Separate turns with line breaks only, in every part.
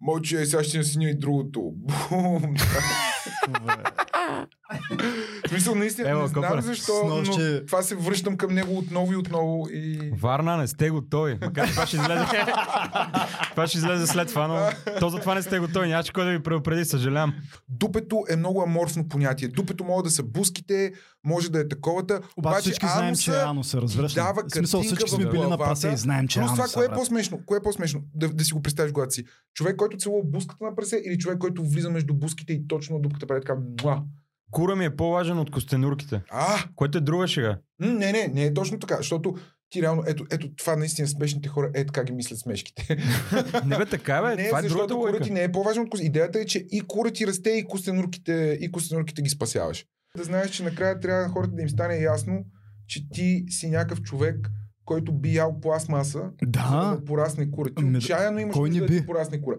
Мълчи, е, сега ще снима и другото. Бум! В смисъл, наистина,
Ево,
не знам
копър.
защо,
Снощи-
но това се връщам към него отново и отново и...
Варна, не сте готови. Макар това ще излезе. това ще излезе след това, но то за това не сте готови. Нямаше кой да ви предупреди, съжалявам.
Дупето е много аморфно понятие. Дупето може да са буските, може да е таковата.
Обаче всички знаем, че е ануса, разбираш ли?
дава
В смисъл всички сме били на прасе и знаем, че е
Плюс това,
ануса.
кое е по-смешно? Кое е по-смешно? Да, да си го представиш главата си. Човек, който целува буската на прасе или човек, който влиза между буските и точно дупката прави така. Муа.
Кура ми е по-важен от костенурките.
А,
Което е друга шега.
не, не, не е точно така, защото ти реално, ето, ето това наистина смешните хора, е така ги мислят смешките.
Не бе, така е, бе.
не,
това е
защото кура ти не е по-важен от коз. Идеята е, че и кура ти расте, и костенурките, и костенурките ги спасяваш. Да знаеш, че накрая трябва на хората да им стане ясно, че ти си някакъв човек, който би ял пластмаса, за
Да,
да порасне кура. Ти
Ами да-
отчаяно имаш
кой не
нужда да
би?
порасне кура.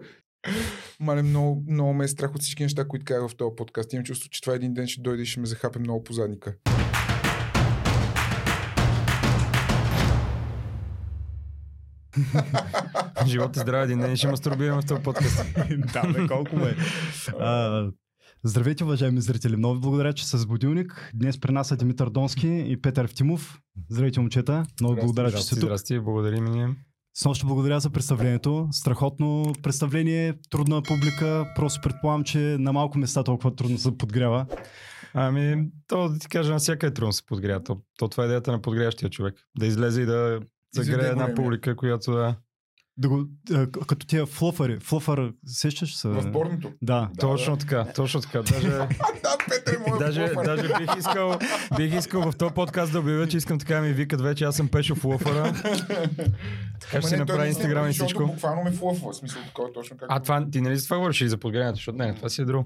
Мале, много, много ме е страх от всички неща, които казах в този подкаст. Имам чувство, че това един ден ще дойде и ще ме захапе много по задника.
Живот и здраве, един ден ще мастурбираме в този подкаст.
да, бе, колко ме. А, Здравейте, уважаеми зрители. Много ви благодаря, че са с будилник. Днес при нас са Димитър Донски и Петър Евтимов. Здравейте, момчета. Много
Здрасти,
благодаря, че сте тук.
здрасти, благодарим ние.
С още благодаря за представлението. Страхотно представление, трудна публика. Просто предполагам, че на малко места толкова трудно се подгрява.
Ами, то да ти кажа, на всяка е трудно да се подгрява. То, то това е идеята на подгряващия човек. Да излезе и да загрее една публика, която да...
Да го, а, като тия флофари. Флофър, сещаш се?
В порното.
Да.
Да,
точно
да.
така, точно така. Даже,
да, Петър, е моят
даже,
флофър.
даже бих, искал, бих искал в този подкаст да обявя, че искам така ми викат вече. Аз съм Пешо Флофъра. Така ще си направя инстаграм и всичко.
Буквално ме флъфва. В смисъл такова точно как.
А това, ти нали за това говориш и за подгряването, защото не, това си е друго.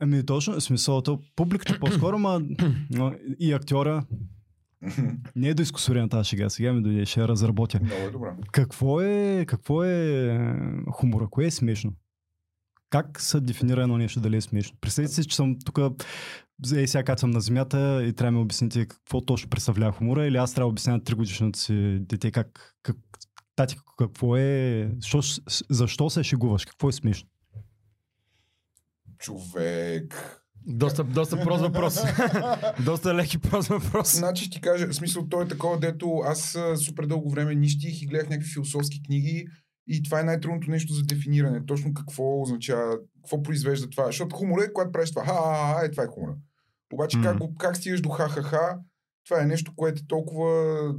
Ами точно, смисъл, публиката по-скоро, ма но и актьора. Не е до изкусори на тази шега, сега ми дойде, ще я разработя.
Много е добра.
Какво е, какво е хумора? Кое е смешно? Как се дефинира едно нещо дали е смешно? Представете си, че съм тук, ей сега кацам на земята и трябва да ми обясните какво точно представлява хумора или аз трябва да обясня на 3 годишното си дете как, как тати, какво е, защо, защо се шегуваш, какво е смешно?
Човек.
Доста, доста прост въпрос. доста лек и прост въпрос.
Значи ти кажа, в смисъл, то е такова, дето аз супер дълго време нищих и гледах някакви философски книги и това е най-трудното нещо за дефиниране. Точно какво означава, какво произвежда това. Защото хумора е, когато правиш това. Ха-ха-ха, е това е хумора. Обаче как, го, как стигаш до ха-ха-ха, това е нещо, което е толкова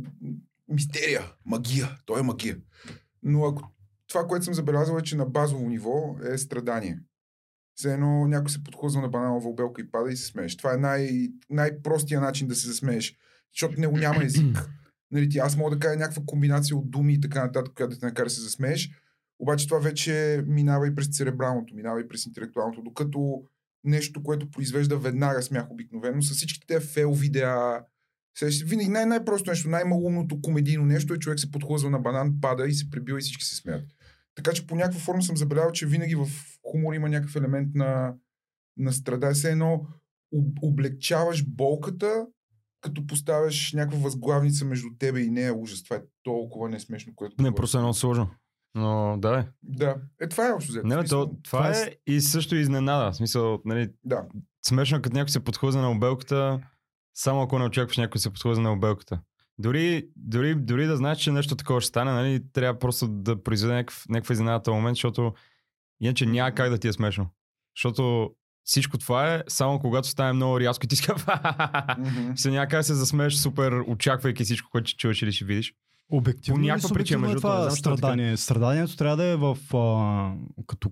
мистерия, магия. То е магия. Но ако това, което съм забелязал е, че на базово ниво е страдание. Все едно някой се подхлъзва на бананова обелка и пада и се смееш. Това е най- най-простия начин да се засмееш. Защото него няма език. Нали, ти, аз мога да кажа някаква комбинация от думи и така нататък, която да те накара да се засмееш. Обаче това вече минава и през церебралното, минава и през интелектуалното, докато нещо, което произвежда веднага смях обикновено, с всичките тези фейл видеа, винаги най- най-просто нещо, най-малумното комедийно нещо е човек се подхлъзва на банан, пада и се прибива и всички се смеят. Така че по някаква форма съм забелязал, че винаги в хумор има някакъв елемент на, на страда. Все едно об- облегчаваш болката, като поставяш някаква възглавница между тебе и нея. Ужас, това е толкова несмешно, което...
Не, просто е много сложно. Но да, е.
Да. Е, това е общо взето.
Не, бе,
Смисъл,
то, това
това
е и също изненада. В смисъл, нали,
Да.
смешно е, като някой се подхлъзва на обелката, само ако не очакваш някой се подхлъзва на обелката. Дори, дори, дори да знаеш, че нещо такова ще стане, нали, трябва просто да произведе някакъв, някаква изненада в този момент, защото иначе няма как да ти е смешно. Защото всичко това е само когато стане много рязко и ти ска
Мгм.
се няма как да се засмееш супер, очаквайки всичко, което ще чуеш или ще видиш.
Обективно
По някаква причина,
е
между
това
знам, защо е така.
страдание? Страданието трябва да е в а, като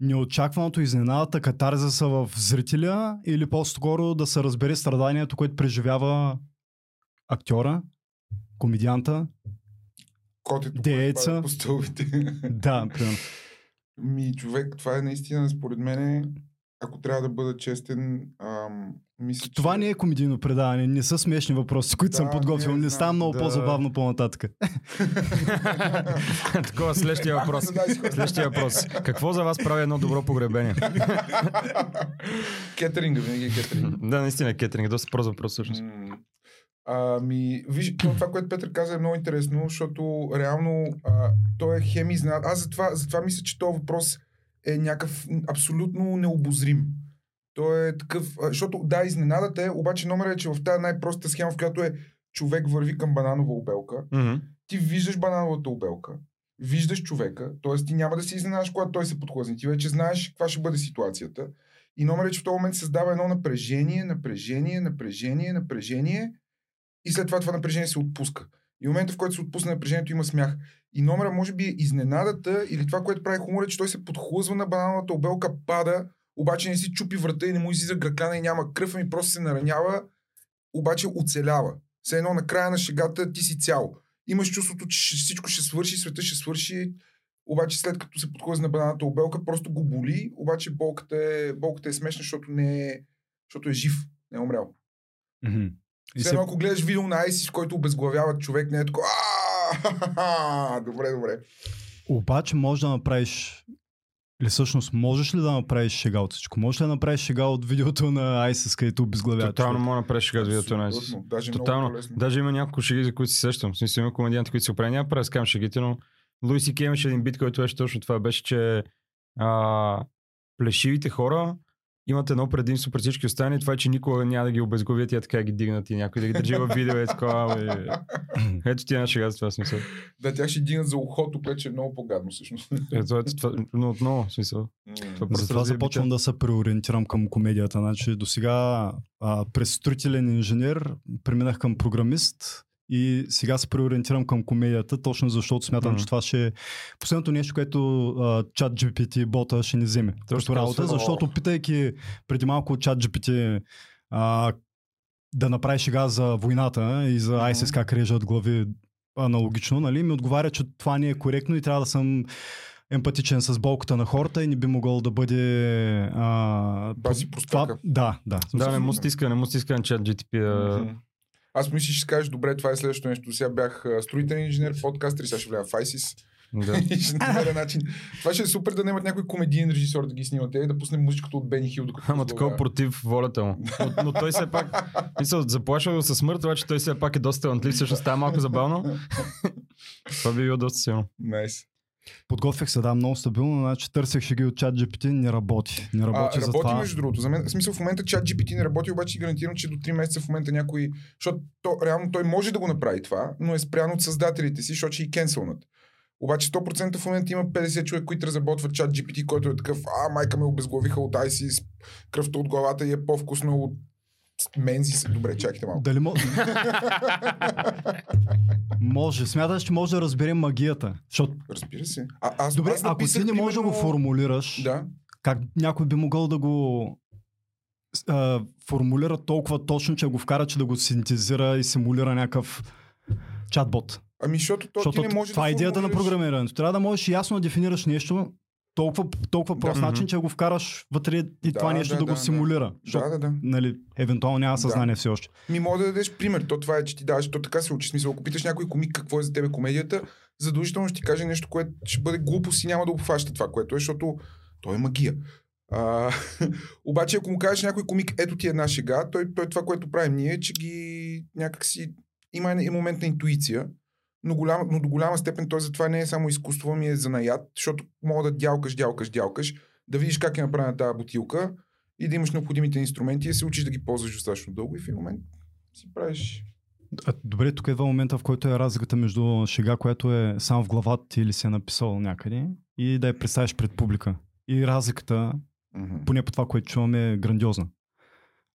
неочакваното изненадата, катарзиса в зрителя или по-скоро да се разбере страданието, което преживява актьора, комедианта.
Котето,
Дееца.
по стълбите.
Да, примерно.
Ми, човек, това е наистина, според мен, ако трябва да бъда честен, ам, мисля,
Това
че...
не е комедийно предаване, не са смешни въпроси, които
Да,
съм подготвил.
не,
Не става много
да.
по-забавно по-нататък.
Такова следващия въпрос. Следващия въпрос. Какво за вас прави едно добро погребение?
Кетеринга, винаги е кетеринг.
да, наистина, кетеринг. Доста прост въпрос всъщност.
Ами, виж, то- това, което Петър каза е много интересно, защото реално а, той е хем изненад. Аз затова, затова мисля, че този въпрос е някакъв абсолютно необозрим. Той е такъв, а, защото да, изненадата е, обаче номера е, че в тази най-простата схема, в която е човек върви към бананова обелка,
Мгм.
ти виждаш банановата обелка, виждаш човека, т.е. ти няма да се изненадаш, когато той се подхлъзне. Ти вече знаеш каква ще бъде ситуацията. И номер е, че в този момент създава едно напрежение, напрежение, напрежение, напрежение и след това това напрежение се отпуска. И в момента, в който се отпусне напрежението, има смях. И номера, може би, изненадата или това, което прави хумор, е, че той се подхлъзва на банановата обелка, пада, обаче не си чупи врата и не му излиза гръкляна и няма кръв, ами просто се наранява, обаче оцелява. Все едно на края на шегата ти си цял. Имаш чувството, че всичко ще свърши, света ще свърши, обаче след като се подхлъзне на бананата обелка, просто го боли, обаче болката е, болката е смешна, защото, не е, защото е жив, не е умрял.
Мгм. И
Все
се,
ако гледаш видео на ISIS, който обезглавяват човек, не е такова. «А, Добре, добре.
обаче може да направиш или всъщност можеш ли да направиш шега от всичко? Можеш ли да направиш шега от видеото на ISIS, където обезглавяват
Тотално мога да направиш шега от видеото на. ISIS.
Даже
Тотално. Даже има няколко шеги, за които се сещам. В смисъл има комедианти, които се оправят. Няма да разкажам шегите, но Луи Си Кей имаше един бит, който беше точно това. Беше, че а, плешивите хора имат едно предимство пред всички останали. Това е, че никога няма да ги обезглавят и така ги дигнат и някой да ги държи в видео и такова. бе. Ето ти е една шега за това смисъл.
Да, тя ще дигнат за ухото, което ще е много по-гадно всъщност.
Ето, ето, това, но отново, смисъл. Това
Затова започвам да се преориентирам към комедията. Значи, до сега през строителен инженер преминах към програмист и сега се преориентирам към комедията, точно защото смятам,
Мгм.
че това ще е последното нещо, което а, чат GPT бота ще ни вземе.
Точно
работа, защото питайки преди малко чат GPT а, да направи шега за войната и за. ISIS как режат глави аналогично, нали, ми отговаря, че това не е коректно и трябва да съм емпатичен с болката на хората и не би могъл да бъде... А,
Баси простака.
да, да.
Да, не му стиска, не му стиска на чат GTP. Да...
Аз мисля, че ще кажеш, добре, това е следващото нещо. Сега бях строителен инженер, подкастър и сега ще вляза в ISIS.
да.
и ще намеря начин. Това ще е супер да немат някой комедиен режисьор да ги снима те и да пусне музиката от Бени Хил.
Ама такова против волята му. Но, но той все пак, мисъл, заплашва го със смърт, обаче той все пак е доста талантлив, всъщност става малко забавно. Това би било доста силно.
Найс.
Подготвях се, да, много стабилно, значи търсех шеги от чат GPT, не работи. Не
А,
работи за
работи
това.
между другото. За мен, в смисъл в момента чат GPT не работи, обаче ти гарантирам, че до 3 месеца в момента някой... Защото то, реално той може да го направи това, но е спрян от създателите си, защото ще и кенселнат. Обаче 100% в момента има 50 човек, които разработват чат GPT, който е такъв, а, майка ме обезглавиха от ISIS, кръвта от главата и е по-вкусно от Мензис. Добре, чакайте малко.
Дали мо... може. Смяташ, че може да разберем магията. Защото,
Разбира се. А, аз,
добре,
аз
ако ти не можеш да го формулираш,
Да.
как някой би могъл да го а, формулира толкова точно, че го вкара, че да го синтезира и симулира някакъв чатбот.
Ами, защото то
Защото
ти не може
това
да
е идеята на програмирането. Трябва да можеш ясно да дефинираш нещо толкова, толкова прост
Да.
начин, че го вкараш вътре и
Да,
това нещо
да,
да, го
да,
симулира. Защото,
Да, да, да.
нали, евентуално няма съзнание все още.
Ми мога да дадеш пример. То това е, че ти даваш, то така се учи. Смисъл, ако питаш някой комик какво е за тебе комедията, задължително ще ти каже нещо, което ще бъде глупост и няма да обхваща това, което е, защото той е магия. А, обаче, ако му кажеш някой комик, ето ти е една шега, той, той това, което правим ние, е, че ги някакси има един момент на интуиция, но, голям, но до голяма степен той затова не е само изкуство, ми е занаят, защото мога да дялкаш, дялкаш, дялкаш, да видиш как е направена тази бутилка и да имаш необходимите инструменти и се учиш да ги ползваш достатъчно дълго и в един момент си правиш.
А, Добре, тук идва момента, в който е разликата между шега, която е само в главата ти или си е написал някъде и да я представиш пред публика. И разликата,
Мгм.
поне по това, което чуваме, е грандиозна.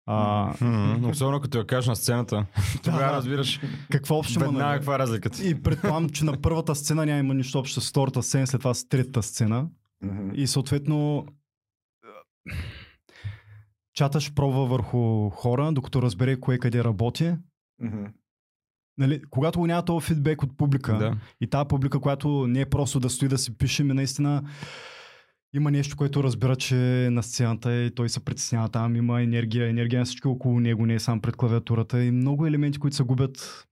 А,
М, Особено като я кажеш на сцената. Тогава разбираш
какво общо има?
веднага
нали?
каква е разликата.
И предполагам, че на първата сцена няма нищо общо с втората сцена, след това с третата сцена.
Мгм.
И съответно е, чаташ пробва върху хора, докато разбере кое къде работи.
Мгм.
Нали, когато го няма този фидбек от публика
Да.
и тази публика, която не е просто да стои да си пише, ми наистина има нещо, което разбира, че е на сцената и той се притеснява там, има енергия, енергия на всички около него, не е сам пред клавиатурата и много елементи, които се губят.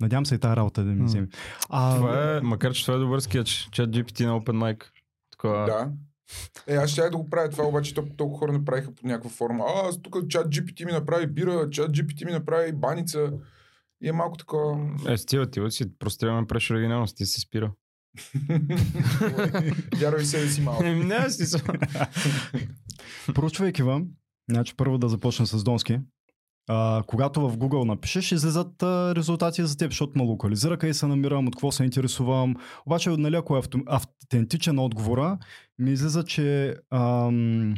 Надявам се и тази работа да ми вземе. А,
Това е, макар че това е добър скетч. Чат GPT на Open Mic. Такова,
Да. Е, аз ще да го правя това, обаче толкова, толкова хора направиха по някаква форма. А, аз тук чат GPT ми направи бира, чат GPT ми направи баница. И е малко такова...
Е, стива, ти си просто трябва да направиш оригиналност, ти си спира.
Вярвай себе си малко.
Еми, не, си са.
Проучвайки вам, значи първо да започна с Донски. А, когато в Google напишеш, излизат а, резултати за теб, защото ме локализира, къде се намирам, от какво се интересувам. Обаче, нали, ако е авто, автентичен отговора, ми излиза, че ам,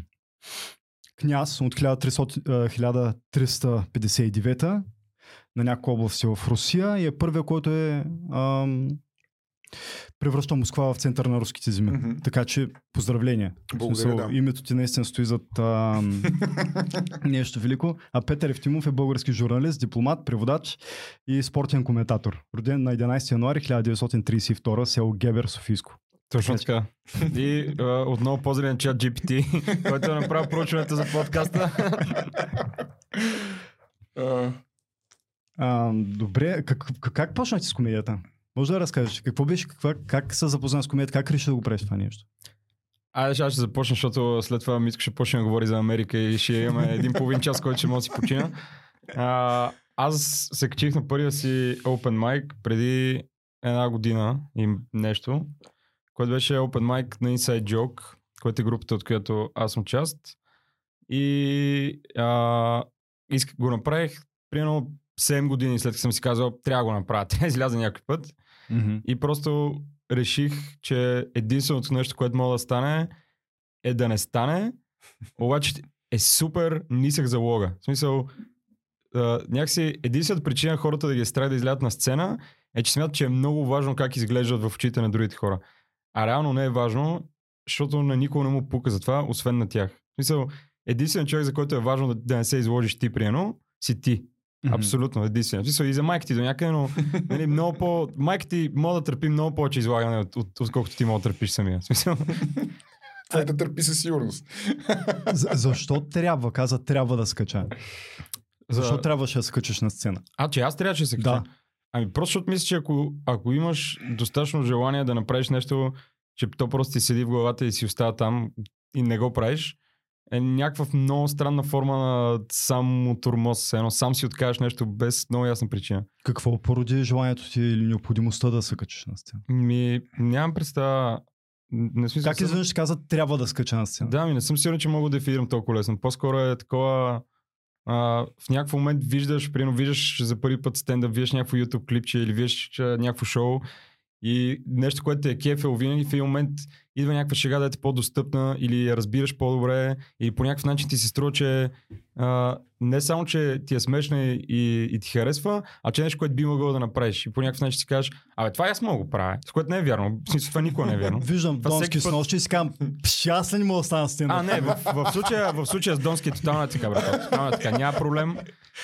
княз от 1300, а, 1359 на някои области в Русия и е първия, който е ам, превръща Москва в център на руските земи.
Мгм.
Така че поздравления.
Благодаря,
смисъл,
да.
Името ти наистина стои зад ам, нещо велико. А Петър Евтимов е български журналист, дипломат, преводач и спортен коментатор. Роден на 11 януари 1932 село Гебер, Софийско.
Точно така. И а, отново по-зелен чат GPT, който е направил проучването за подкаста.
А,
А, добре, как, как, как почна ти с комедията? Може да разкажеш какво беше, каква, как се запозна с комедията, как реши да го правиш това нещо?
Айде, сега ще започна, защото след това ми искаше почне да говори за Америка и ще имаме един половин час, който ще мога да си почина. А, аз се качих на първия си Open Mic преди една година и нещо, което беше Open Mic на Inside Joke, което е групата, от която аз съм част. И а, иск, го направих примерно 7 години след като съм си казал, трябва да го направя, трябва изляза някой път. И просто реших, че единственото нещо, което мога да стане, е да не стане, обаче е супер нисък залога. В смисъл, а, някакси единствената причина хората да ги е страх да излязат на сцена е, че смятат, че е много важно как изглеждат в очите на другите хора. А реално не е важно, защото на никого не му пука за това, освен на тях. Смисъл, единственият човек, за който е важно да, да не се изложиш ти, приено, си ти. Абсолютно, единствено. В смисъл и за майка ти до някъде, но нали, много по... Майка ти може да търпи много повече излагане, от, от, отколкото ти мога да търпиш самия. В смисъл,
Това е да търпи със сигурност.
За, защо трябва? Каза, трябва да скача. Защо
за...
трябваше да скачаш на сцена?
А, че аз трябваше да се
Да.
кача. Ами просто защото мисля, че ако, ако имаш достатъчно желание да направиш нещо, че то просто ти седи в главата и си остава там и не го правиш, е някаква много странна форма на само турмоз. Едно сам си откажеш нещо без много ясна причина.
Какво породи желанието ти или необходимостта да се качиш на сцена?
Ми, нямам представа. Не смисъл,
Как
съм-
изведнъж каза, трябва да скача на сцена?
Да, ми не съм сигурен, че мога да дефинирам толкова лесно. По-скоро е такова... А, в някакъв момент виждаш, примерно виждаш за първи път стендъп, виждаш някакво YouTube клипче или виждаш някакво шоу и нещо, което те е кефел, винаги в един момент идва някаква шега да е по-достъпна или я разбираш по-добре и по някакъв начин ти се струва, че а, не само, че ти е смешна и, и ти харесва, а че е нещо, което би могъл да направиш. И по някакъв начин си кажеш, абе това аз мога да го правя. С което не е вярно. В смисъл, това никога не е вярно.
Виждам
Това
Донски с нощи и си казвам, «Пш, аз не мога да стана на сцена?
А, не, в, в, случая, в случая с Донски е тотално е така, брат. Тотално е така. Няма проблем.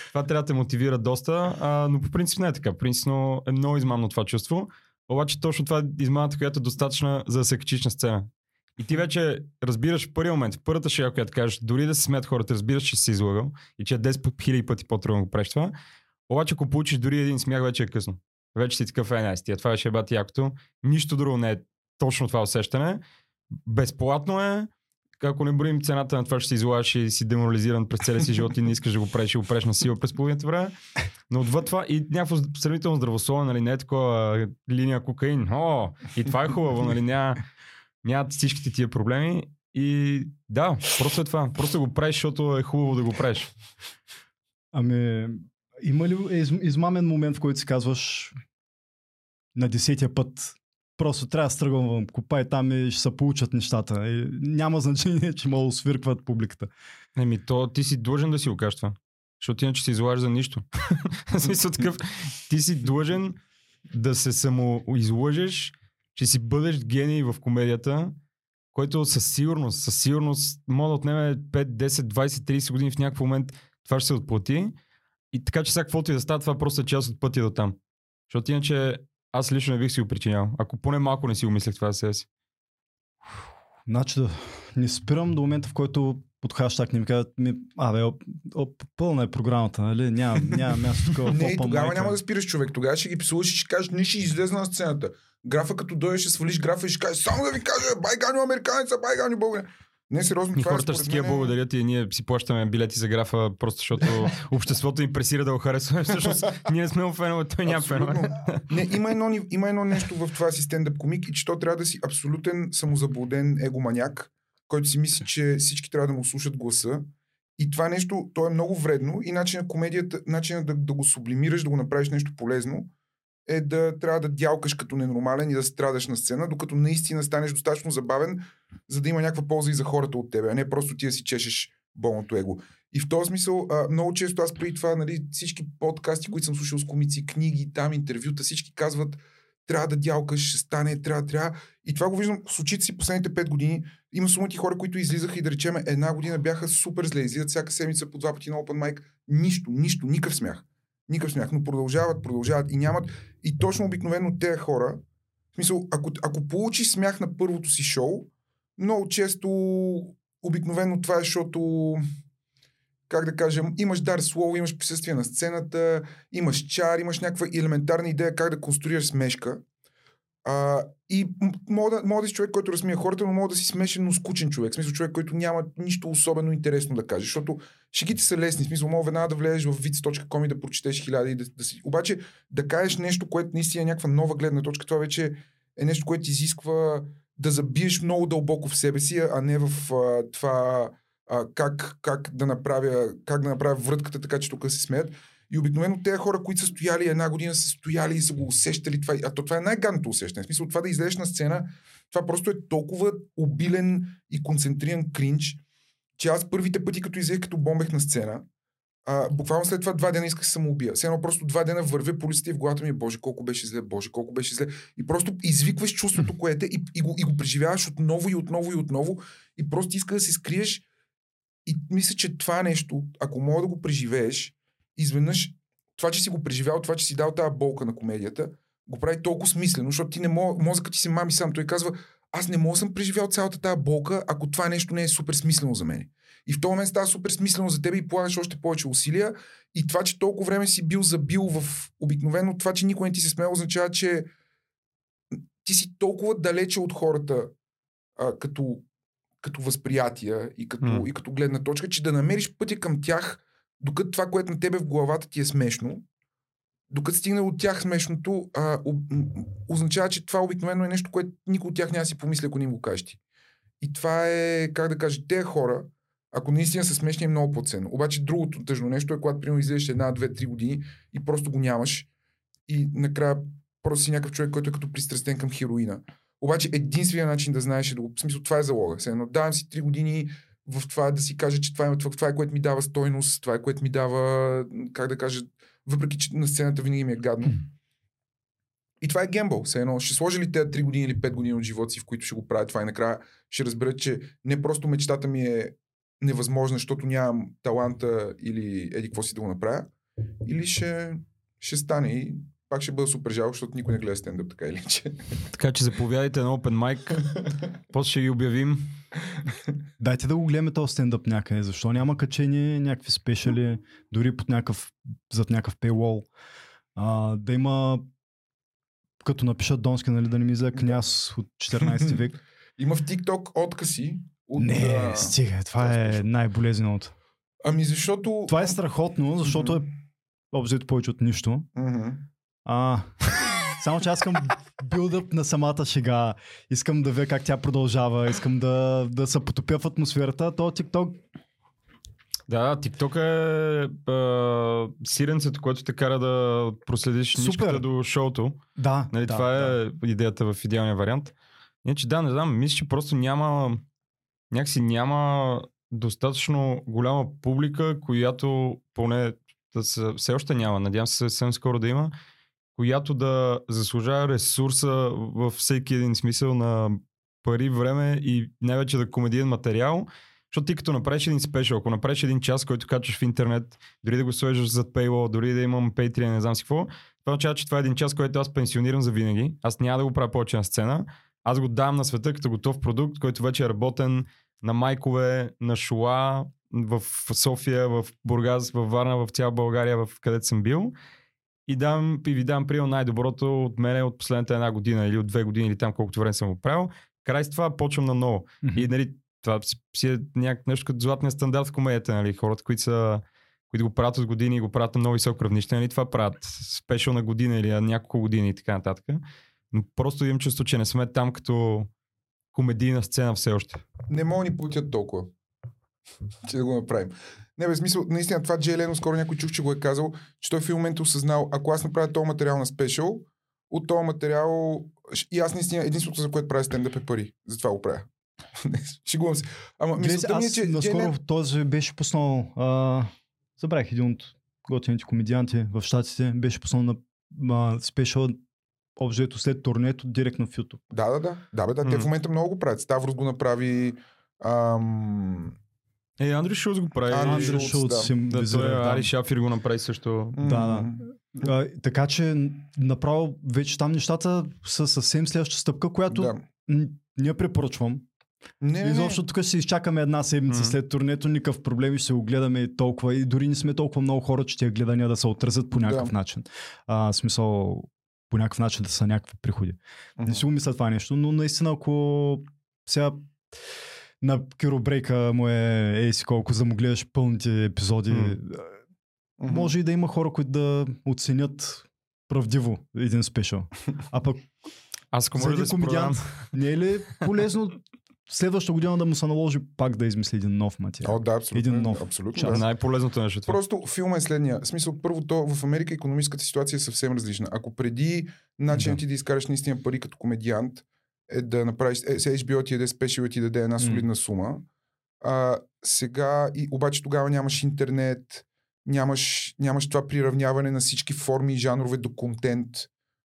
Това трябва да те мотивира доста, а, но по принцип не е така. Принципно е много измамно това чувство. Обаче точно това е измамата, която е достатъчна за да се качиш на сцена. И ти вече разбираш в първия момент, в първата шега, която кажеш, дори да се смеят хората, разбираш, че си излагал и че е 10 хиляди пъти по-трудно го правиш това. Обаче, ако получиш дори един смях, вече е късно. Вече си такъв е, най това беше бати якото. Нищо друго не е точно това усещане. Безплатно е, ако не броим цената на това, че си излагаш и си деморализиран през целия си живот и не искаш да го правиш и го на сила през половината време. Но отвъд това и някакво сравнително здравословно, нали, не е такова линия кокаин. О, и това е хубаво, нали, няма, няма всичките тия проблеми. И да, просто е това. Просто го правиш, защото е хубаво да го правиш.
Ами, има ли из- измамен момент, в който си казваш на десетия път просто трябва да стръгвам копай там и ще се получат нещата. И няма значение, че мога да свиркват публиката.
Еми, то ти си длъжен да си го кажеш това. Защото иначе се излагаш за нищо. Смисъл такъв, ти си длъжен да се самоизлъжеш, че си бъдеш гений в комедията, който със сигурност, със сигурност може да отнеме 5, 10, 20, 30 години в някакъв момент това ще се отплати. И така, че сега каквото и да става, това просто е част от пътя до там. Защото иначе аз лично не бих си го причинял. Ако поне малко не си го мислех това за себе си.
Значи да не спирам до момента, в който под хаштаг не ми казват, ми, абе, пълна е програмата, нали? Няма, няма място такова.
Не, тогава
майка.
няма да спираш човек. Тогава ще ги псуваш и ще кажеш, не ще излезе на сцената. Графа като дойде, ще свалиш графа и ще кажеш, само да ви кажа, байганю американеца, байганю българин. Не, сериозно,
И
е
хората ще
според
такива
мен-
благодарят и ние си плащаме билети за графа, просто защото обществото им пресира да го харесваме. Всъщност, ние сме му фенове, той няма фенове.
Не, има едно, има едно нещо в това си стендъп комик и че то трябва да си абсолютен самозаблуден егоманяк, който си мисли, че всички трябва да му слушат гласа. И това нещо, то е много вредно и начинът комедията, начинът да, да го сублимираш, да го направиш нещо полезно, е да трябва да дялкаш като ненормален и да страдаш на сцена, докато наистина станеш достатъчно забавен, за да има някаква полза и за хората от тебе, а не просто ти да си чешеш болното его. И в този смисъл, а, много често аз преди това, нали, всички подкасти, които съм слушал с комици, книги, там интервюта, всички казват, трябва да дялкаш, ще стане, трябва, трябва. И това го виждам с очите си последните 5 години. Има сумати хора, които излизаха и да речем една година бяха супер зле. Излизат всяка седмица по два пъти на Open Mic. Нищо, нищо, никакъв смях. Никакъв смях, но продължават, продължават и нямат. И точно обикновено тези хора, в смисъл, ако, ако получиш смях на първото си шоу, много често обикновено това е, защото как да кажем, имаш дар слово, имаш присъствие на сцената, имаш чар, имаш някаква елементарна идея как да конструираш смешка. А, и мога да, да си човек, който разсмия хората, но мога да си смешен, но скучен човек. В смисъл човек, който няма нищо особено интересно да каже. Защото шегите са лесни. В смисъл, мога веднага да влезеш в viц.com и да прочетеш хиляди да, да си... Обаче да кажеш нещо, което наистина е някаква нова гледна точка, това вече е нещо, което изисква да забиеш много дълбоко в себе си, а не в а, това а, как, как, да направя, как да направя врътката така, че тук се смеят. И обикновено тези хора, които са стояли една година, са стояли и са го усещали. Това, а то това е най-гадното усещане. В смисъл, това да излезеш на сцена, това просто е толкова обилен и концентриран кринч, че аз първите пъти, като излех, като бомбех на сцена, а, буквално след това два дена исках да самоубия. Все едно просто два дена вървя по листите в главата ми е, боже, колко беше зле, боже, колко беше зле. И просто извикваш чувството, което е и, и, го, и го преживяваш отново и отново и отново. И просто иска да се скриеш. И мисля, че това нещо, ако мога да го преживееш, изведнъж това, че си го преживял, това, че си дал тази болка на комедията, го прави толкова смислено, защото ти не мога, мозъкът ти се мами сам. Той казва, аз не мога да съм преживял цялата тази болка, ако това нещо не е супер смислено за мен. И в този момент става супер смислено за теб и полагаш още повече усилия. И това, че толкова време си бил забил в обикновено, това, че никой не ти се смее, означава, че ти си толкова далече от хората а, като, като възприятия и като,
М.
и като гледна точка, че да намериш пътя към тях, докато това, което на тебе в главата ти е смешно, докато стигне от тях смешното, а, м, означава, че това обикновено е нещо, което никой от тях няма си помисли, ако не им го кажеш. И това е, как да кажа, те хора, ако наистина са смешни, е много по-ценно. Обаче другото тъжно нещо е, когато примерно излезеш една, две, три години и просто го нямаш и накрая просто си някакъв човек, който е като пристрастен към хероина. Обаче единственият начин да знаеш е да го... В смисъл, това е залога. Все едно, давам си три години в това да си кажа, че това е, това, това е което ми дава стойност, това е което ми дава, как да кажа, въпреки че на сцената винаги ми е гадно. И това е гембъл. Все едно, ще сложи ли тези 3 години или 5 години от живота си, в които ще го правя това и накрая ще разберат, че не просто мечтата ми е невъзможна, защото нямам таланта или еди какво си да го направя, или ще, ще стане и пак ще бъда супер жалко, защото никой не гледа стендъп така или иначе.
Така че заповядайте на Open Mic. После ще ги обявим.
Дайте да го гледаме този стендъп някъде. Защо няма качение, някакви спешали, дори под някакъв, зад някакъв paywall. А, да има като напишат Донски, нали, да не ми за княз от 14 век.
Има в TikTok откази. От,
Не, стига, това
това е
е най-болезненото.
Ами защото...
Това е страхотно, защото е обзето повече от нищо.
Мгм.
А, само че аз искам билдъп на самата шега. Искам да видя как тя продължава. Искам да, да се потопя в атмосферата. То TikTok
Да, TikTok е а, сиренцето, което те кара да проследиш нишката до шоуто.
Да,
Нали,
да,
това
да.
е идеята в идеалния вариант. Иначе да, не знам, мисля, че просто няма някакси няма достатъчно голяма публика, която поне да се, все още няма, надявам се съвсем скоро да има, която да заслужава ресурса във всеки един смисъл на пари, време и най-вече да комедиен материал, защото ти като направиш един спешъл, ако направиш един час, който качваш в интернет, дори да го сложиш зад paywall, дори да имам Patreon, не знам си какво, това означава, че това е един час, който аз пенсионирам за винаги. Аз няма да го правя повече на сцена. Аз го давам на света като готов продукт, който вече е работен на майкове, на шула, в София, в Бургас, в Варна, в цяла България, в където съм бил. И, дам, и ви дам прием най-доброто от мене от последната една година или от две години или там колкото време съм го правил. Край с това почвам на ново. И нали, това си, си е някак нещо като златния стандарт в комедията. Нали? Хората, които, са, които го правят от години и го правят на много високо равнище, нали? това правят спешъл на година или на няколко години и така нататък. Но просто имам чувство, че не сме там като комедийна сцена все още.
Не мога ни платят толкова. че да го направим. Не, бе, смисъл, наистина това Джей Лено, скоро някой чух, че го е казал, че той в един момент е осъзнал, ако аз направя този материал на спешъл, от този материал и аз наистина единството, за което правя стендъп е пари. Затова го правя. Шегувам се. Ама мисълта ми е, че
наскоро
Джей Лено...
този беше пуснал, а, забравих един от готините комедианти в Штатите, беше пуснал на а, спешъл общо след турнето директно в YouTube.
Да, да, да. Да, бе, да. Те
М.
в момента много го правят. Ставрос го направи. Ам...
Е, Андрю Шулц го прави.
Андрю Шулц,
Шулц
да.
си
да, той,
визира, да.
Ари Шафир го направи също.
Да, да. А, така че направо вече там нещата са съвсем следваща стъпка, която
Да.
н- не препоръчвам.
Не, не.
Изобщо тук ще си изчакаме една седмица
М.
след турнето, никакъв проблем и ще го гледаме толкова. И дори не сме толкова много хора, че тия гледания да се отразят по някакъв
Да.
начин. А, смисъл, по някакъв начин да са някакви приходи. Не си го мисля това нещо, но наистина ако сега на Киробрейка му е ей си колко, за му гледаш пълните епизоди.
Мгм.
може и да има хора, които да оценят правдиво един спешъл. А пък
Аз ако може да
комедиант не е ли полезно следващата година да му се наложи пак да измисли един нов материал?
О, да, абсолютно.
Един нов
Абсолютно.
част.
Да.
най-полезното нещо е това.
Просто филма е следния. В смисъл, първо то в Америка економическата ситуация е съвсем различна. Ако преди начинът
Да.
ти да изкараш наистина пари като комедиант е да направиш, е, сега HBO ти яде спешил и ти даде една солидна сума, а, сега, и, обаче тогава нямаш интернет, нямаш, нямаш това приравняване на всички форми и жанрове до контент,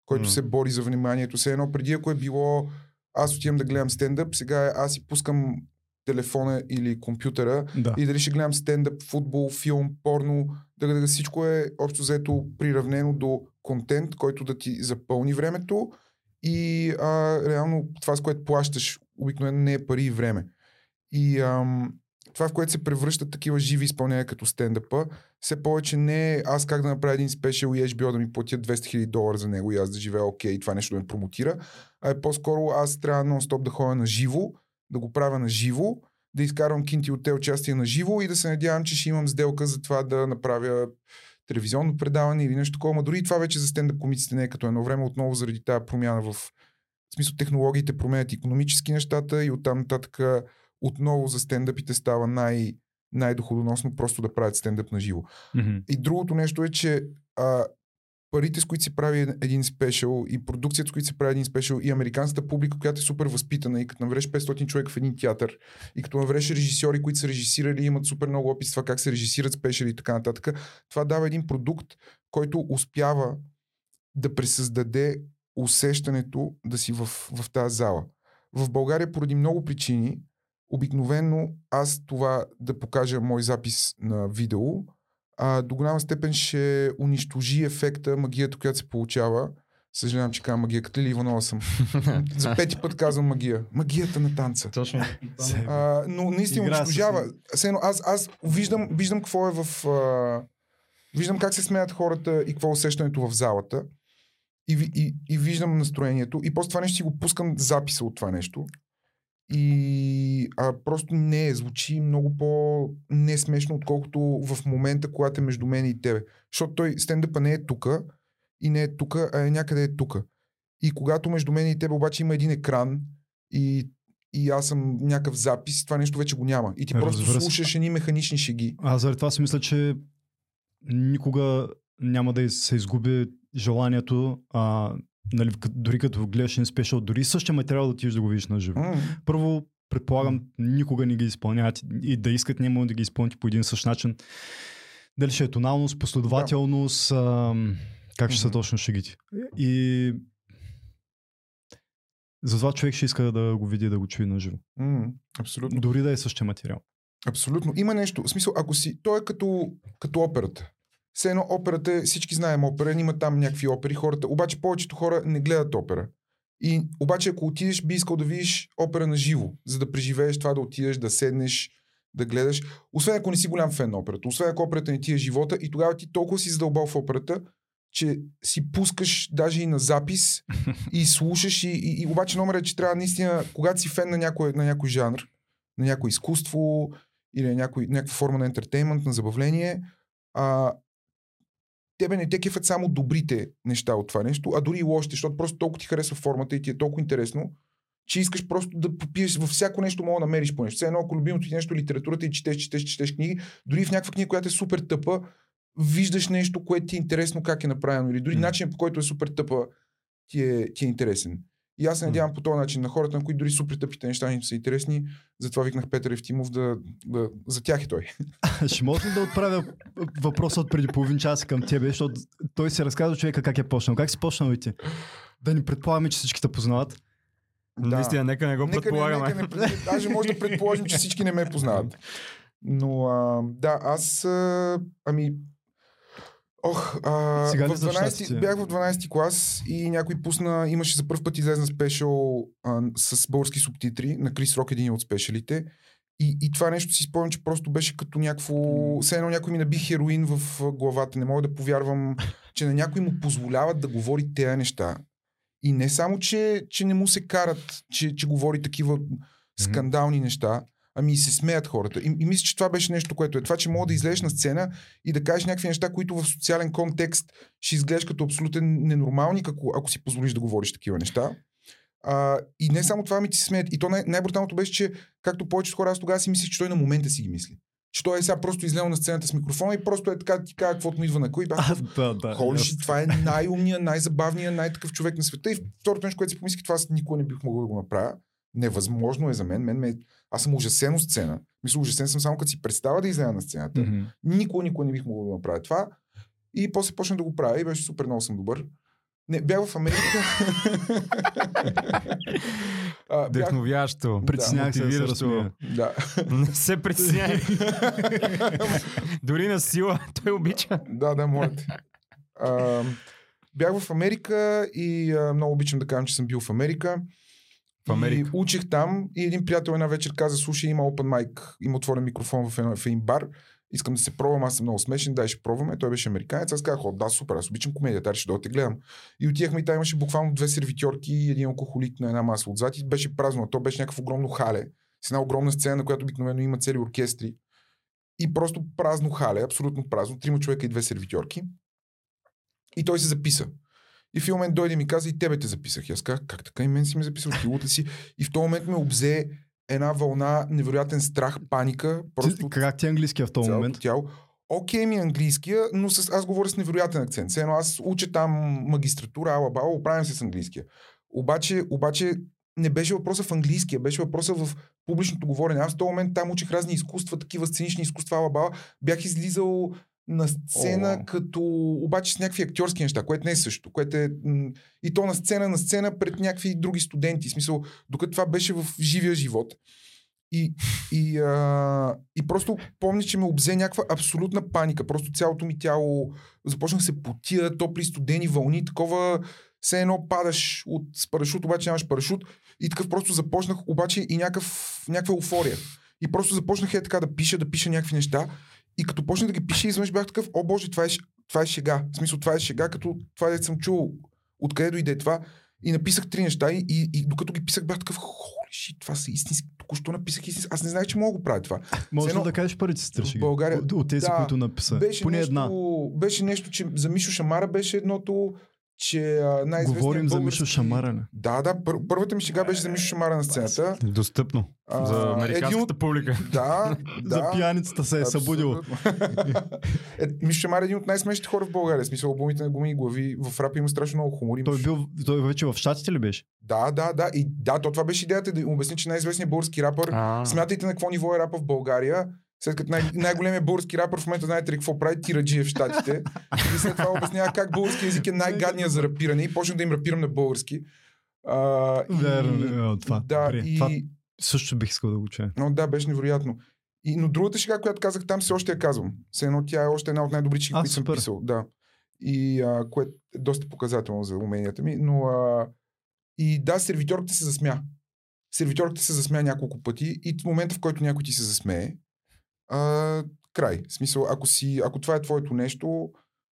който
М.
се бори за вниманието. Все едно преди, ако е било аз отивам да гледам стендъп, сега е аз си пускам телефона или компютъра
Да.
и дали ще гледам стендъп, футбол, филм, порно, да, да всичко е общо взето приравнено до контент, който да ти запълни времето и а, реално това, с което плащаш, обикновено не е пари и време. И ам, това, в което се превръщат такива живи изпълнения като стендъпа, все повече не е аз как да направя един спешъл и HBO да ми платят 200 000 долара за него и аз да живея окей, това нещо да ме промотира, а е по-скоро аз трябва нон-стоп да ходя на живо, да го правя на живо, да изкарвам кинти от те участия на живо и да се надявам, че ще имам сделка за това да направя телевизионно предаване или нещо такова. Ма дори и това вече за стендъп комиците не е като едно време, отново заради тази промяна в в смисъл технологиите променят економически нещата и оттам нататък отново за стендъпите става най- най-доходоносно просто да правят стендъп на живо.
Мгм.
И другото нещо е, че а, парите, с които се прави ед- един спешъл и продукцията, с които се прави един спешъл и американската публика, която е супер възпитана и като навреш 500 човека в един театър и като навреш режисьори, които са режисирали и имат супер много опит с това как се режисират спешъли и така нататък, това дава един продукт, който успява да пресъздаде усещането да си в, в тази зала. В България поради много причини, обикновено аз това да покажа мой запис на видео, а, до голяма степен ще унищожи ефекта, магията, която се получава. Съжалявам, че казвам магия. Като Лили Иванова съм. За пети път казвам магия. Магията на танца.
Точно.
А, но наистина
Игра
унищожава. едно, аз, аз виждам, виждам какво е в... А, виждам как се смеят хората и какво е усещането в залата. И, и, и виждам настроението. И после това нещо си го пускам записа от това нещо. И а, просто не е, звучи много по-несмешно, отколкото в момента, когато е между мен и тебе. Защото той стендъпа не е тука и не е тука, а е някъде е тука. И когато между мен и тебе обаче има един екран и, и аз съм някакъв запис, това нещо вече го няма. И ти просто
Разбира се.
слушаш едни механични шеги.
Аз заради това си мисля, че никога няма да се изгуби желанието, а, нали, дори като гледаш един спешъл, дори същия материал да отидеш да го видиш на живо.
М,
Първо, предполагам, никога не ги изпълняват и да искат няма да ги изпълните по един същ начин. Дали ще е тоналност, последователност, а, как ще са
Мгм.
точно шегите. И затова човек ще иска да го види, да го чуе на живо.
м, абсолютно.
Дори да е същия материал.
Абсолютно. Има нещо. В смисъл, ако си. Той е като, като операта. Все едно операта, е- всички знаем опера, има там някакви опери, хората. Обаче повечето хора не гледат опера. И обаче, ако отидеш, би искал да видиш опера на живо, за да преживееш това да отидеш, да седнеш, да гледаш. Освен ако не си голям фен на операта, освен ако операта не ти е живота и тогава ти толкова си задълбал в операта, че си пускаш даже и на запис и слушаш и, и, и обаче номер е, че трябва наистина, когато си фен на някой, на някой жанр, на някое изкуство или на някой, някаква форма на ентертеймент, на забавление, а, тебе не те кефят само добрите неща от това нещо, а дори и лошите, защото просто толкова ти харесва формата и ти е толкова интересно, че искаш просто да попиеш във всяко нещо, мога да намериш по нещо. Все едно, ако любимото ти нещо е литературата и четеш, четеш, четеш книги, дори в някаква книга, която е супер тъпа, виждаш нещо, което ти е интересно как е направено. Или дори
М.
начинът по който е супер тъпа ти е, ти е интересен. И аз се надявам по този начин на хората, на които дори супер тъпите неща не са интересни. Затова викнах Петър Евтимов да, да за тях е той.
Ще може ли да отправя въпроса от преди половин час към тебе, защото той си разказва човека как е почнал. Как си почнал и ти? Да ни предполагаме, че всички те познават.
Да.
Наистина, нека не го
Нека не,
предполагаме.
нека не, даже може да предположим, че всички не ме познават. Но а, да, аз а, ами Ох, а,
Сега
в
за
12,
щастие?
бях в 12 клас и някой пусна, имаше за първ път излезна спешъл а, с български субтитри на Крис Рок, един от спешалите. И, и това нещо си спомням, че просто беше като някакво... Все едно някой ми наби хероин в главата. Не мога да повярвам, че на някой му позволяват да говори тези неща. И не само, че, че не му се карат, че, че говори такива скандални неща, ами и се смеят хората. И, и мисля, че това беше нещо, което е. Това, че мога да излезеш на сцена и да кажеш някакви неща, които в социален контекст ще изглеждаш като абсолютен ненормални, ако, ако си позволиш да говориш такива неща. А, и не само това ми ти се смеят. И то най- най-бруталното беше, че както повечето хора, аз тогава си мислих, че той на момента си ги мисли. Че той е сега просто излезнал на сцената с микрофона и просто е така ти казва каквото му идва на кой. Бях
да, да.
Холи,
ясно.
това е най-умният, най-забавният, най-такъв човек на света. И второто нещо, което си помислих, това аз никога не бих могъл да го направя. Невъзможно е за мен. мен ме... Аз съм ужасен от сцена. Мисля, ужасен съм само като си представя да изляза на сцената.
Мгм.
Никога, никога не бих могъл да направя това. И после почнах да го правя и беше супер много съм добър. Не, бях в Америка. а, бях,
Вдъхновящо.
Притеснявах се да се
да.
Не се притеснявай. Дори на сила той обича.
Да, да, моите. Бях в Америка и а, много обичам да кажа, че съм бил в Америка.
В Америка.
И учих там и един приятел една вечер каза, слушай, има open mic, има отворен микрофон в, едно, в един бар. Искам да се пробвам, аз съм много смешен, дай ще пробваме. Той беше американец. Аз казах, «О, да, супер, аз обичам комедията, аз ще те гледам. И отивахме и там имаше буквално две сервитьорки и един алкохолик на една маса отзад и беше празно. То беше някакво огромно хале с една огромна сцена, на която обикновено има цели оркестри. И просто празно хале, абсолютно празно. Трима човека и две сервитьорки. И той се записа. И в един момент дойде и ми каза, и тебе те записах. И аз казах, как така и мен си ме записал, ти лута си. И в този момент ме обзе една вълна, невероятен страх, паника. Просто
как ти е английския в този момент?
тяло. Окей ми е английския, но с, аз говоря с невероятен акцент. Все едно аз уча там магистратура, ала бала, оправям се с английския. Обаче, обаче не беше въпроса в английския, беше въпроса в публичното говорене. Аз в този момент там учих разни изкуства, такива сценични изкуства, ала бала. Бях излизал на сцена,
О.
като обаче с някакви актьорски неща, което не е също. Което е, и то на сцена, на сцена пред някакви други студенти. В смисъл, докато това беше в живия живот. И, и, а, и просто помня, че ме обзе някаква абсолютна паника. Просто цялото ми тяло започнах се потия, топли, студени вълни, такова все едно падаш от, с парашут, обаче нямаш парашут. И такъв просто започнах, обаче и някакъв, някаква еуфория. И просто започнах е така да пиша, да пиша някакви неща. И като почнах да ги пиша, изведнъж бях такъв, о боже, това е, това е шега. В смисъл, това е шега, като това дето съм чул. Откъде дойде това? И написах три неща и, и, и докато ги писах, бях такъв, холи шит, това са истински. Току-що написах истински. Аз не знаех, че мога да го правя това.
Може
едно-
да кажеш първите си шеги?
България-
От, от тези,
Да.
които написа.
Беше
Поне
нещо,
една.
беше нещо, че за Мишо Шамара беше едното, че най-известният
Говорим за
български...
Мишо Шамара, не?
Да, да, пър, първата ми шега беше за Мишо Шамара на сцената.
Достъпно.
А,
За
един
американската
от-
публика.
Да, да.
За пияницата се е събудил.
Абсолютно. е, Мишо Шамар е един от най-смешните хора в България. Смисъл, албумите на гуми и глави. В рап има страшно много хумор.
Той, бил, той вече в Штатите ли беше?
Да, да, да. И да, то това беше идеята да им обясни, че най-известният български рапър.
А,
Смятайте на какво ниво е рапа в България. След като най- най-големият български рапър в момента знаете ли какво прави? Тираджи в Штатите. И след това обяснява как български език е най-гадният за рапиране и почнах да им рапирам на български. А,
Верно, е, това.
Да,
Добре,
и...
това също бих искал да го чуя.
Но да, беше невероятно. И, но другата шега, която казах там, все още я казвам. Все едно тя е още една от най-добрите шеги, които съм писал. Да. И а, което е доста показателно за уменията ми. Но а, И да, сервитьорката се засмя. Сервитьорката се засмя няколко пъти и в момента, в който някой ти се засмее, а, край. В смисъл, ако, си, ако това е твоето нещо,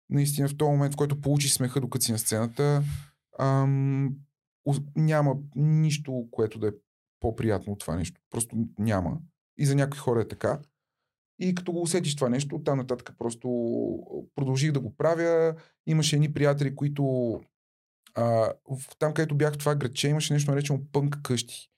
наистина в този момент, в който получиш смеха докато си на сцената, ам, няма нищо, което да е по-приятно от това нещо. Просто няма. И за някои хора е така. И като го усетиш това нещо, оттам нататък просто продължих да го правя. Имаше едни приятели, които а, там, където бях в това градче, имаше нещо наречено пънк къщи.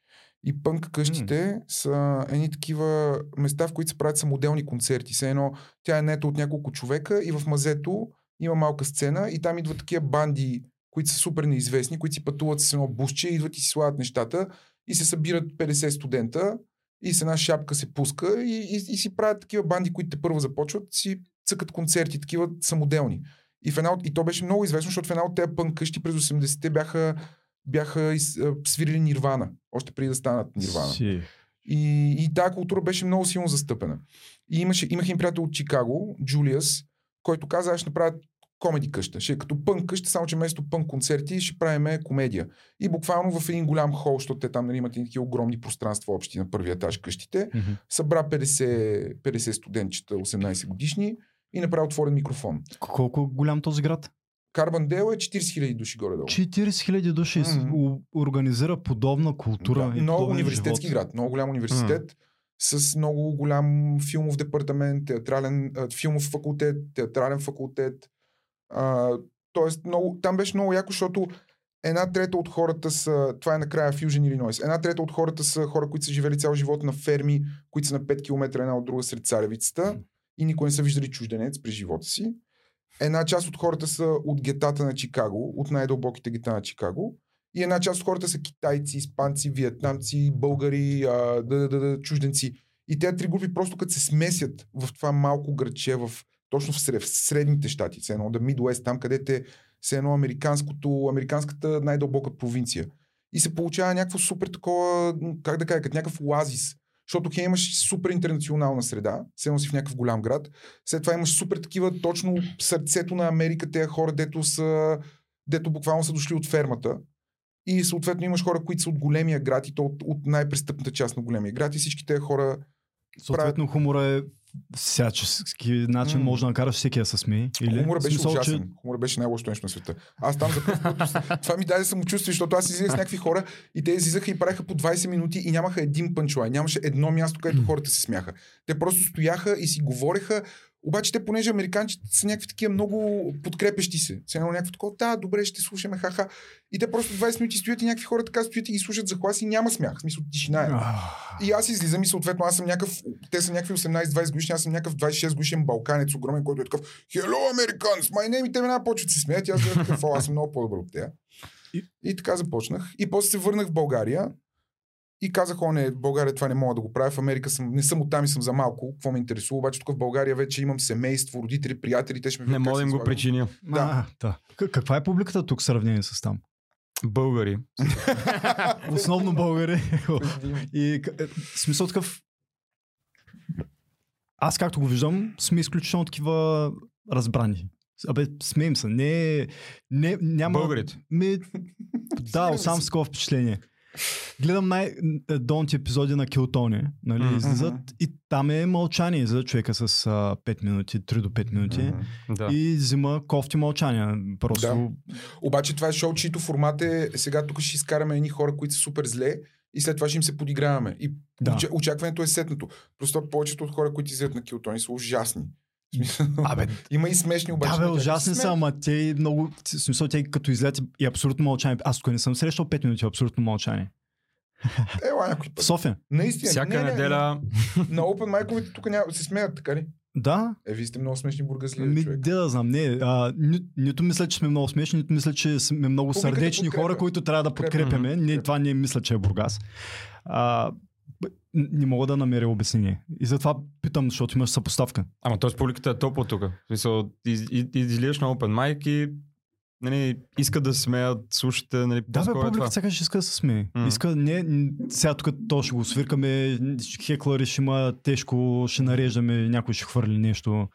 И пънк къщите са едни такива места, в които се правят самоделни концерти. Все едно тя е нета от няколко човека и в мазето има малка сцена и там идват такива банди, които са супер неизвестни, които си пътуват с едно бусче, идват и си слагат нещата и се събират 50 студента и с една шапка се пуска и, и, и си правят такива банди, които те първо започват, си цъкат концерти, такива самоделни. И, в една от, и то беше много известно, защото в една от тези пънк къщи през 80-те бяха, бяха свирили Нирвана, още преди да станат Нирвана.
Си.
И, и тази култура беше много силно застъпена. И имаше, имах им приятел от Чикаго, Джулиас, който каза, аз ще направя комеди къща. Ще е като пънк къща, само че вместо пънк концерти ще правиме комедия. И буквално в един голям хол, защото те там нали, имат такива огромни пространства общи на първия етаж къщите,
Мгм.
събра 50, 50 студентчета, 18 годишни и направи отворен микрофон.
Колко голям този град?
Карбандел е 40 000 души горе-долу.
40 хиляди души mm организира подобна култура.
Да,
и
много университетски
живот.
град, много голям университет, с много голям филмов департамент, театрален, филмов факултет, театрален факултет. А, тоест, много, там беше много яко, защото една трета от хората са, това е накрая Fusion Illinois, една трета от хората са хора, които са живели цял живот на ферми, които са на 5 км една от друга сред царевицата и никой не са виждали чужденец през живота си. Една част от хората са от гетата на Чикаго, от най-дълбоките гета на Чикаго. И една част от хората са китайци, испанци, виетнамци, българи, а, да, да, да, чужденци. И тези три групи просто като се смесят в това малко градче, в, точно в, сред, в средните щати, все едно, да Midwest, там където е едно американското, американската най-дълбока провинция. И се получава някакво супер такова, как да кажа, като някакъв оазис. Защото хей имаш супер интернационална среда, все едно си в някакъв голям град. След това имаш супер такива, точно сърцето на Америка, тези хора, дето са, дето буквално са дошли от фермата. И съответно имаш хора, които са от големия град и то от, от най-престъпната част на големия град. И всички тези хора
Съответно, хумора е всячески начин
М.
може да накараш всеки да се смее. Или?
Хумора беше
смисъл,
ужасен. Хумора беше най-лошото нещо на света. Аз там за път, това ми даде самочувствие, защото аз излизах с някакви хора и те излизаха и правеха по 20 минути и нямаха един пънчлайн. Нямаше едно място, където хората се смяха. Те просто стояха и си говореха. Обаче те, понеже американците са някакви такива много подкрепещи се. Едно някакво такова, да, добре, ще слушаме, ха-ха. И те просто 20 минути стоят и някакви хора така стоят и ги слушат за глас и няма смях. В смисъл, тишина е. И аз излизам и съответно аз съм някакъв, те са някакви 18-20 годишни, аз съм някакъв 26 годишен балканец, огромен, който е такъв Hello, Americans, my name и те веднага почват да се смеят и аз гледам такъв, «О, аз съм много по-добър от тея.
И-
И така започнах. И после се върнах в България и казах, о не, в България това не мога да го правя, в Америка съм, не съм оттам и съм за малко, какво ме интересува, обаче тук в България вече имам семейство, родители, приятели, те ще ме
Не мога да
се
им го причиня.
да. да. К- каква е публиката тук в сравнение с там?
Българи.
Основно българи. И е, смисъл такъв... Аз както го виждам, сме изключително такива разбрани. Абе, смеем се. Не, не, няма...
Българите.
Ми, да, сам с такова впечатление. Гледам най-долните епизоди на Килтони, нали,
Мгм.
излизат и там е мълчание за човека с а, 5 минути, 3 до 5 минути.
Да.
И взима кофти мълчания. Просто
Обаче това е шоу, чието формат е, сега тук ще изкараме едни хора, които са супер зле и след това ще им се подиграваме. И
Да.
да. очакването е сетнато. Просто повечето от хора, които излизат на килтони са ужасни.
Абе,
Има и смешни обаче.
Да, бе, ужасни
са
ама те много... В смисъл, те като излеят и абсолютно мълчание. Аз тук не съм срещал 5 минути абсолютно мълчание.
Ела някой път.
София.
Наистина.
Всяка
не, не,
неделя
На Open майковете тук няма, се смеят, така ли?
Да,
Е, вие сте много смешни бургазли,
ми,
човек.
де да знам, не. А, ни, нито мисля, че сме много смешни, нито мисля, че сме много
Публиката
сърдечни
подкрепя.
хора, които трябва да
Подкрепя.
подкрепяме. Не, това не мисля, че е Бургас. А, не мога да намеря обяснение. И затова питам, защото имаш съпоставка.
Ама т.е. публиката е топла тук. В смисъл, из, из, излияш на open mic и нали, искат да се смеят, слушате, нали,
Да, бе,
е
публиката
това.
сега ще иска да се смее.
М.
Иска, не, сега тук то ще го свиркаме, хеклари ще има тежко, ще нареждаме, някой ще хвърли нещо.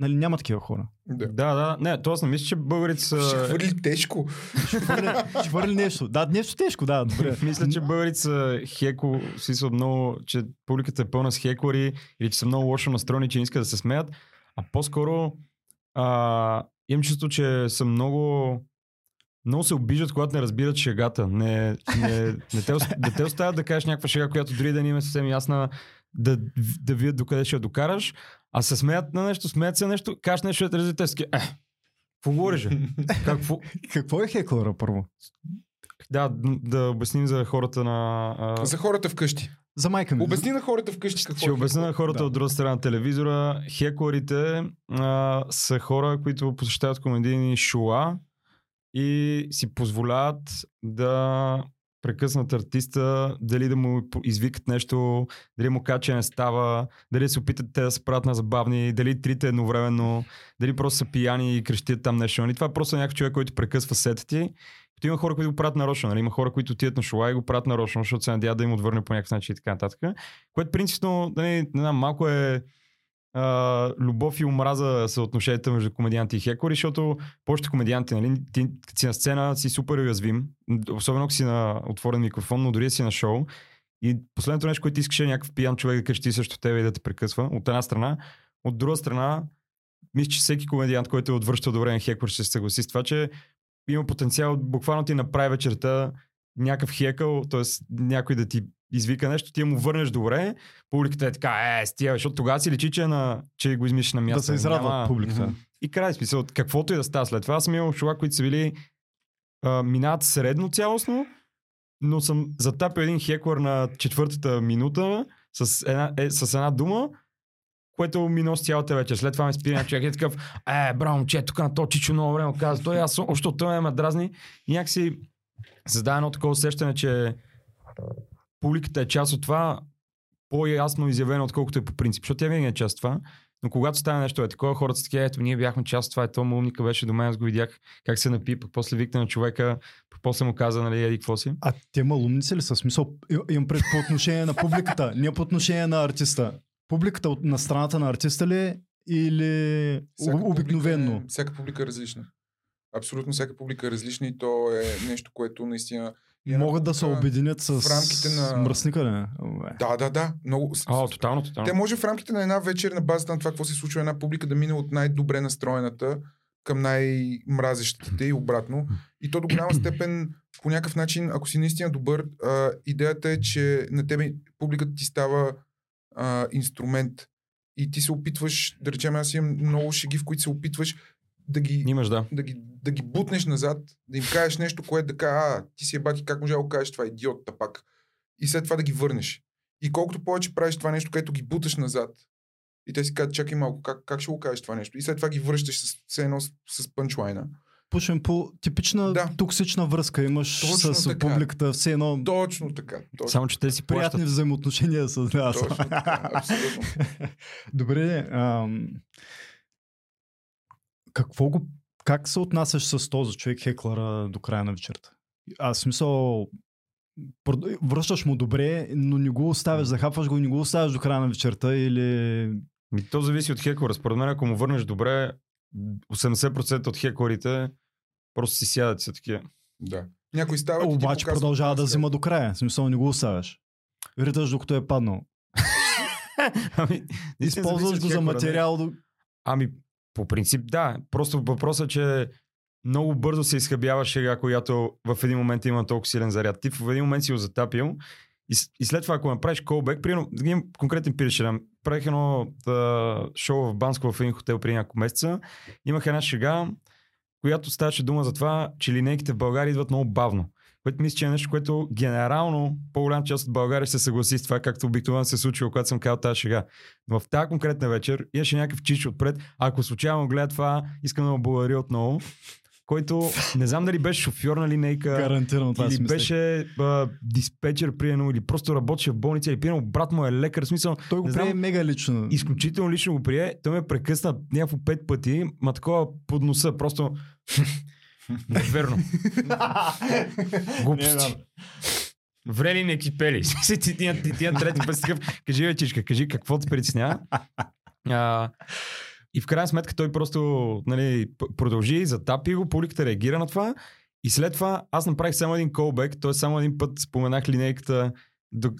Нали, няма такива хора.
Да.
Да, да, не, т.е. не мисля, че българите
Ще
са...
хвърли тежко.
Ще хвърли, ще хвърли нещо. Да, нещо тежко, да, добре.
Мисля, че българите са хеко, в смисъл много, че публиката е пълна с хеклари или че са много лошо настроени, че не искат да се смеят, а по-скоро а, имам чувство, че са много много се обиждат, когато не разбират шегата. Не, не, не, те, не те оставят да кажеш някаква шега, която дори да не им е съвсем ясна, да, да видят докъде ще я докараш, а се смеят на нещо, смеят се на нещо, кажеш нещо, да те е, какво говориш? Какво?
Какво е хеклера първо?
Да, да обясним за хората на... А,
За хората вкъщи.
За майка ми.
Обясни на хората вкъщи какво
Ще
е
обясня на хората
Да.
от друга страна на телевизора. Хекларите а, са хора, които посещават комедийни шоа и си позволяват да прекъснат артиста, дали да му извикат нещо, дали му кажат, че не става, дали се опитат те да се правят на забавни, дали трите едновременно, дали просто са пияни и крещят там нещо. Нали? Това е просто някакъв човек, който прекъсва сета ти. Като има хора, които го правят нарочно. Нали? Има хора, които отидат на шоа и го правят нарочно, защото се надяват да им отвърне по някакъв начин и така нататък. Което принципно, нали, не знам, малко е а, любов и омраза съотношенията между комедианти и хеклери, защото повечето комедианти, нали, ти си на сцена си супер уязвим, особено ако си на отворен микрофон, но дори си на шоу. И последното нещо, което искаш е някакъв пиян човек да крещи срещу тебе и да те прекъсва, от една страна. От друга страна, мисля, че всеки комедиант, който е отвръщал добре на хеклер, ще се съгласи с това, че има потенциал буквално ти направи вечерта някакъв хекъл, т.е. някой да ти извика нещо, ти му върнеш добре, публиката е така, е, стига, защото тогава си личи, че, е на, че го измислиш на място.
да се израдва
Няма-
публиката.
И край смисъл, каквото и да става след това. Аз съм имал шоа, които са били а, минават средно цялостно, но съм затапил един хеклър на четвъртата минута с една, е, с една дума, което ми носи цялата вечер. След това ме спира някой човек и е такъв, е, браво, момче, тук на то чичо много време каза, той аз, още той ме дразни. И някакси създава едно такова усещане, че публиката е част от това, по-ясно изявено, отколкото е по принцип. Защото тя винаги е част от това. Но когато стане нещо е такова, хората са такива, ето ние бяхме част от това, ето умника беше до мен, аз го видях как се напи, пък после викна на човека, пък после му каза, нали, еди какво си.
А те малумници ли са? В Смисъл, имам пред по отношение на публиката, не по отношение на артиста. Публиката от, на страната на артиста ли е или
Всяка
обикновенно?
Публика е, всяка публика е различна. Абсолютно всяка публика е различна и то е нещо, което наистина... и
Могат да се обединят с,
в рамките на-
мръсника? Абе.
Да, да, да. Много...
А, тотално, тотално.
Те може в рамките на една вечер на базата на това, какво се случва една публика да мине от най-добре настроената към най-мразещата и обратно. И то до голяма степен, по някакъв начин, ако си наистина добър, а, идеята е, че на тебе публиката ти става а, инструмент. И ти се опитваш, да речем, аз имам много шеги, в които се опитваш да ги,
Имаш, да.
да ги, да ги бутнеш назад, да им кажеш нещо, което да кажа, а, ти си е бати, как може да го кажеш това, идиот, тапак. И след това да ги върнеш. И колкото повече правиш това нещо, което ги буташ назад, и те си казват, чакай малко, как, как ще го кажеш това нещо? И след това ги връщаш с, все едно с, с пънчлайна.
Пушим по типична
Да.
токсична връзка имаш
Точно
с
така.
публиката, все едно
Точно така. Точно,
Само, че те си плащат.
приятни взаимоотношения с нас.
точно така. Абсолютно.
Добре, ам... какво го, как се отнасяш с този човек хеклера до края на вечерта? Аз смисъл, връщаш му добре, но не го оставяш, захапваш го и не го оставяш до края на вечерта или...
Ми, то зависи от хеклера. Според мен, ако му върнеш добре, 80% от хеклерите просто си сядат са такива.
Да. Някой става.
Обаче
показва
продължава да взима до края. Смисъл не го оставяш. Риташ докато е паднал.
ами,
Използваш го за материал. до-
Ами, по принцип да. Просто въпросът е, че много бързо се изхъбява шега, която в един момент има толкова силен заряд. Ти в един момент си го затапил и, и след това, ако направиш колбек, примерно, имам конкретен пир ще. Правих едно да, шоу в Банско в един хотел преди няколко месеца. Имах една шега, която ставаше дума за това, че линейките в България идват много бавно. Което мисля, че е нещо, което генерално по-голям част от България се съгласи с това, както обикновено се случва, когато съм казал тази шега. Но в тази конкретна вечер имаше някакъв чич отпред. Ако случайно гледа това, искам да му благодаря отново. Който не знам дали беше шофьор на линейка,
Гарантирано това
или беше а, диспетчер, примерно, или просто работеше в болница, или примерно брат му е лекар. Смисъл,
Той го прие
знам,
мега лично.
изключително лично го прие. Той ме прекъсна някакво пет пъти, ма такова под носа. Просто Неверно.
Не,
Глупости. Врели не кипели. ти, ти, ти, ти, ти на трети път си такъв, кажи бе, чичка, кажи какво те притеснява. И в крайна сметка той просто нали, продължи, затапи го, публиката реагира на това. И след това аз направих само един колбек, т.е. само един път споменах линейката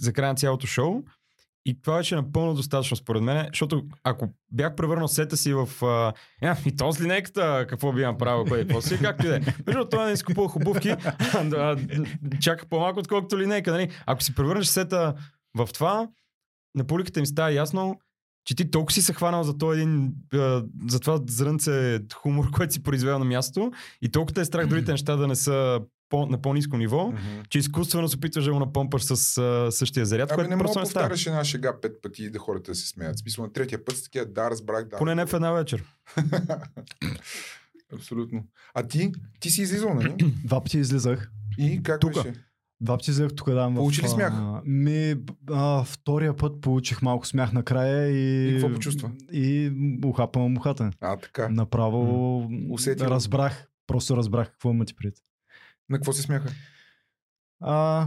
за края на цялото шоу. И това беше напълно достатъчно според мен, защото ако бях превърнал сета си в... А, и то с линейката, какво би направил, кое после, както и да е. Между това не изкупувах обувки, да, чака по-малко, отколкото линейка. Нали? Ако си превърнеш сета в това, на публиката им става ясно, че ти толкова си се хванал за този един, за това зрънце хумор, който си произвел на място и толкова те е страх другите неща да не са по, на по-низко ниво,
Мгм.
че изкуствено се опитваш да го напомпаш с а, същия заряд,
Абе,
което
не мога да повтаряш една шега пет пъти и да хората да се смеят. В смисъл на третия път с такива, да, разбрах, да.
Поне не в една вечер.
Абсолютно. А ти? Ти си излизал, нали?
Два пъти излизах.
И как
Тука.
беше?
Два пъти излизах тук да.
Получи ли смях?
А, ми, а, втория път получих малко смях накрая и...
И какво почувства?
И ухапа мухата.
А, така.
Направо
Усетил.
разбрах. Просто разбрах какво имате пред.
На какво се смяха?
А,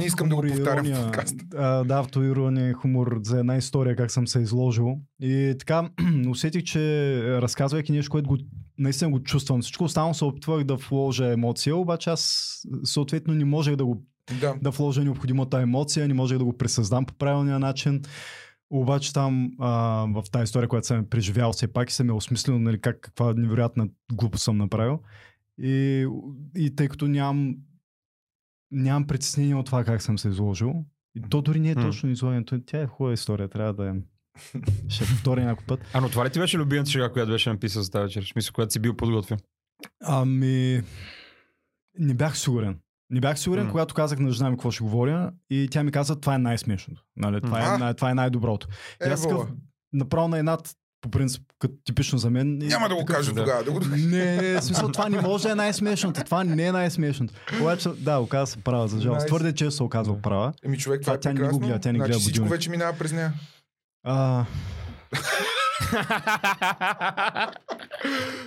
Не искам да го повтарям в
ирония.
подкаста.
А, да, автоирония хумор за една история, как съм се изложил. И така, усетих, че разказвайки нещо, което го, наистина го чувствам. Всичко останало се опитвах да вложа емоция, обаче аз съответно не можех да го
Да.
да вложа необходимата емоция, не можех да го пресъздам по правилния начин. Обаче там а, в тази история, която съм преживял все пак и съм я осмислил, нали, как, каква невероятна глупост съм направил. И, и тъй като нямам, нямам притеснение от това как съм се изложил, и то дори не е точно изложението. Тя е хубава история, трябва да е. Ще повторя някой път.
А, но това ли ти беше любимата шега, която беше написал за тази вечер? Смисъл, която си бил подготвил.
Ами, не бях сигурен. Не бях сигурен,
М.
когато казах на жена ми какво ще говоря и тя ми каза, това е най-смешното. Нали? Това, е, това е най-доброто. И аз направо на еднат, по принцип, като типично за мен.
Няма да го кажа
да.
тогава. Да го...
Не, не, в смисъл, това не може да е най-смешното. Това не е най-смешното. Обаче, да, оказа се права, за жалост. Твърде често се оказва права.
Еми човек, това,
Това
е
тя не го гледа, тя не
значи
гледа
всичко вече минава през нея.
А,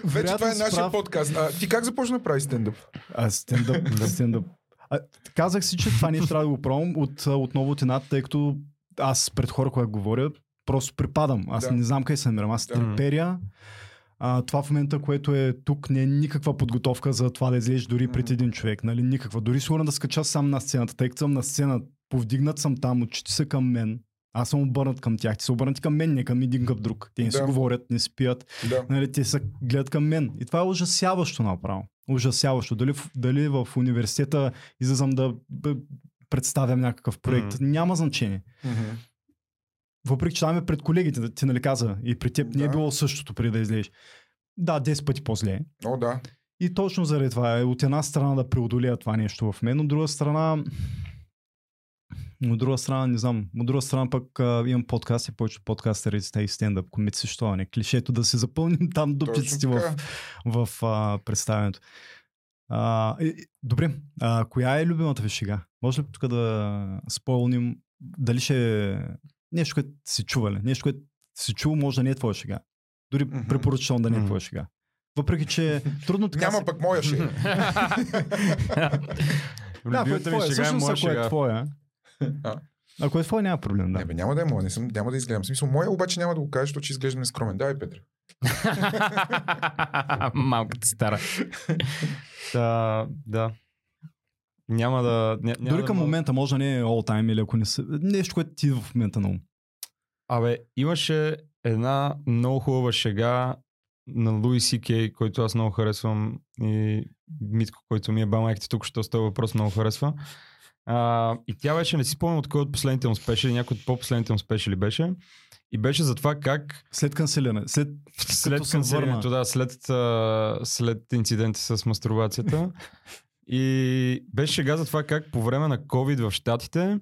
Вече това е нашия
прав.
подкаст. А, ти как започна да правиш стендъп?
А, стендъп, стендъп. А, казах си, че това нещо трябва да го пробвам от, отново от едната, тъй като аз пред хора, когато говоря, просто припадам. Аз
Да.
не знам къде се намирам. Аз
Да.
А, това в момента, което е тук, не е никаква подготовка за това да излезеш дори пред един човек. Нали? Никаква. Дори сигурно да скача сам на сцената, тъй като съм на сцена, повдигнат съм там, очите са към мен. Аз съм обърнат към тях. Те са обърнати към мен, не към един към друг. Те не си
Да.
говорят, не си пият.
Да.
Нали, те са гледат към мен. И това е ужасяващо направо. Ужасяващо. Дали, дали в университета излизам да представям някакъв проект.
Мгм.
Няма значение.
Мгм.
Въпреки, че там е пред колегите, да ти нали каза, и при теб не е
Да.
било същото преди да излезеш. Да, 10 пъти по-зле.
О, да.
И точно заради това е от една страна да преодолея това нещо в мен, от друга страна от друга страна, не знам, от друга страна пък а, имам подкаст и повечето подкастери с тези стендъп комици, що не клишето да се запълним там дупчиците
Точно
в, в а, представянето. А, и, и- добре, а, коя е любимата ви шега? Може ли тук да спойлним дали ще нещо, което си чували? Нещо, което си чул, може да не е твоя шега. Дори
Мгм.
препоръчвам да не е твоя шега. Въпреки, че трудно така
Няма
се...
пък моя шега.
Да, ако е
Любимата ми
твоя,
е
всъщност,
моя
ако е твоя.
А?
Ако е твоя, няма проблем, да.
Не, бе, няма да е моя, не съм, няма да изгледам. В смисъл, моя обаче няма да го кажа, защото изглеждам нескромен. Давай, Петър.
Малката си стара. да, да. Няма да... Ня, няма
Дори
да
към
мога-
момента може да не е all time или ако не са... Нещо, което ти в момента на ум.
Абе, имаше една много хубава шега на Луи Си Кей, който аз много харесвам и Митко, който ми е бамайките тук, що с този въпрос много харесва. А, и тя беше, не си спомням от кой от последните му спешили, някой от по-последните му спешили беше. И беше за това как
След канцелиране. След...
след
се
канцелирането, да, след, след инцидента с мастурбацията. и беше шега за това как по време на COVID в Штатите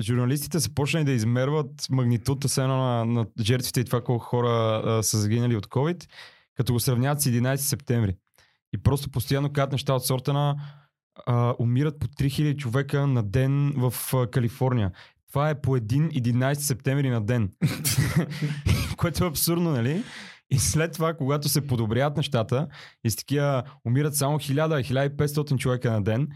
журналистите са почнали да измерват магнитудата се едно на, на жертвите и това колко хора а, са загинали от COVID, като го сравняват с 11 септември. И просто постоянно казват неща от сорта на а, умират по 3000 човека на ден в а, Калифорния. Това е по един 11 септември на ден. Което е абсурдно, нали? И след това, когато се подобряват нещата и с такива умират само 1000-1500 човека на ден,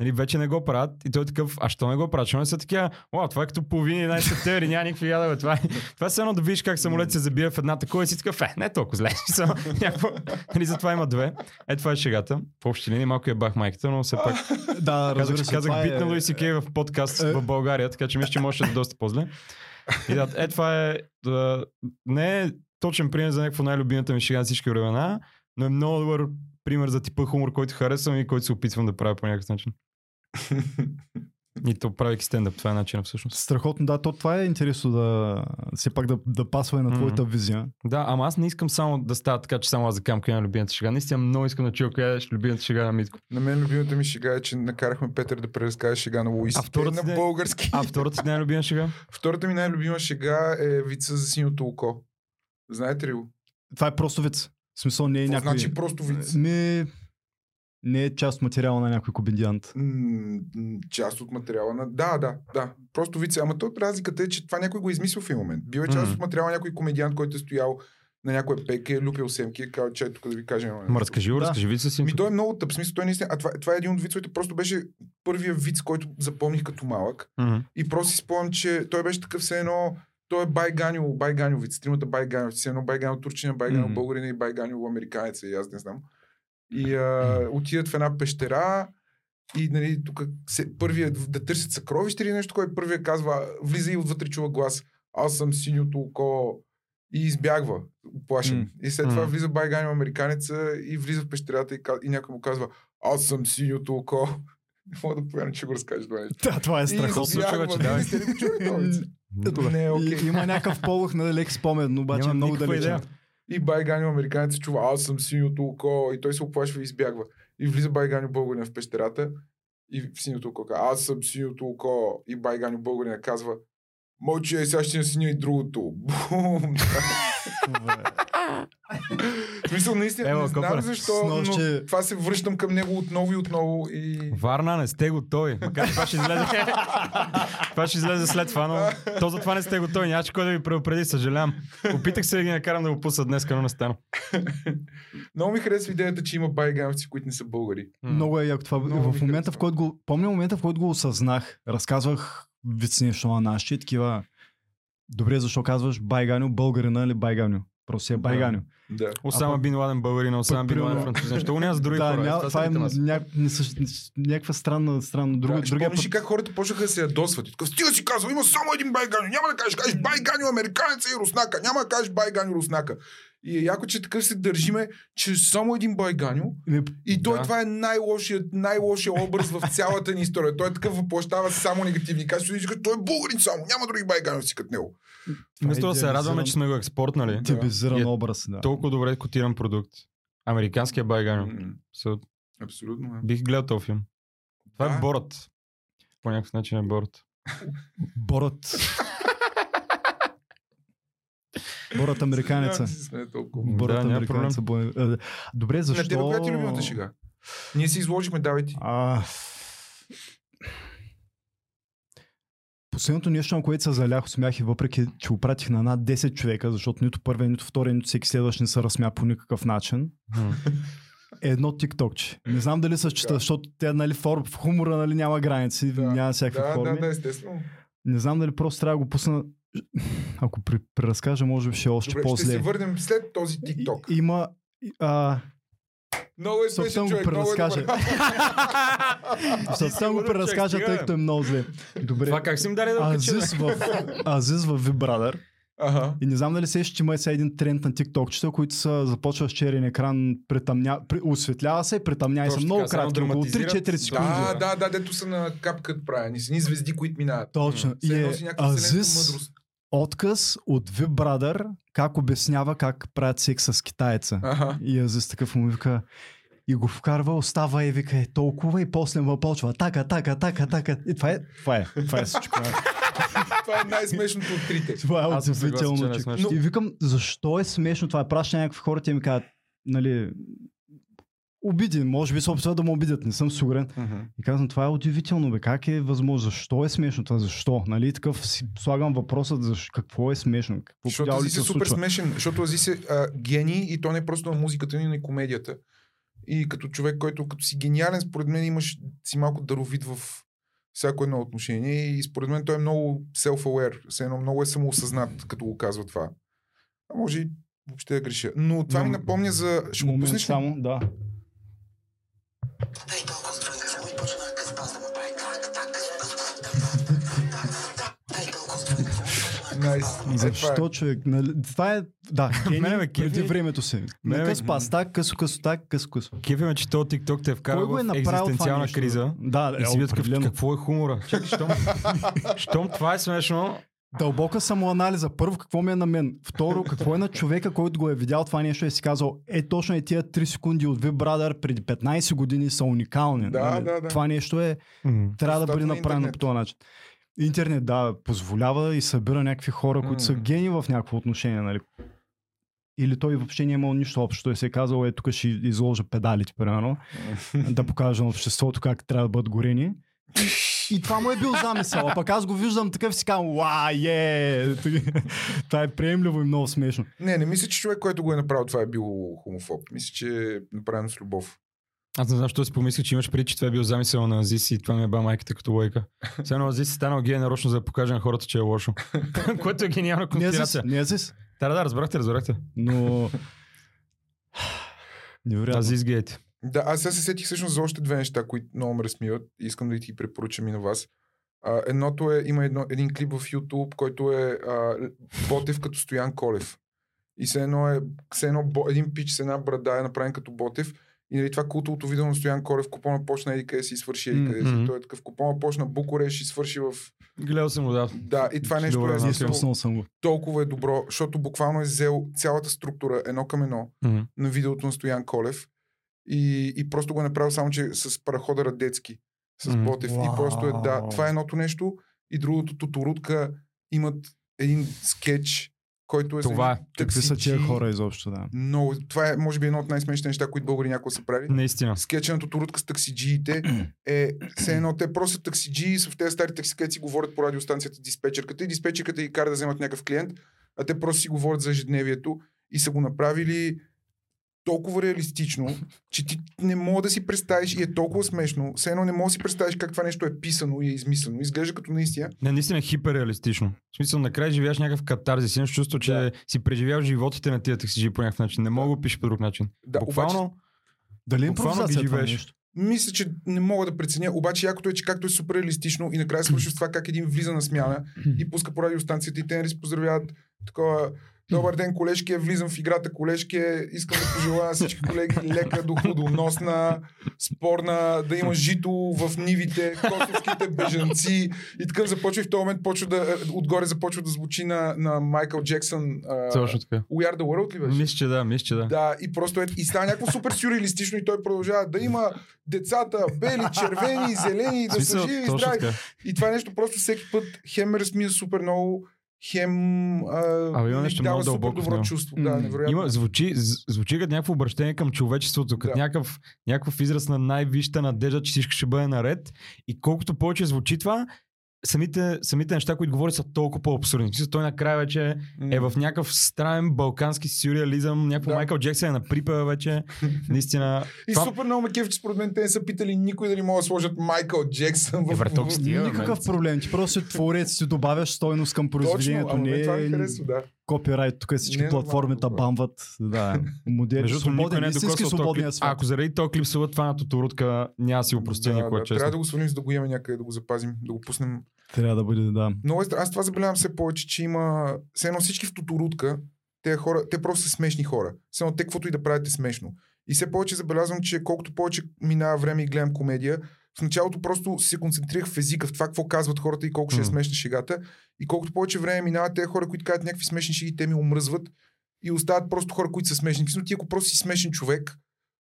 Нали, вече не го правят и той е такъв, а що не го правят? Що не са такива, о, това е като половина 11 септември, няма никакви ядове. Това е, това е едно да видиш как самолет се забива в една такова и си такъв, е, не е толкова зле. Само някакво, нали, затова има две. Е, това е шегата. В общи линии малко е бах майката, но все пак
Да,
казах,
разбира се.
казах бит
е-
на Луиси Кей в подкаст в България, така че мисля, че може да е доста по-зле. И да, е, това е, да, не е точен пример за някакво най-любимата ми шега на всички времена, но е много добър пример за типа хумор, който харесвам и който се опитвам да правя по някакъв начин. И то правейки стендъп, това е начинът всъщност.
Страхотно, да, то това е интересно да все пак да, да пасва и на твоята визия.
Да, ама аз не искам само да става така, че само аз да кам коя е любимата шега. Наистина много искам да чуя коя е любимата шега на Митко.
На мен любимата ми шега е, че накарахме Петър да преразкаже шега на Луис.
А втората
на български.
А втората ти най-любима шега?
Втората ми най-любима шега е вица за синьото око. Знаете ли го?
Това е просто вид. В смисъл не е
Какво
някой...
значи просто виц?
Ми... Не е част от материала на някой комедиант.
М, част от материала на... Да, да, да. Просто вице. Ама то разликата е, че това някой го е измислил в един момент. Бил е част от материала на някой комедиант, който е стоял на някоя пека, е люпил семки, е казал, че е тук да ви кажем.
Ма разкажи го,
Да.
разкажи ви си.
Ми той е много тъп. Смисъл, той наистина. А това, това е един от вицовете. Просто беше първия виц, който запомних като малък.
Мгм.
И просто си спомням, че той беше такъв все едно. Той е байганил, байганил виц. Тримата байганил. Все едно байганил турчина, байганил
Мгм.
българина и байганил американеца. И аз не знам. И а, отидат в една пещера и нали, тук се, първият да търсят съкровище или нещо, кой първият казва, влиза и отвътре чува глас. Аз съм синьото око. И избягва, оплашен.
М.
И след това влиза байганил американеца и влиза в пещерата и, и някой му казва, аз съм синьото око. Не мога да повярвам, че го разкажеш това нещо.
Да, това е страхотно.
случва,
избягва.
че
Вие
да.
Не окей.
и, има някакъв полух на лек спомен, обаче
Нямам
е много далече.
идея.
И Байганю американец чува, аз съм синьото око и той се оплашва и избягва. И влиза Байганю българина в пещерата и в синьото око казва, аз съм синьото око и Байганю българина казва, мълчи, е, сега ще насиня и другото. Бум! В смисъл, наистина,
Ева,
не знам
копър.
защо,
Снощи-
но това се връщам към него отново и отново и...
Варна, не сте готови. Макар това ще излезе. това ще излезе след това, но то за това не сте готови. Нямаше кой да ви предупреди, съжалявам. Опитах се да ги накарам да го пуснат днес, но не стана.
Много ми харесва идеята, че има байгановци, които не са българи.
Много е яко това.
Много
в момента, в който го... Помня момента, в който го осъзнах. Разказвах вици нещо на наши и такива... Добре, защо казваш байганю, българина или байганю? Просто е байганю.
Да.
Осама Бин Ладен българин, Осама Бин Ладен
примерно-
французин. Защо го няма с други
Да,
хора?
ня,
Това
е
нас.
някаква странна, странна. Друга,
Да,
път...
ли как хората почнаха да се ядосват? Така, стига си казал, има само един байганю. Няма да кажеш, кажеш байганю американеца и руснака. Няма да кажеш байганю руснака. И е яко, че такъв се държиме, че само един байганю. И той
Да.
това е най-лошият, най-лошият образ в цялата ни история. Той е такъв въплащава само негативни качества. И той е българин само. Няма други байганю си като него.
Вместо
е
да се радваме, че сме го експортнали.
Типизиран
И е
образ, да.
Толкова добре котиран продукт. Американския байганю. So,
Абсолютно. е.
бих гледал този филм. Това
Да.
е Борът. По някакъв начин е Борът.
Борът. Борът американеца.
Се.
Борът
Да,
американеца. бой- А, Добре, защо...
коя ти е любимата шега? Ние си изложихме, давай ти.
А... Последното нещо, на което се залях смях и въпреки, че го пратих на над 10 човека, защото нито първия, нито втория, нито всеки следващ не се разсмя по никакъв начин, е едно тиктокче. Не знам дали се счита,
Да.
защото тя, нали, фор, в хумора нали, няма граници,
Да.
няма всякакви
Да,
форми.
да, да, естествено.
Не знам дали просто трябва да го пусна. Ако при, преразкажа, може би ще е още
Добре, ще
по-зле.
се върнем след този TikTok.
И- Има. А,
Много е смешен
го
човек, много е
преразкажа. ще само го
че
преразкажа, тъй като е много зле. Добре.
Това как си им дали да го?
Азис в, Азис в Вибрадър.
Ага.
И не знам дали се че има сега един тренд на тиктокчета, които са започва с черен екран, притъмня, при, осветлява се, притъмнява са много кратки, около
драматизират.
3-4 секунди.
Да, да, да, дето са на капката правени. С ни звезди, които минават.
Точно.
Все
И е Азис отказ от Вибрадър, как обяснява как правят секс с китайца.
Ага.
И Азис такъв му вика, и го вкарва, остава и вика е толкова и после му почва така, така, така, така. И това е, това е, това е всичко.
Това е най-смешното от трите.
Това е
не
удивително.
е смешно.
И викам, защо е смешно това? Праща някакви хора, те ми казват, нали, обиди. Може би се опитват да му обидят, не съм сигурен. И казвам, това е удивително, бе. Как е възможно? Защо е смешно това? Защо? Нали? Такъв си слагам въпросът, защо, какво е смешно? Какво
Защото
се
е супер
случва?
смешен, защото Азис е а, гений и то не е просто на музиката, но и на комедията. И като човек, който като си гениален, според мен имаш си малко даровит в всяко едно отношение и според мен той е много self-aware, все едно много е самоосъзнат, като го казва това. А може и въобще да греша. Но това ми
Но-
напомня за... Ще го пуснеш
само, да.
Ей, толкова и почна
Найс. Е, е.
Защо човек? Нали, това е, да, гений преди времето си.
Ме-
къс пас, так, късо, късо, так, късо, късо.
Кефи ме, че този TikTok те е вкарал
е
в екзистенциална криза.
Да,
И си
определено.
какво е хумора? Чакай, щом, щом това е смешно,
Дълбока самоанализа. Първо, какво ми е на мен? Второ, какво е на човека, който го е видял това нещо и е си казал, е точно е тия 3 секунди от Big Brother преди 15 години са уникални.
Да,
нали?
да, да.
Това нещо е, трябва да бъде
на
направено по този начин. Интернет, да, позволява и събира някакви хора, които са
М.
гени в някакво отношение, нали? Или той въобще не е имал нищо общо. Той се е казал, е, тук ще изложа педалите, примерно, да покажа на обществото как трябва да бъдат горени. И това му е бил замисъл. А пък аз го виждам такъв си казвам, ва, е! Това е приемливо и много смешно.
Не, не мисля, че човек, който го е направил, това е бил хомофоб. Мисля, че е направено с любов.
Аз не знам, защо си помислих, че имаш преди, че това е бил замисъл на Азис и това ми е ба майката като лойка. Едно Азис е станал гей нарочно, за да покаже на хората, че е лошо. Което е гениална конспирация.
не е зис,
Да, да, разбрахте, разбрахте.
но... Невероятно.
Азис гейт.
Да, аз сега се сетих всъщност за още две неща, които много ме разсмиват и искам да ти препоръчам и на вас. А, едното е, има едно, един клип в YouTube, който е а, Ботев като Стоян Колев. И все едно е, все едно един пич с една брада е направен като Ботев. И нали, това култовото видео на Стоян Колев, купона почна еди къде си и свърши еди къде си.
Мгм.
Той е такъв купона почна Букуреш и свърши в...
Гледал съм го, да.
Да, и това нещо
Добре,
е
Естествено съм го.
толкова е добро, защото буквално е взел цялата структура едно към едно
Мгм.
на видеото на Стоян Колев и, и просто го е направил само, че с парахода Радецки, с
Мгм.
Ботев. И просто е, да, това е едното нещо. И другото, Тоторутка имат един скетч, който е
Това е.
Какви са тия хора изобщо, да.
Много, това е, може би, едно от най-смешните неща, които българи някога са правили.
Наистина.
Скетча на Тоторутка с таксиджиите е все едно, те просто таксиджии са в тези стари такси, където си говорят по радиостанцията диспетчерката и диспетчерката ги кара да вземат някакъв клиент, а те просто си говорят за ежедневието и са го направили толкова реалистично, че ти не мога да си представиш и е толкова смешно. Все едно не мога да си представиш как това нещо е писано и е измислено. Изглежда като наистина.
Не, наистина е хиперреалистично. В смисъл, накрая живееш някакъв катарзис. Имаш чувство, че
Да.
си преживял животите на тия таксиджи по някакъв начин. Не мога да го пишеш по друг начин.
Да,
Буквално,
обаче,
Дали е
Буквално ги живееш.
нещо?
мисля, че не мога да преценя. Обаче якото е, че както е супер реалистично и накрая свърши с това как един влиза на смяна и пуска по радиостанцията и те нали се поздравяват такова Добър ден, колежки, е, влизам в играта, колежки, е, искам да пожелая всички колеги лека доходоносна, спорна, да има жито в нивите, косовските бежанци и така започва и в този момент почва да, отгоре започва да звучи на, на Майкъл Джексън
точно така.
We are the world ли беше?
Мисля, че да, мисля, че да.
Да, и просто е, и става някакво супер сюрреалистично и той продължава да има децата бели, червени, зелени, да са живи и здрави. И това нещо просто всеки път хем ме разсмия супер много, хем а,
Абе, има нещо
дава
много
супер
дълбоко
добро чувство. Да, невероятно.
Има, звучи, звучи като някакво обращение към човечеството, като
Да.
някакъв, някакъв израз на най-висшата надежда, че всичко ще бъде наред. И колкото повече звучи това, самите, самите неща, които говори, са толкова по-абсурдни. Той накрая вече е в някакъв странен балкански сюрреализъм, някакво
Да.
Майкъл Джексън е на припева вече. Наистина.
И
това-
супер много ме кеф, че според мен те не са питали никой дали могат да сложат Майкъл Джексън в...
Е, стига, бе,
Никакъв проблем. Ти просто си творец, си добавяш стойност към
Точно,
произведението.
ама
не
това ми
е
харесва, да.
копирайт. Тук всички
Не е
платформи
нормално това.
бамват. Да, модели.
Между
Свободен,
не е
истински свободния свят.
Ако заради този клип това на Тоторутка, няма да си го простя
да,
никога,
да.
честно.
Трябва да го свалим, за да го имаме някъде, да го запазим, да го пуснем
Трябва да бъде, да.
Много е Аз това забелявам все повече, че има... Все едно всички в Тоторутка, те хора, те просто са смешни хора. Все едно те каквото и да правят е смешно. И все повече забелязвам, че колкото повече минава време и гледам комедия, в началото просто се концентрирах в езика, в това какво казват хората и колко ще е смешна шегата. И колкото повече време минава, те хора, които казват някакви смешни шеги, те ми омръзват и остават просто хора, които са смешни. Но ти ако просто си смешен човек,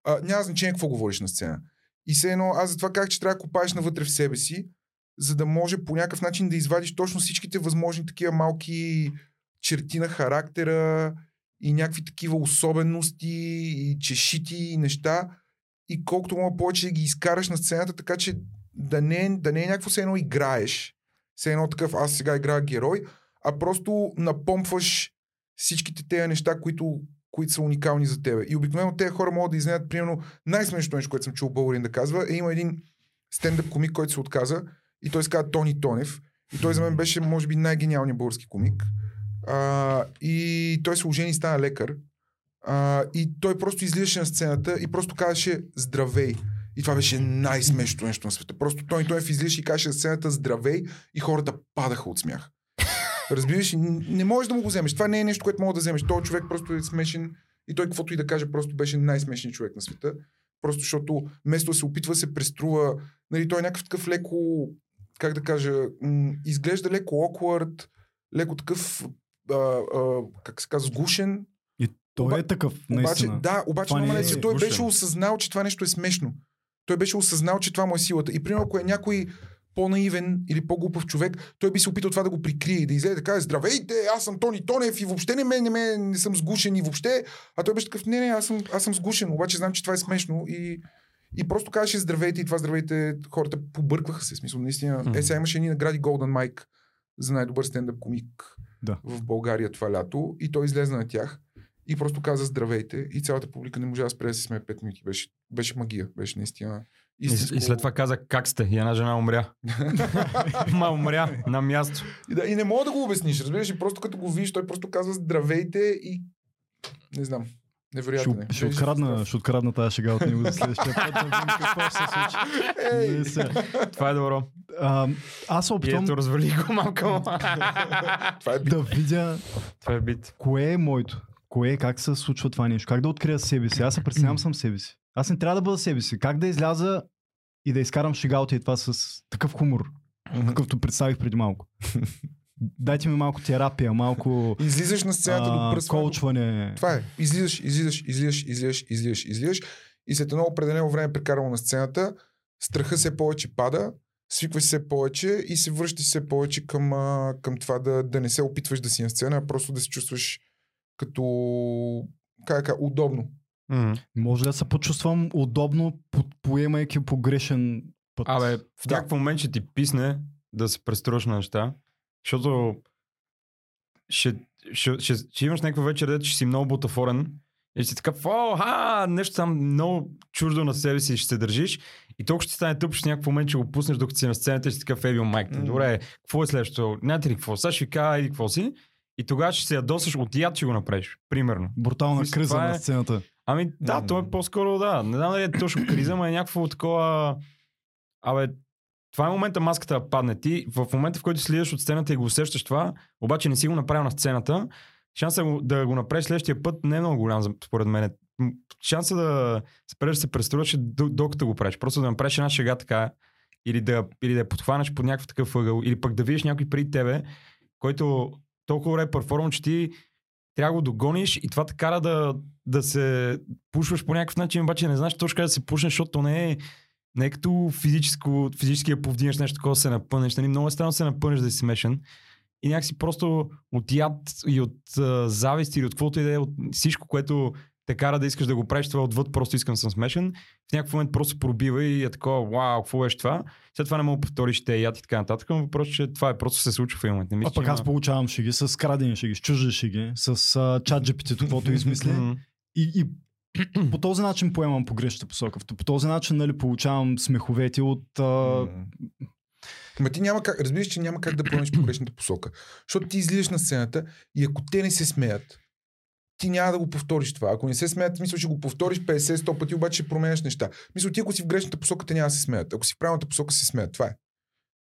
а, няма значение какво говориш на сцена. И все едно, аз затова казах, че трябва да копаеш навътре в себе си, за да може по някакъв начин да извадиш точно всичките възможни такива малки черти на характера и някакви такива особености и чешити и неща и колкото мога повече да ги изкараш на сцената, така че да не, е- да не е някакво все едно играеш. Все едно такъв, аз сега играя герой, а просто напомпваш всичките тези неща, които, които са уникални за тебе. И обикновено тези хора могат да изненадат, примерно, най-смешното нещо, което съм чул българин да казва, е има един стендъп комик, който се отказа и той се казва Тони Тонев. И той за мен беше, може би, най-гениалният български комик. А, и той се ожени и стана лекар. А, и той просто излизаше на сцената и просто казваше здравей. И това беше най-смешното нещо на света. Просто той, той излизаше и казваше на сцената здравей и хората падаха от смях. Разбираш, не можеш да му го вземеш. Това не е нещо, което мога да вземеш. Той човек просто е смешен и той каквото и да каже, просто беше най-смешният човек на света. Просто защото вместо да се опитва се преструва, нали, той е някакъв такъв леко, как да кажа, м- изглежда леко awkward, леко такъв, а, а, как се казва, сгушен.
И той
Оба-
е такъв,
Обаче,
наистина.
да, обаче
Това
много
не е
е... той
гушен.
беше осъзнал, че това нещо е смешно. Той беше осъзнал, че това му е силата. И примерно, ако е някой по-наивен или по-глупав човек, той би се опитал това да го прикрие и да излезе да каже, здравейте, аз съм Тони Тонев и въобще не, ме, не, ме, не съм сгушен и въобще. А той беше такъв, не, не, аз съм, аз съм сгушен, обаче знам, че това е смешно и, и просто казваше здравейте и това здравейте, хората побъркваха се. Смисъл, наистина.
Мгм.
Е, сега имаше едни награди Golden Mike за най-добър стендъп комик
Да.
в България това лято и той излезе на тях и просто каза здравейте и цялата публика не можа да спре да се смее 5 минути. Беше, беше магия, беше наистина.
И, и след това каза как сте и една жена умря. Ма умря на място.
И, да, и не мога да го обясниш, разбираш, и просто като го видиш, той просто казва здравейте и не знам. Невероятно е.
Ще, ще,
Беше
открадна, ще открадна тази шега от него за следващия път, да видим какво ще се случи.
Ей!
Не се.
Това е добро.
А, аз опитвам
ето развали го малко.
Това е бит.
да видя
Това е бит.
кое е моето. Кое е, как се случва това нещо. Как да открия себе си. Аз се представям съм себе си. Аз не трябва да бъда себе си. Как да изляза и да изкарам шегалта и това с такъв хумор, какъвто представих преди малко. Дайте ми малко терапия, малко
Излизаш на сцената до
а,
пръсване.
коучване.
Това е. Излизаш, излизаш, излизаш, излизаш, излизаш, излизаш и след едно определено време прекарано на сцената, страха все повече пада, свикваш се повече и се връщаш все повече към, а, към това да, да не се опитваш да си на сцена, а просто да се чувстваш като как, удобно.
М.
Може да се почувствам удобно, по- поемайки погрешен път.
Абе, в
Да.
някакъв момент ще ти писне да се преструваш на неща, защото ще, ще, ще, ще имаш някаква вечер, дето ще си много бутафорен и ще си такъв, о, ха, нещо там много чуждо на себе си ще се държиш и толкова ще стане тъп, че в някакъв момент ще го пуснеш докато си на сцената и ще си такъв ебил майк.
М.
Добре, какво е следващото? Знаете ли какво? Сега ще ви кажа еди какво си и тогава ще се ядосаш от яд, ще го направиш. Примерно.
Брутална
Мисля,
криза
това
на
е-
сцената.
Ами да,
М.
то е по-скоро да. Не знам дали е точно криза, но е някакво такова... Абе, това е момента маската да падне. Ти в момента, в който слизаш от сцената и го усещаш това, обаче не си го направил на сцената, шансът го- да го направиш следващия път не е много голям, според мен. М, Шансът да спреш да се преструваш е до- докато го правиш. Просто да направиш една шега така, или да, или да подхванеш под някакъв такъв ъгъл, или пък да видиш някой преди тебе, който толкова добре е перформан, че ти трябва да го догониш и това те кара да, да се пушваш по някакъв начин, обаче не знаеш точно как да се пушнеш, защото то не е, не е като физическо, физически я повдигнеш нещо такова, се напънеш. Нали? Много е странно се напънеш да си смешен. И някакси просто от яд и от а, завист или от каквото и да е, от всичко, което те кара да искаш да го правиш, това е отвъд, просто искам да съм смешен. В някакъв момент просто пробива и е такова, вау, какво беше това? След това не мога да повториш те яд и така нататък, но въпрос, че това е просто се случва в момент. Не
А
мисля,
пък
че
аз
има-
получавам шеги с крадени шеги, с чужди шеги, с а, чат GPT, каквото измисли. И, и по този начин поемам погрешната посока. По този начин нали, получавам смеховети от... А...
Ма ти няма как, разбираш, че няма как да поемеш погрешната посока. Защото ти излизаш на сцената и ако те не се смеят, ти няма да го повториш това. Ако не се смеят, мисля, ще го повториш 50-100 пъти, обаче ще променяш неща. Мисля, ти ако си в грешната посока, те няма да се смеят. Ако си в правилната посока, се смеят. Това е.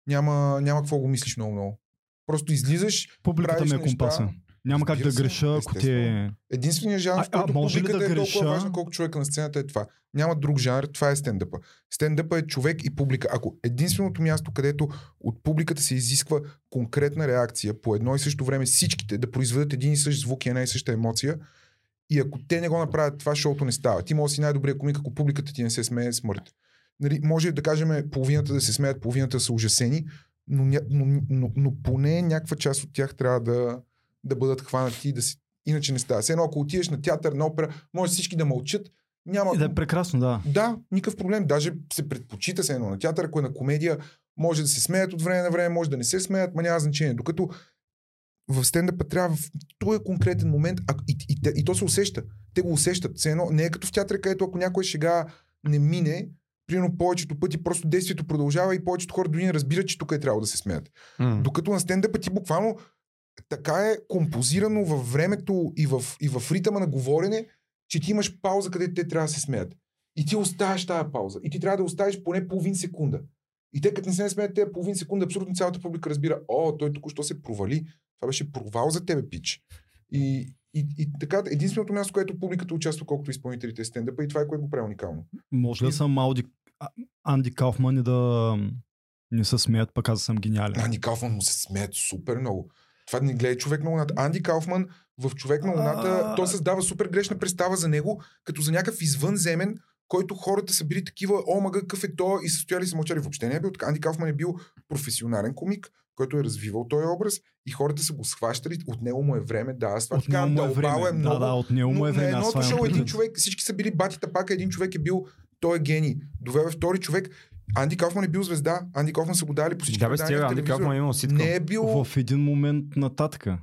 Няма, няма какво го мислиш много-много. Просто излизаш,
Публиката ми е
неща.
Няма как да греша, ако е...
Единственият жанр,
А-
в който
може да
е толкова
греша?
важна, колко човека на сцената е това. Няма друг жанр, това е стендъпа. Стендъпа е човек и публика. Ако единственото място, където от публиката се изисква конкретна реакция по едно и също време всичките да произведат един и същ звук и една и съща емоция, и ако те не го направят, това шоуто не става. Ти може да си най-добрия комик, ако публиката ти не се смее, е смърт. Нали, може да кажем половината да се смеят, половината да са ужасени, но, но, но, но поне някаква част от тях трябва да, да бъдат хванати и да си... Иначе не става. Все едно, ако отидеш на театър, на опера, може всички да мълчат, Няма...
И да е прекрасно, да.
Да, никакъв проблем. Даже се предпочита се едно на театър, ако е на комедия, може да се смеят от време на време, може да не се смеят, ма няма значение. Докато в стендъпа трябва в този конкретен момент, а, и, и, и, и, то се усеща. Те го усещат. Все едно, не е като в театъра, където ако някой шега не мине, примерно повечето пъти просто действието продължава и повечето хора дори не разбират, че тук е трябвало да се смеят.
М.
Докато на стендъпа ти буквално така е композирано във времето и в, и в ритъма на говорене, че ти имаш пауза, където те трябва да се смеят. И ти оставяш тази пауза. И ти трябва да оставиш поне половин секунда. И те като не се смеят тези половин секунда, абсолютно цялата публика разбира, о, той току-що се провали. Това беше провал за тебе, пич. И, и, и така, единственото място, където публиката участва, колкото изпълнителите е стендъпа, и това е което го прави уникално.
Може ли да съм Ауди, Анди Кауфман и да не се смеят, пък аз съм гениален.
Анди Кауфман му се смеят супер много. Това не гледа човек на луната. Анди Кауфман в човек на луната,
А.
той създава супер грешна представа за него, като за някакъв извънземен, който хората са били такива, о, мага, какъв е то, и са стояли и са мълчали. Въобще не е бил така. Анди Кауфман е бил професионален комик, който е развивал този образ и хората са го схващали. От него му е време, да, аз това
него му е време.
е много.
Да, да, от него му е време.
едното шоу един човек, всички са били батите пака, един човек е бил, той е гений. Доведе втори човек. Анди Кауфман е бил звезда. Анди Кауфман са го дали по всички
Да, бе, стига, Анди. Кауфман е имал ситко.
Не е бил
В един момент нататъка.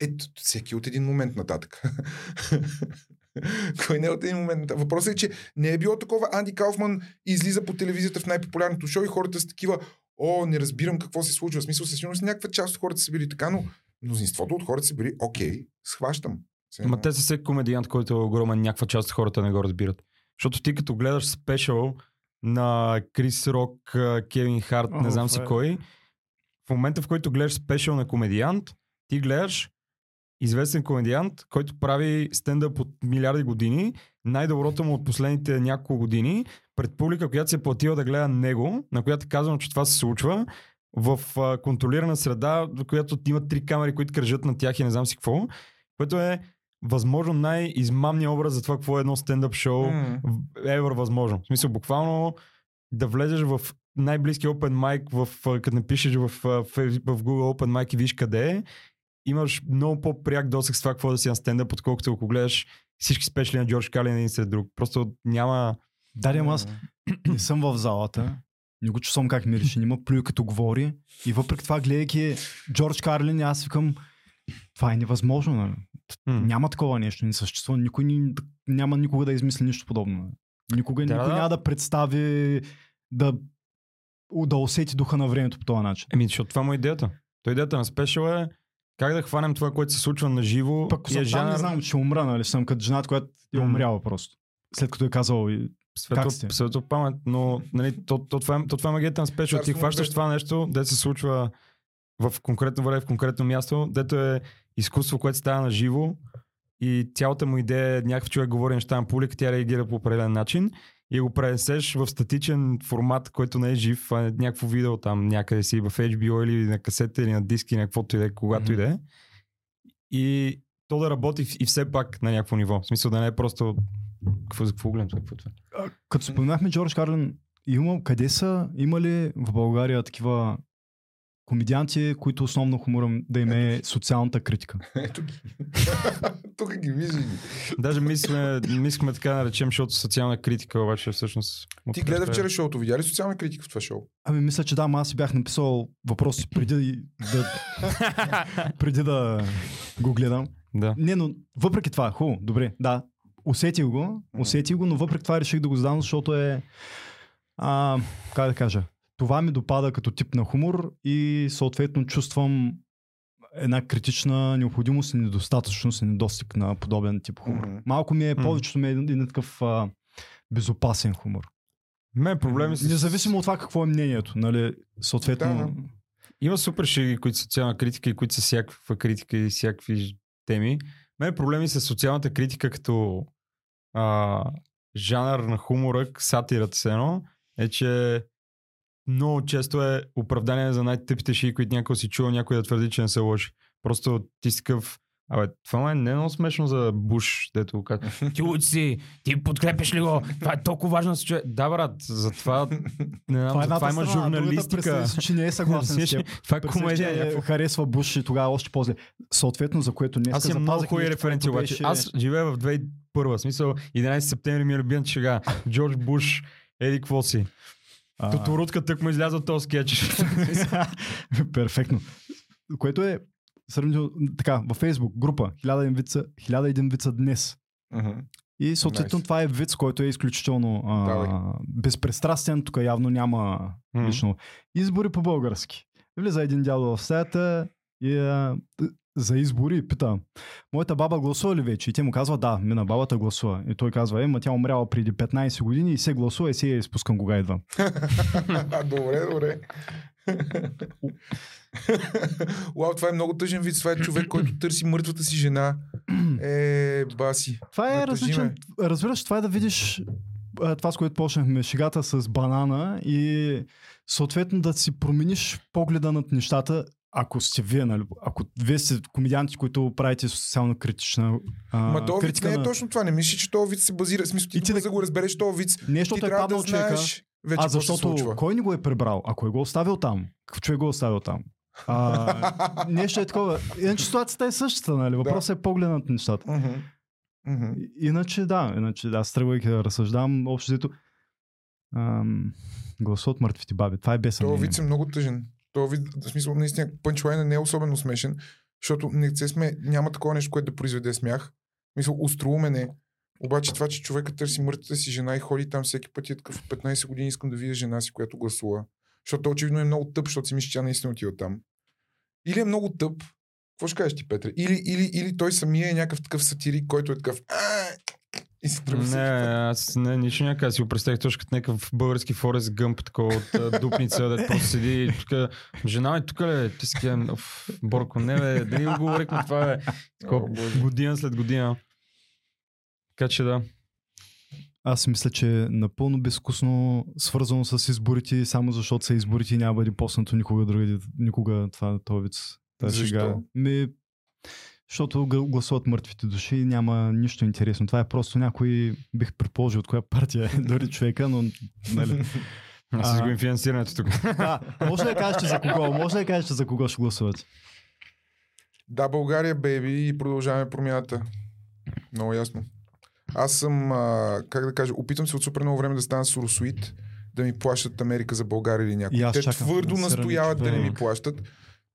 ето, всеки от един момент нататък. Кой не е от един момент нататък? Въпросът е, че не е било такова. Анди Кауфман излиза по телевизията в най-популярното шоу и хората са такива, о, не разбирам какво се случва. В смисъл, със сигурност някаква част от хората са били така, но мнозинството от хората са били, окей, схващам. Все
Ма те са всеки комедиант, който е огромен, някаква част от хората не го разбират. Защото ти като гледаш спешъл на Крис Рок, Кевин Харт, не
О,
знам си кой, в момента в който гледаш спешъл на комедиант, ти гледаш известен комедиант, който прави стендъп от милиарди години, най-доброто му от последните няколко години, пред публика, която се е платила да гледа него, на която казвам, че това се случва, в контролирана среда, в която има три камери, които кръжат на тях и не знам си какво, което е възможно най-измамният образ за това какво е едно стендъп шоу
М.
ever възможно. В смисъл, буквално да влезеш в най-близки open mic, в, като напишеш в, в, в Google open mic и виж къде е, имаш много по-пряк досег с това какво да си на стендъп, отколкото ако гледаш всички спешли на Джордж Калин един след друг. Просто няма...
Ама аз не съм в залата. Не го чувствам как мирише. Нима плюе като говори. И въпреки това, гледайки Джордж Карлин, аз викам, това е невъзможно. Нали?
М.
Няма такова нещо, не съществува. Никой ни, няма никога да измисли нищо подобно. Никога
Да,
никой
да.
няма да представи да, да усети духа на времето по този начин.
Еми, защото това му е идеята. То идеята на спешъл е как да хванем това, което се случва на живо.
Пък
и е жанр...
не знам, че умра, нали? Съм като жената, която е умряла просто. След като е казал и
светло памет, но нали, то, то, това, е, то това е магията на спешъл. Ти хващаш това нещо, де се случва в конкретно време, в конкретно място, дето е изкуство, което става на живо и цялата му идея е някакъв човек говори неща на публика, тя реагира по определен начин и го пренесеш в статичен формат, който не е жив, а е някакво видео там някъде си в HBO или на касета или на диски, на каквото и да е, когато и да е. И то да работи и все пак на някакво ниво. В смисъл да не е просто какво, за какво гледам, какво е това?
А, Като споменахме Джордж Карлин, има, къде са, има ли в България такива комедианти, които основно хумора да им е социалната критика?
Ето ги. Тук ги виждаш. ги.
Даже мислиме, мислиме така да наречем, защото социална критика, обаче всъщност...
Ти гледа вчера шоуто. Видя ли социална критика в това шоу?
Ами мисля, че да, ама аз си бях написал въпроси преди да, преди да го гледам.
Да.
Не, но въпреки това, хубаво, добре, да, усетих го, усетих го, но въпреки това реших да го задам, защото е, а, как да кажа, това ми допада като тип на хумор и съответно чувствам една критична необходимост и недостатъчност и недостиг на подобен тип хумор.
Мгм.
Малко ми е, повечето ми е един, такъв а, безопасен хумор.
Ме проблеми с...
Независимо от това какво е мнението, нали, съответно...
Да, да.
Има супер шеги, които са социална критика и които са всякаква критика и всякакви теми. Мен проблеми с социалната критика като а, жанър на хумора, сатирата се едно, е, че много често е оправдание за най-тъпите шеги, които някой си чувал, някой да твърди, че не са лоши. Просто ти си такъв, Абе, това май не е много смешно за Буш, дето го казва. Ти луд си, ти подкрепяш ли го? Това е толкова важно да се чуе. Да, брат, затова не знам,
Това, е
затова
едната
има
страна,
журналистика.
представи си, че не е съгласен с теб.
Това е комедия.
че харесва Буш и тогава още по-зле. Съответно, за което днес
Аз имам много хубави референции, обаче. Аз живея в 2001, смисъл 11 септември ми е любим шега. Джордж Буш, еди какво си. Тоторутка тък му изляза този скетч.
Перфектно. Което е сравнително така, във Фейсбук, група 1001 вица, 1001 вица днес.
Мгм.
И съответно
Nice.
това е виц, който е изключително
Давай.
а, безпристрастен. Тук явно няма лично. Избори по-български. Влиза един дядо в стаята и а, за избори и пита, моята баба гласува ли вече? И те му казва, да, мина бабата гласува. И той казва, ема тя умряла преди 15 години и се гласува и се я изпускам кога идва.
добре, добре. Уау, това е много тъжен вид. Това е човек, който търси мъртвата си жена. Е, баси.
Това е различен. Разбираш, това е да видиш това, с което почнахме, шегата с банана и съответно да си промениш погледа над нещата, ако сте вие, нали? Ако вие сте комедианти, които правите социално критична а,
Ма този вид не е
на...
точно това. Не мислиш, че този вид се базира. Смисъл, ти,
И ти да-
да го разбереш този вид.
Не,
Ти
е паднал
да
човека,
знаеш вече
а
какво
защото кой ни го е прибрал? А кой го е оставил там? Какъв човек го е оставил там? А, нещо е такова. Иначе ситуацията е същата, нали? Въпросът е поглед над нещата. И- Иначе да, иначе да, аз тръгвайки да разсъждавам, общо взето гласа от мъртвите баби. Това е без съмнение.
вид е много тъжен. Този вид, в смисъл, наистина, пънчлайна не е особено смешен, защото не се сме, няма такова нещо, което да произведе смях. Мисъл, остроумен е. Обаче това, че човека търси мъртвата си жена и ходи там всеки път и е такъв от 15 години искам да видя жена си, която гласува. Защото очевидно е много тъп, защото си мисли, че тя наистина отива там. Или е много тъп. Какво ще кажеш ти, Петре? Или, или, или той самия е някакъв такъв сатирик, който е такъв «А!» И се тръгва
Не, аз не, нищо няма как си го представих точно като някакъв български Форест Гъмп, такова от дупница, да просто седи и тук, жена ми тук ли, ти си Борко, не бе, да ни го говорихме това е такова, година след година. Така че да.
Аз мисля, че е напълно безвкусно свързано с изборите, само защото са изборите и няма да бъде поснато никога другаде, никога това. Тази
Защо?
шега. Ми, защото гласуват мъртвите души и няма нищо интересно. Това е просто някой, бих предположил от коя партия е дори човека, но нали.
Аз си го им финансирането тук.
да, може да кажете за кого, може да кажете за кого ще гласувате.
Да, България, бейби, и продължаваме промяната. Много ясно. Аз съм, а, как да кажа, опитвам се от супер много време да стана суросуит, да ми плащат Америка за България или някой. Те
чакам
твърдо настояват да не ми плащат,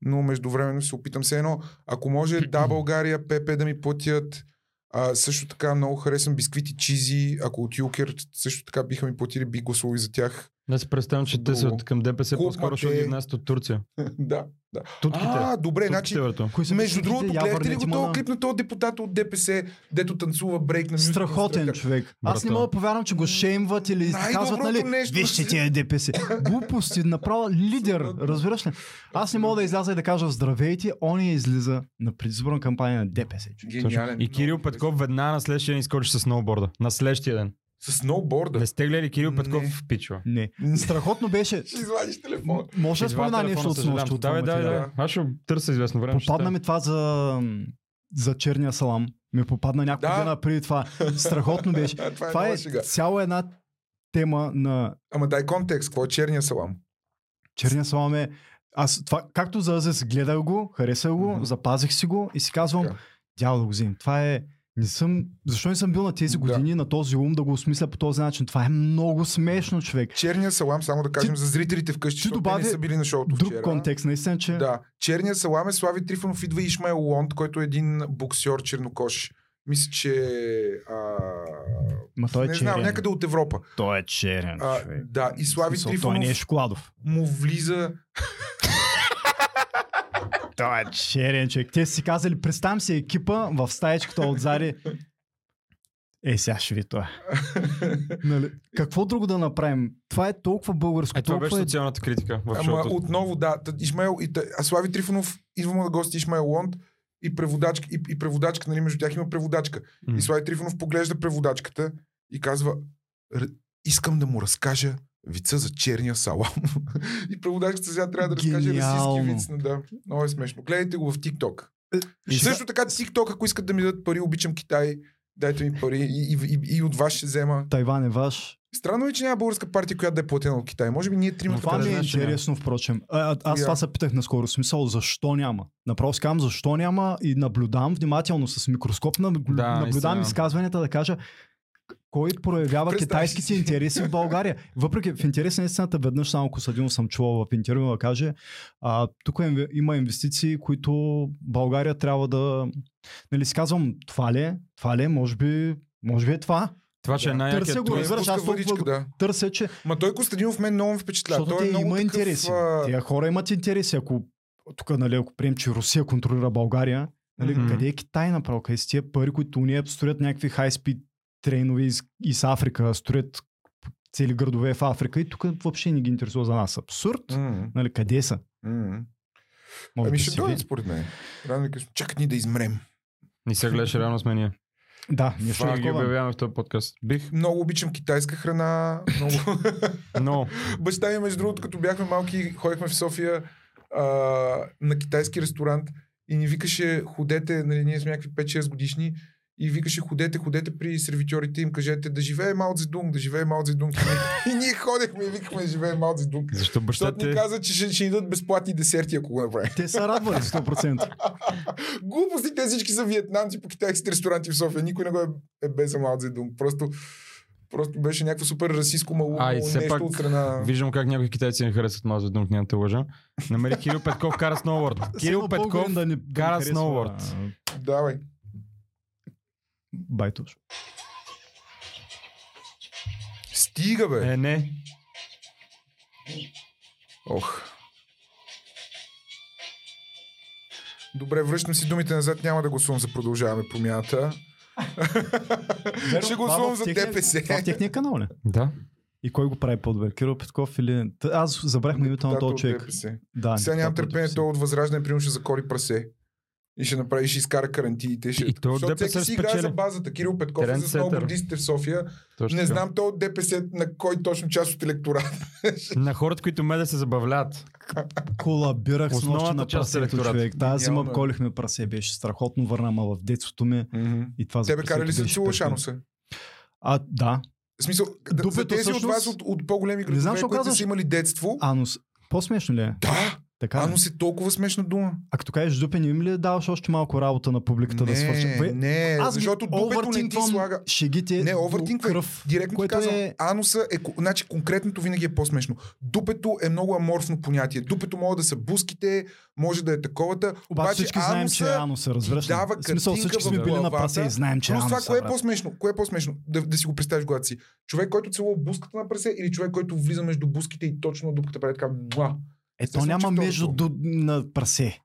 но междувременно се опитам се едно. Ако може да, България, ПП да ми платят, а, също така много харесвам бисквити чизи, ако от Юкер също така биха ми платили, би гласувал и за тях.
Да си представям, че те са към ДПС,
Клуб
по-скоро ще ги внасят от Турция.
да, да.
Тутките.
А, добре, значи, Между другото, гледахте ли го този клип на този депутат от ДПС, дето танцува брейк на
Страхотен човек. Аз не мога да повярвам, че го шеймват или казват, нали,
нещо
вижте тия ДПС. Глупости, направо лидер, разбираш ли? Аз не мога да изляза и да кажа здравейте, он я излиза на предизборна кампания на ДПС.
И Кирил Петков веднага на следващия ден изкочи с сноуборда. На следващия ден.
С сноуборда.
Не сте гледали Кирил
Не.
Петков в пичва.
Не. Страхотно беше.
Ще извадиш телефона.
Може да спомена нещо от снощи
давай,
материал.
давай. Аз ще търся известно време.
Попадна ми това за, за черния салам. Ми попадна няколко
Да.
дена преди това. Страхотно беше.
Това е
Това е
шега.
цяла една тема на
Ама дай контекст. Какво е черния салам?
черния салам е... Аз това, както за Азес, гледах го, харесах го,
Мгм.
запазих си го и си казвам, дявол да го вземем. Това е... Не съм... Защо не съм бил на тези
Да.
години, на този ум да го осмисля по този начин? Това е много смешно, човек.
Черния салам, само да кажем за зрителите вкъщи,
ти
защото
добави
не са били на шоуто
Друг
вчера.
контекст, наистина, че...
Да. Черния салам е Слави Трифонов, идва Ишмаел Лонд, който е един боксер чернокош. Мисля, че... А...
Ма той е
не
черен.
знам, някъде от Европа.
Той е черен,
А,
човек.
да, и Слави
Смисъл,
Трифонов
Той не е Шоколадов.
му влиза...
Той е черен човек. Те си казали, представям си екипа в стаечката отзади. Е, сега ще ви това. нали? Какво друго да направим? Това е толкова българско.
Е, това беше
е...
социалната критика в
Ама
шоуто.
отново, да, Ишмаел, и, а Слави Трифонов идва му на гости Ишмаел Лонд и преводачка, и, и преводачка, нали, между тях има преводачка.
М.
И Слави Трифонов поглежда преводачката и казва, «Р- искам да му разкажа вица за черния салам. и преводачката сега трябва да разкаже расистски виц. Да, много е смешно. Гледайте го в TikTok. И също така TikTok, ако искат да ми дадат пари, обичам Китай. Дайте ми пари и, и, и, и от вас ще взема.
Тайван е ваш.
Странно е, че няма българска партия, която да е платена от Китай. Може би ние
Но
тримата
това ми е интересно, впрочем. А, аз
Я.
това се питах наскоро. Смисъл, защо няма? Направо казвам, защо няма и наблюдавам внимателно с микроскоп, наб-
Да,
наблюдавам изказванията да кажа кой проявява китайските
си.
интереси в България. Въпреки в интерес на истината, веднъж само Косадино съм чувал в интервю да каже, а, тук инве- има инвестиции, които България трябва да... Нали си казвам, това ли е? Това ли е? Може би, може би е това.
Това, че е
Да.
най-якият
Търся го, разбираш, аз толкова
да.
Търся, че
Ма той Костадинов мен много ме впечатлява.
защото
Той е много
има
такъв,
интереси. Тия хора имат интереси. Ако тук, нали, ако приемем, че Русия контролира България, нали,
Мгм.
къде е Китай направо? Къде са тия пари, които ние строят някакви хай-спид трейнове из, из Африка, строят цели градове в Африка и тук въобще не ги интересува за нас. Абсурд.
м,
Нали, къде са? Може
Ами
да
ще дойдат според мен. Рано. Чакат ни да измрем.
И сега гледаш, реално сме ние.
Да, ние ще
Това ги обявяваме в този подкаст. Бих,
Много обичам китайска храна. Много...
но
Баща ми, между другото, като бяхме малки, ходихме в София а, на китайски ресторант и ни викаше, ходете, нали, ние сме някакви 5-6 годишни, и викаше, ходете, ходете при сервитьорите им, кажете да живее Мао Цзедунг, да живее Мао Цзедунг. и ние ходехме и викахме да живее Мао Цзедунг.
защо баща
Защото ни
ти...
каза, че ще, ще ни дадат безплатни десерти, ако го направим.
Те са радвали 100%.
Глупости, те всички са виетнамци по китайските ресторанти в София. Никой не го е, е без Мао Цзедунг. Просто, просто беше някакво супер расистско малумно
А, и все
нещо
пак
от страна...
Виждам как някои китайци не харесват Мао Зедунг, няма те лъжа. Намери Кирил Петков, кара сноуборд. Кирил Петков,
да ни- ни
кара сноуборд.
Давай.
Байтош.
Стига, бе.
Е, не.
Ох. Добре, връщам си думите назад. Няма да гласувам за продължаваме промяната. Ще гласувам за ДПС.
Това в техния канал ли?
Да.
И кой го прави по-добре? Кирил Петков или... Аз забрах му името на този човек. Да,
Сега нямам търпение, той от Възраждане, примерно ще закори прасе. И ще направи, ще изкара карантиите. Ще...
И от
Защото
ДПС
всеки си играе за базата. Кирил Петков е за сноубордистите в София.
Точно
Не знам той от ДПС на кой точно част от електората.
На хората, които ме да се забавляват.
Колабирах с нощи на
от
прасето, човек. Тази зима колихме прасе, беше страхотно, върна ма в детството ми и това за
Тебе кара ли се
беше
целуваш
перфектно.
ануса?
А, да.
В смисъл, да, за
Дупето
тези от
всъщност-
вас от, от по-големи
Не знам,
градове, които са имали детство,
Анус. По-смешно ли е?
да,
Така
анус е толкова смешна дума.
А като кажеш дупен, им ли даваш още малко работа на публиката да свърши?
не, не,
Аз
защото дупето не ти слага...
Шегите
Не,
до
овъртинквай.
кръв.
Директно ти
което
казвам,
е-
ануса е... Значи конкретното винаги е по-смешно. Дупето е много аморфно понятие. Дупето може да са буските, може да е таковата.
Обаче всички знаем, че е ануса, разбираш
дава
В смисъл всички сме били на прасе и знаем, че е
Плюс това,
ануса.
кое е по-смешно? Кое е по-смешно? Да, да си го представиш главата си. Човек, който целува буската на прасе или човек, който влиза между буските и точно дупката прави така муа.
Е,
се
то
случи
няма между до, на прасе.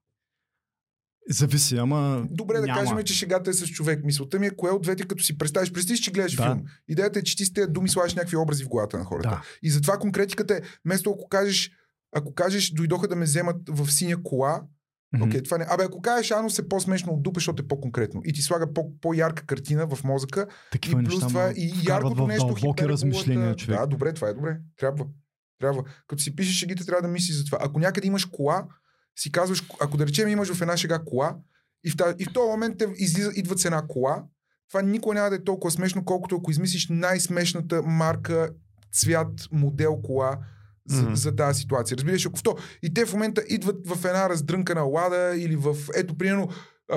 Зависи, ама
Добре, да
няма.
кажем, че шегата е с човек. Мисълта ми е кое от двете, като си представиш, представиш, че гледаш
Да.
филм. Идеята е, че ти с тези думи слагаш някакви образи в главата на хората.
Да.
И затова конкретиката е, вместо ако кажеш, ако кажеш, дойдоха да ме вземат в синя кола. Окей, това не. Абе, ако кажеш анус е по-смешно от дупе, защото е по-конкретно. И ти слага по- по-ярка картина в мозъка.
Такива
и плюс
неща
това и яркото
в
нещо.
дълбоки размишления, човек.
Да, добре, това е добре. Трябва. Трябва. Като си пишеш шегите, трябва да мислиш за това. Ако някъде имаш кола, си казваш, ако да речем имаш в една шега кола, и в, тази, и в този момент те излиза, идват с една кола, това никога няма да е толкова смешно, колкото ако измислиш най-смешната марка, цвят, модел кола за,
Мгм.
за тази ситуация. Разбираш, ако в то. И те в момента идват в една раздрънкана лада или в, ето, примерно,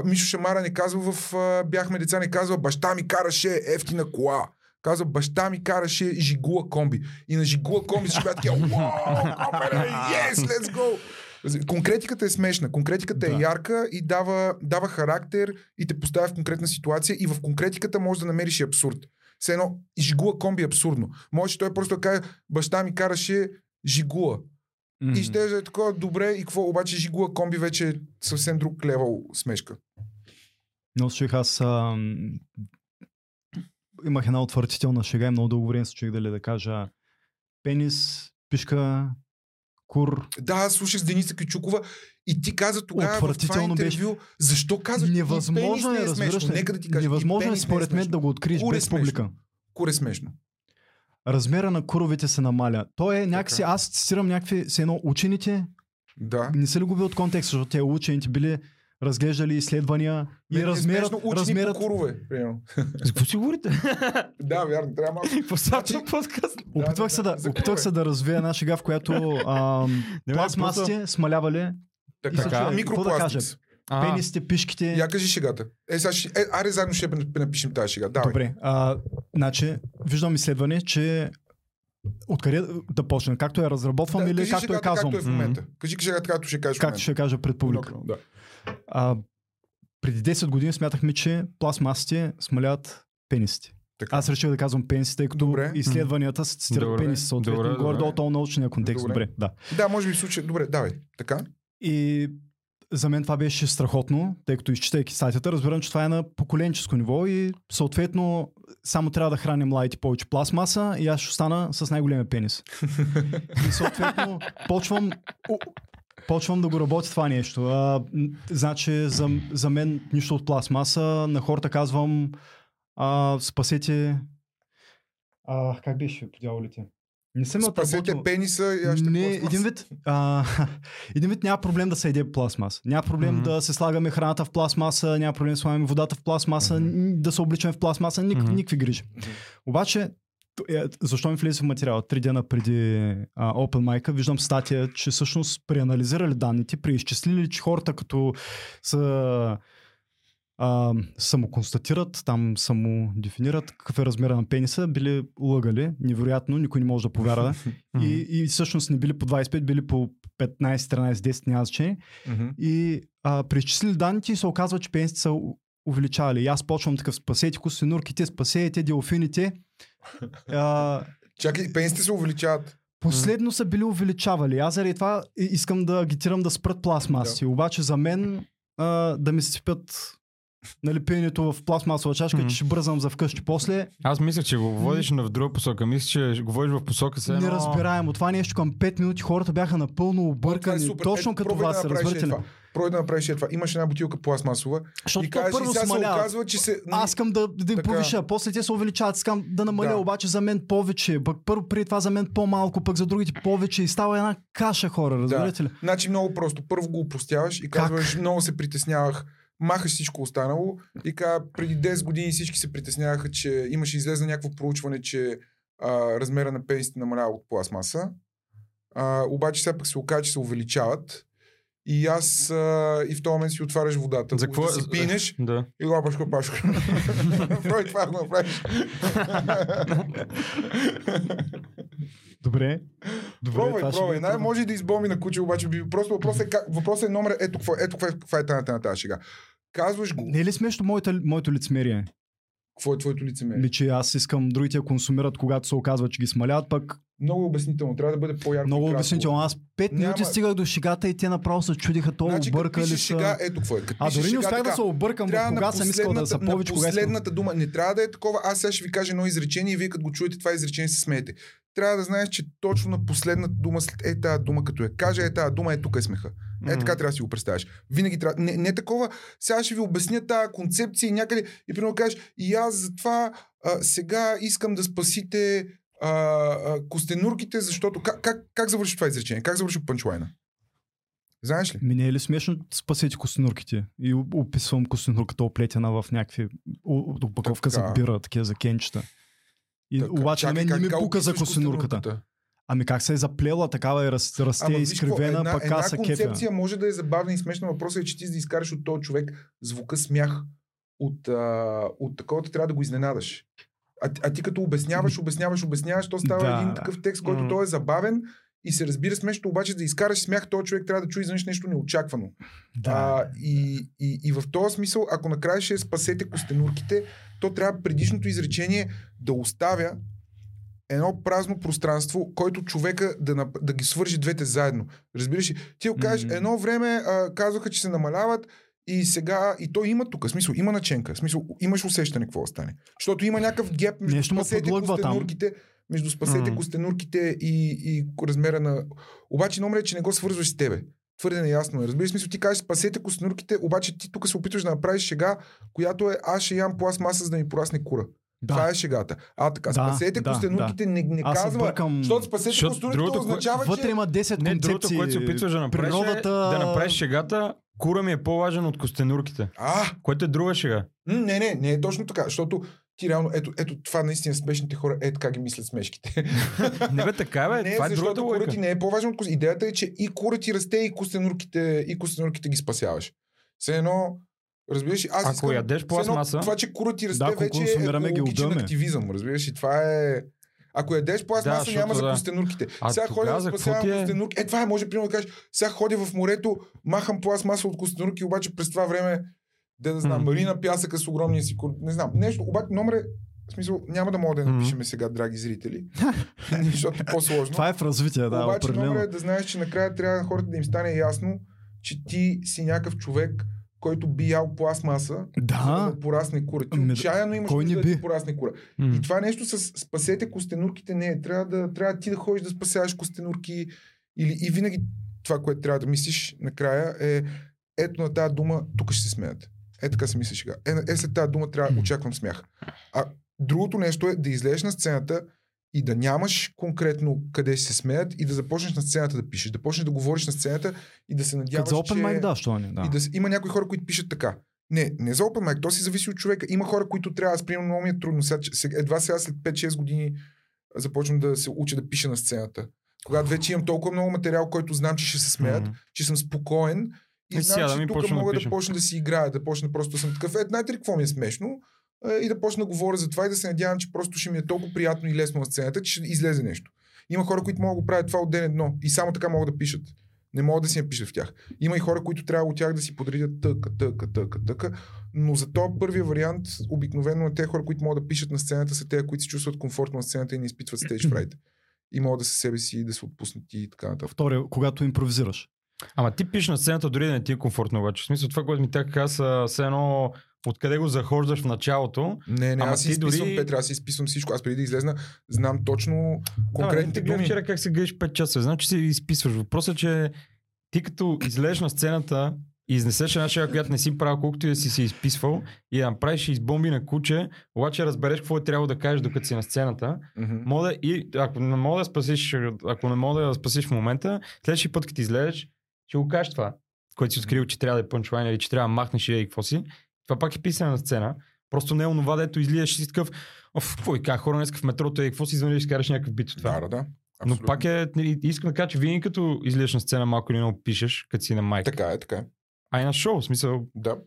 Мишо Шамара не казва в Бяхме деца, не казва баща ми караше ефтина кола. Казва баща ми караше Жигула комби. И на Жигула комби ще бяха такива, копеле, yes, let's go. Конкретиката е смешна, конкретиката
Да.
е ярка и дава, дава характер и те поставя в конкретна ситуация и в конкретиката можеш да намериш и абсурд. Все едно, Жигула комби е абсурдно. Може той просто да каже, баща ми караше Жигула.
Мгм.
И ще е такова добре и какво, обаче Жигула комби вече е съвсем друг левел смешка.
Но слушах аз ам, имах една отвратителна шега и много дълго време се чуих дали да кажа пенис, пишка, кур.
Да, аз слушах с Дениса Кючукова и ти каза тогава в това
Отвратително беше.
интервю, защо каза,
Невъзможно е,
не е смешно.
ли?
Нека да ти кажа,
Невъзможно е
не
според мен да го откриеш
Кур е
без
смешно.
публика.
Кур е смешно.
Размера на куровете се намаля. То е някакси, аз цитирам някакви, се едно учените,
Да.
не са ли губи от контекста, защото те учените били разглеждали изследвания
Мен
и
е
размерът,
учени
размерът,
по курове. примерно.
За какво си говорите?
Да, вярно, трябва малко.
Става този подкаст?
Опитвах се
да,
опитвах
курове.
се да развия една шега, в която ам, пластмасите смалявали
Така,
И
така,
микропластикс.
А,
пенисите, пишките.
Я кажи шегата. Е, сега. Е, аре, заедно ще напишем тази шега. Давай.
Добре. А, значи, виждам изследване, че откъде да почнем? Както я разработвам
Да,
или както я казвам?
Както е в момента. Кажи шегата, както ще кажеш
Както ще кажа пред публика.
Да.
А, преди 10 години смятахме, че пластмасите смаляват пенисите.
Така.
Аз реших да казвам пенисите, тъй като
Добре.
изследванията се цитират пениси, съответно,
добре,
горе-долу
добре.
този научния контекст.
Добре.
Добре. да.
Да, може би в случай. Добре, давай. Така.
И за мен това беше страхотно, тъй като изчитайки статията, разбирам, че това е на поколенческо ниво и съответно само трябва да храним младите повече пластмаса и аз ще остана с най-големия пенис. и съответно почвам, почвам да го работя това нещо. А, значи за, за мен нищо от пластмаса, на хората казвам а, спасете а, как беше по дяволите? Не съм
Спасете
отработил-
пениса и аз ще
не,
пластмаса.
един вид, а, един вид няма проблем да се еде пластмаса. Няма проблем
Мгм.
да се слагаме храната в пластмаса, няма проблем да слагаме водата в пластмаса, н- да се обличаме в пластмаса, ник,
Мгм.
никакви грижи.
Мгм.
Обаче, защо ми влезе в материала? Три дена преди а, Open Mic виждам статия, че всъщност преанализирали данните, преизчислили, че хората като са а, самоконстатират, там самодефинират какъв е размера на пениса, били лъгали, невероятно, никой не може да повярва. И, и всъщност не били по 25, били по 15, 13, 10, няма значение. И а, преизчислили данните и се оказва, че пенсите са увеличавали. И аз почвам такъв, спасете костенурките, спасете делфините. А,
Чакай, пенсите се увеличават.
последно са били увеличавали. Аз заради това искам да агитирам да спрат пластмаси. Обаче за мен а, да ми сипят нали, пенето в пластмасова чашка, че ще бързам за вкъщи после.
Аз мисля, че го водиш на в друга посока. Мисля, че го водиш в посока се.
Неразбираемо. Това нещо към 5 минути хората бяха напълно
е
объркани.
супер.
Точно като вас,
да
разбирате
е
ли?
това. Пробвай да направиш е това. Имаш една бутилка пластмасова
Защото
и кажеш,
първо
сега се оказва, че се...
Аз искам да, да им
Така.
повиша, после те се увеличават, искам да намаля,
Да.
обаче за мен повече, пък първо преди това за мен по-малко, пък за другите повече и става една каша хора, разбирате ли?
Значи много просто. Първо го упростяваш и казваш, много се притеснявах. Махаш всичко останало и казва, преди 10 години всички се притесняваха, че имаше излезе някакво проучване, че а, размера на пенсите намалява от пластмаса. А, обаче сега пък се оказа, че се увеличават. И аз а, и в този момент си отваряш водата.
За какво?
Да си пинеш
Да.
и лапаш копашка. Прой това го направиш.
Добре. Добре,
Пробвай,
това
пробвай. Най- може да избоми на куче, обаче би... просто въпросът е, как... въпросът е номер. Ето какво, ето какво е, каква е тайната на тази шега. Казваш го.
Не е ли смешно моето, моето лицемерие?
Какво е твоето лицемерие?
Ми, че аз искам другите да консумират, когато се оказва, че ги смаляват, пък
Много обяснително. Трябва да бъде по-ярко.
много
кратко.
обяснително. Аз 5
Няма-
минути стигах до шегата и те направо се чудиха, то
Значи,
объркали са.
шега, ето какво е. Като
А дори не успях да се объркам
трябва
кога съм искал да са
последната-
повече,
на последната дума. Не трябва да е такова. Аз сега ще ви кажа едно изречение и вие като го чуете това изречение се смеете. Трябва да знаеш, че точно на последната дума, след е тази дума, като я каже, е тази дума, е тук е смеха. Е така трябва да си го представиш. Винаги трябва. Не, не такова. Сега ще ви обясня тази концепция някъде. И примерно кажеш, и аз затова а, сега искам да спасите а, а, костенурките, защото. Как, как, как завърши това изречение? Как завърши панчлайна? Знаеш ли?
Ми не е ли смешно спасете костенурките? И описвам костенурката оплетена в някакви опаковка за бира, такива за кенчета. И,
Така,
обаче на
чакай,
не ми
как
пука за костенурката. Ами как се е заплела, такава е раз, расте
Ама
изкривена,
една,
пък
една концепция може да е забавна и смешна. Въпросът е, че ти да изкараш от този човек звука смях от, а, от такова, трябва да го изненадаш. А, а ти като обясняваш, обясняваш, обясняваш, то става
Да.
един такъв текст, който
М.
той е забавен и се разбира смешно, обаче да изкараш смях, този човек трябва да чуе изведнъж нещо неочаквано.
Да.
А, и, и, и в този смисъл, ако накрая ще спасете костенурките, то трябва предишното изречение да оставя едно празно пространство, който човека да, нап- да ги свържи двете заедно. Разбираш ли? Ти го кажеш,
М.
едно време а, казваха, че се намаляват и сега, и той има тук, смисъл, има наченка, смисъл, имаш усещане какво да стане. Защото има някакъв геп между
Нещо
спасете костенурките, между спасете костенурките и, и размера на... Обаче номер е, че не го свързваш с тебе. Твърде неясно е. Разбираш смисъл, ти кажеш спасете костенурките, обаче ти тук се опитваш да направиш шега, която е аз ще ям пластмаса, за да ми порасне кура.
да.
Това е шегата. А така,
Да,
спасете
да,
костенурките не, не
Аз се
казва,
бъркам.
защото спасете
Защото
костенурките означава,
Вътре
че...
има 10
Не,
концепции.
другото, което се опитваш да направиш
Природата...
е да направиш шегата Кура ми е по-важен от костенурките.
А,
Което е друга шега.
не, не, не е точно така, защото ти реално, ето, ето това наистина смешните хора, е така ги мислят смешките.
Не бе, така бе.
не,
това е
защото кура ти не е по-важно от кос. Идеята е, че и кура ти расте, и костенурките, и костенурките ги спасяваш. Все едно, разбираш, аз
Ако
искам,
ядеш пластмаса-
Това, че кура ти расте,
Да,
вече е екологичен активизъм, разбираш, и това е... Ако ядеш пластмаса,
защото
няма за
да.
костенурките.
А
сега ходя да
за
спасявам
е?
костенурки. Е, това е, може примерно да кажеш, сега ходя в морето, махам пластмаса от костенурки, обаче през това време, да, да знам,
М.
марина пясъка с огромния си кур... Не знам, нещо, обаче номер е, в смисъл, няма да мога да напишеме сега, драги зрители, защото е по-сложно.
Това е в развитие, да,
Обаче
определено.
номер е да знаеш, че накрая трябва на хората да им стане ясно, че ти си някакъв човек, който би ял пластмаса, за да
Да,
му порасне кура. Ти
Ами да-
отчаяно имаш
кой
да ти порасне кура.
М.
И това нещо с спасете костенурките не е. Трябва да, трябва ти да ходиш да спасяваш костенурки. Или, и винаги това, което трябва да мислиш накрая е ето на тази дума, тук ще се смеят. Е така се мисли сега. Е, е след тази дума трябва да очаквам смях. А другото нещо е да излезеш на сцената и да нямаш конкретно къде се смеят и да започнеш на сцената да пишеш. Да почнеш да говориш на сцената и да се надяваш,
за Open
че...
Mic, да, що не, да.
И да, има някои хора, които пишат така. Не, не за Open Mic, то си зависи от човека. Има хора, които трябва, аз примерно много ми е трудно. Сега, едва сега след 5-6 години започвам да се уча да пиша на сцената. Когато вече имам толкова много материал, който знам, че ще се смеят,
М.
че съм спокоен и,
И
знам,
да
че тук
да
мога да,
пишем.
почна да си играя, да почна просто да съм такъв. Е, знаете ли какво ми е смешно? Е, и да почна да говоря за това и да се надявам, че просто ще ми е толкова приятно и лесно на сцената, че ще излезе нещо. Има хора, които могат да го правят това от ден едно и само така могат да пишат. Не могат да си напишат в тях. Има и хора, които трябва от тях да си подредят тъка, тъка, тъка, тъка. Но за този първия вариант, обикновено на те хора, които могат да пишат на сцената, са те, които се чувстват комфортно на сцената и не изпитват стейдж фрайт. И могат да са себе си, да се отпуснат и така нататък.
Втория, когато импровизираш.
Ама ти пишеш на сцената, дори да не ти е комфортно обаче. В смисъл това, което ми така каза, все едно откъде го захождаш в началото.
Не, не,
Ама
аз си изписвам,
дори-
Петра, аз си изписвам всичко. Аз преди да излезна, знам точно конкретните думи.
вчера как се гъдеш 5 часа. Знам, че си изписваш. Въпросът е, че ти като излезеш на сцената и изнесеш една шега, която не си правил, колкото и да си се изписвал, и я направиш избомби на куче, обаче разбереш какво е трябвало да кажеш докато си на сцената.
Мгм.
Мога да, и ако не мога да спасиш, ако не мога да спасиш в момента, следващия път, като излезеш, ще го кажеш това, което си открил, че трябва да е пънчлайн или че трябва да махнеш и какво си. Това пак е писане на сцена. Просто не е онова, дето излизаш и си такъв, оф, какво и как хора днес в метрото и какво си извъниш, изкараш някакъв бит от това.
Да, да, да.
Но
Абсолютно.
пак е, и- искам да кажа, че винаги като излезеш на сцена малко или много пишеш, като си на майк.
Така е, така е.
А и на шоу, в смисъл,
Да.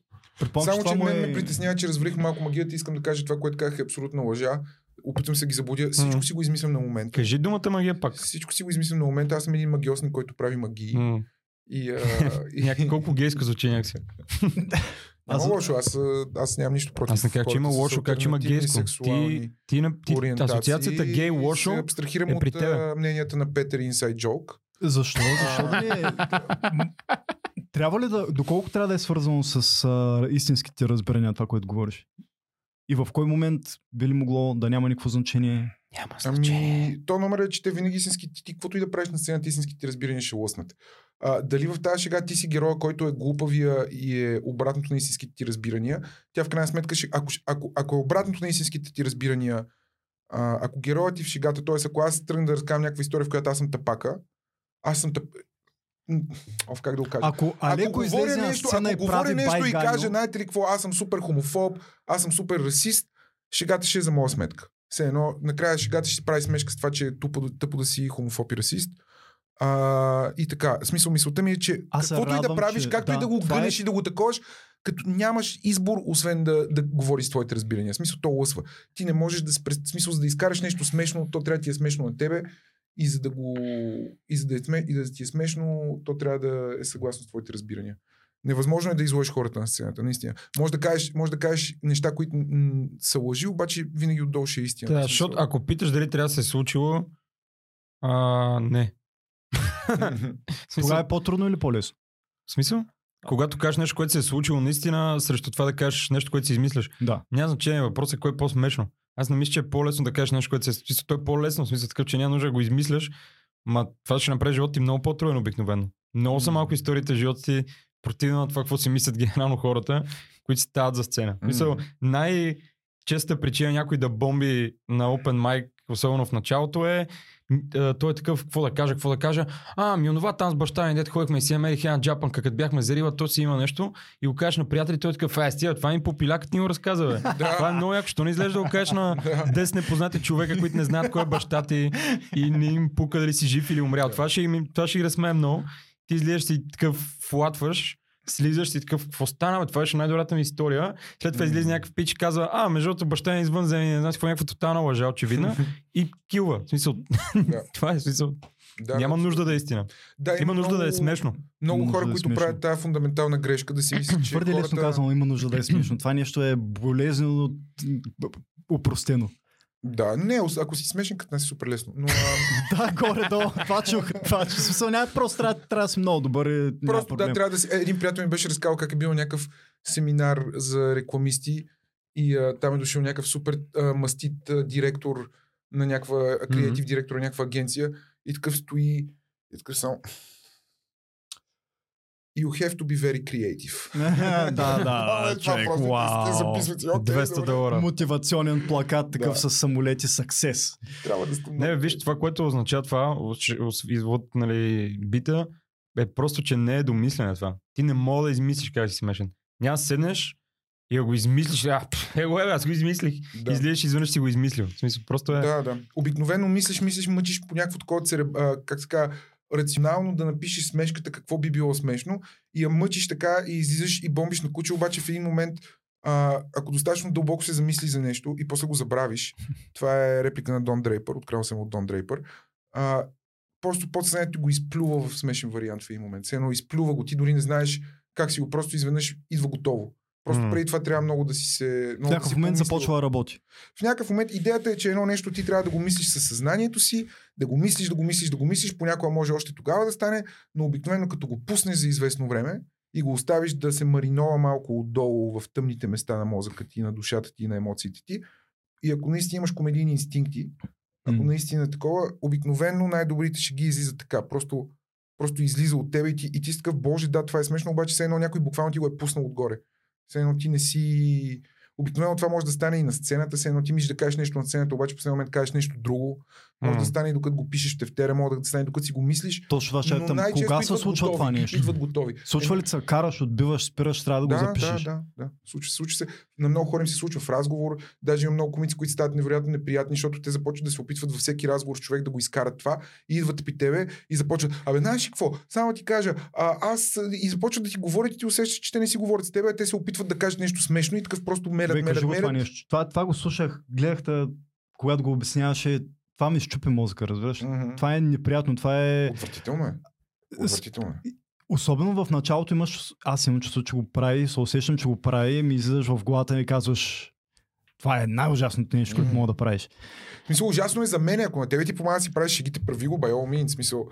Само, че
му
мен
е...
ме притеснява, че развалих малко магията. Искам да кажа това, което казах е абсолютна лъжа. Опитвам се да ги забудя. Всичко
Мгм.
си го измислям на момента.
кажи думата магия пак.
Всичко си го измислям на момента. Аз съм един магиосник, който прави магии.
М.
И, а, и...
Някак, колко гейско звучи някакси.
Няма
Аз-
лошо, аз, аз нямам нищо против.
Аз не казах, че има лошо, как че има гейско. Ти, ти, на- ти,
ориентации
асоциацията гей лошо
Се абстрахирам
е при
от
тебе.
мненията на Петър Inside Joke.
Защо? Защо да не е... Трябва ли да... Доколко трябва да е свързано с а, истинските разбирания това, което говориш? И в кой момент би ли могло да няма никакво значение?
Няма
Ами, то номер е, че те винаги истински, ти, ти каквото и да правиш на сцената, истинските ти разбирания ще лъснат. А, дали в тази шега ти си героя, който е глупавия и е обратното на истинските ти разбирания, тя в крайна сметка, ще, ако, ако, ако е обратното на истинските ти разбирания, а, ако героят ти в шегата, т.е. ако аз тръгна да разказвам някаква история, в която аз съм тапака, аз съм тъп... Оф, как да го кажа?
Ако Алеко излезе на сцена
ако
и
говоря нещо и каже, знаете ли какво, аз съм супер хомофоб, аз съм супер расист, шегата ще е за моя сметка. Все едно, накрая шегата ще си прави смешка с това, че е тупо, да- тъпо да си хомофоб и расист. А, и така, смисъл, мисълта ми е, че
Аз се
каквото и да
радвам,
правиш,
че-
както и
да,
да го
това е-
гънеш и да го таковаш, като нямаш избор, освен да, да говориш с твоите разбирания. В смисъл, то лъсва. Ти не можеш да, в смисъл, за да изкараш нещо смешно, то трябва да ти е смешно на тебе и за да го и за да, е, и да ти е смешно, то трябва да е съгласно с твоите разбирания. Невъзможно е да изложиш хората на сцената, наистина. Може да кажеш, може да кажеш неща, които м- са лъжи, обаче винаги отдолу ще е истина.
Да, защото ако питаш дали трябва да се е случило, а, не.
Тогава е по-трудно или по-лесно?
в смисъл? Когато кажеш нещо, което се е случило наистина, срещу това да кажеш нещо, което си измисляш.
Да.
Няма значение, въпросът е кое е по-смешно. Аз не мисля, че е по-лесно да кажеш нещо, което се е случило. То е по-лесно, в смисъл такъв, че няма нужда да го измисляш. Ма това ще направи живота ти много по-труден обикновено. Много са малко историите в живота ти, противно на това, какво си мислят генерално хората, които си стават за сцена. Мисъл, най-честа причина някой да бомби на Open Mic, особено в началото е той е такъв, какво да кажа, какво да кажа. А, ми онова там с баща ми, дете ходихме и си намерих една джапанка, като бяхме за риба, то си има нещо и го кажеш на приятели, той е такъв, ай, стига, това ми попилякът ни го разказа, бе. Това е много яко, що не изглежда да го кажеш на 10 непознати човека, които не знаят кой е баща ти и не им пука дали си жив или умрял. Това ще, им, това ще ги разсмее много. Ти излизаш си такъв флатваш, слизаш си такъв, какво стана, бе? това беше най-добрата ми история. След това излиза някакъв пич и казва, а, между другото, баща е извън земя, не знам какво, някаква тотална лъжа, очевидна. И килва. В смисъл,
Да.
това е смисъл.
Да,
Няма
да,
нужда да е истина.
Да,
Има нужда да е
много-
смешно.
Много хора,
да е
които
смешно.
правят тази фундаментална грешка, да си мислят, че
Твърде лесно
хората...
казано, има нужда да е смешно. Това нещо е болезнено упростено.
Да, не, ако си смешен, като не си супер лесно. Но а,
Да, горе-долу. Това чух. Това чух. Смисъл, няма, просто трябва, трябва да си много добър.
просто да, трябва да си... Е, един приятел ми беше разказал как е бил някакъв семинар за рекламисти и а, там е дошъл някакъв супер а, мастит а, директор на някаква, креатив директор на някаква агенция и такъв стои и такъв само... You have to be very creative.
да, да, човек,
просто,
вау.
те записват и, окей,
200
добре,
долара.
Мотивационен плакат, такъв с самолети Success.
Трябва да сте
Не, виж, това, което означава това, извод, нали, бита, е просто, че не е домислене това. Ти не мога да измислиш как си смешен. Няма седнеш и да го измислиш. А, е, го е, аз го измислих.
Да.
Излизаш изведнъж си го измислил. В смисъл, просто е...
Да, да. Обикновено мислиш, мислиш, мъчиш по някакво такова, как се казва, рационално да напишеш смешката какво би било смешно и я мъчиш така и излизаш и бомбиш на куче, обаче в един момент а, ако достатъчно дълбоко се замислиш за нещо и после го забравиш, това е реплика на Дон Дрейпър, открил съм от Дон Дрейпър, а, просто подсъзнанието го изплюва в смешен вариант в един момент. Все едно изплюва го, ти дори не знаеш как си го, просто изведнъж идва готово. Просто преди това трябва много да си се...
В
Много да
някакъв
си
момент
помислил.
започва да работи.
В някакъв момент идеята е, че едно нещо ти трябва да го мислиш със съзнанието си, да го мислиш, да го мислиш, да го мислиш, понякога може още тогава да стане, но обикновено като го пуснеш за известно време и го оставиш да се маринова малко отдолу в тъмните места на мозъка ти, на душата ти, на емоциите ти. И ако наистина имаш комедийни инстинкти, ако
М.
наистина е такова, обикновено най-добрите ще ги излизат така. Просто, просто излиза от тебе и ти, и ти си такъв, боже, да, това е смешно, обаче все едно някой буквално ти го е пуснал отгоре. Все едно ти не си... Обикновено това може да стане и на сцената, все едно ти мислиш да кажеш нещо на сцената, обаче в последния момент кажеш нещо друго. Може
М.
да стане и докато го пишеш в тефтера, може да стане докато си го мислиш.
Точно това ще е
но
там. Кога се случва
готови,
това нещо?
Идват готови.
Случва
Е,
ли се, караш, отбиваш, спираш, трябва да, го
да,
запишеш.
да, да, да. Случва, се- случва се. На много хора им се случва в разговор. Даже има много комици, които стават невероятно неприятни, защото те започват да се опитват във всеки разговор с човек да го изкарат това и идват при тебе и започват. Абе, знаеш ли какво? Само ти кажа, а, аз и започват да ти говорят и ти усещаш, че те не си говорят с теб, а те се опитват да кажат нещо смешно и такъв просто мерят,
кажи
мерят,
го това
мерят.
нещо. Това, това го слушах, гледах, те, когато го обясняваше. Това ми щупи мозъка, разбираш?
Мгм.
Това е неприятно, това е...
Отвратително е. Отвратително е.
Особено в началото имаш, аз имам чувство, че го прави, се усещам, че го прави, ми излизаш в главата и казваш, това е най-ужасното нещо, което
Мгм.
мога да правиш.
В смисъл, ужасно е за мен, ако на тебе ти помага да си правиш шегите, прави го, by all means. Смисъл,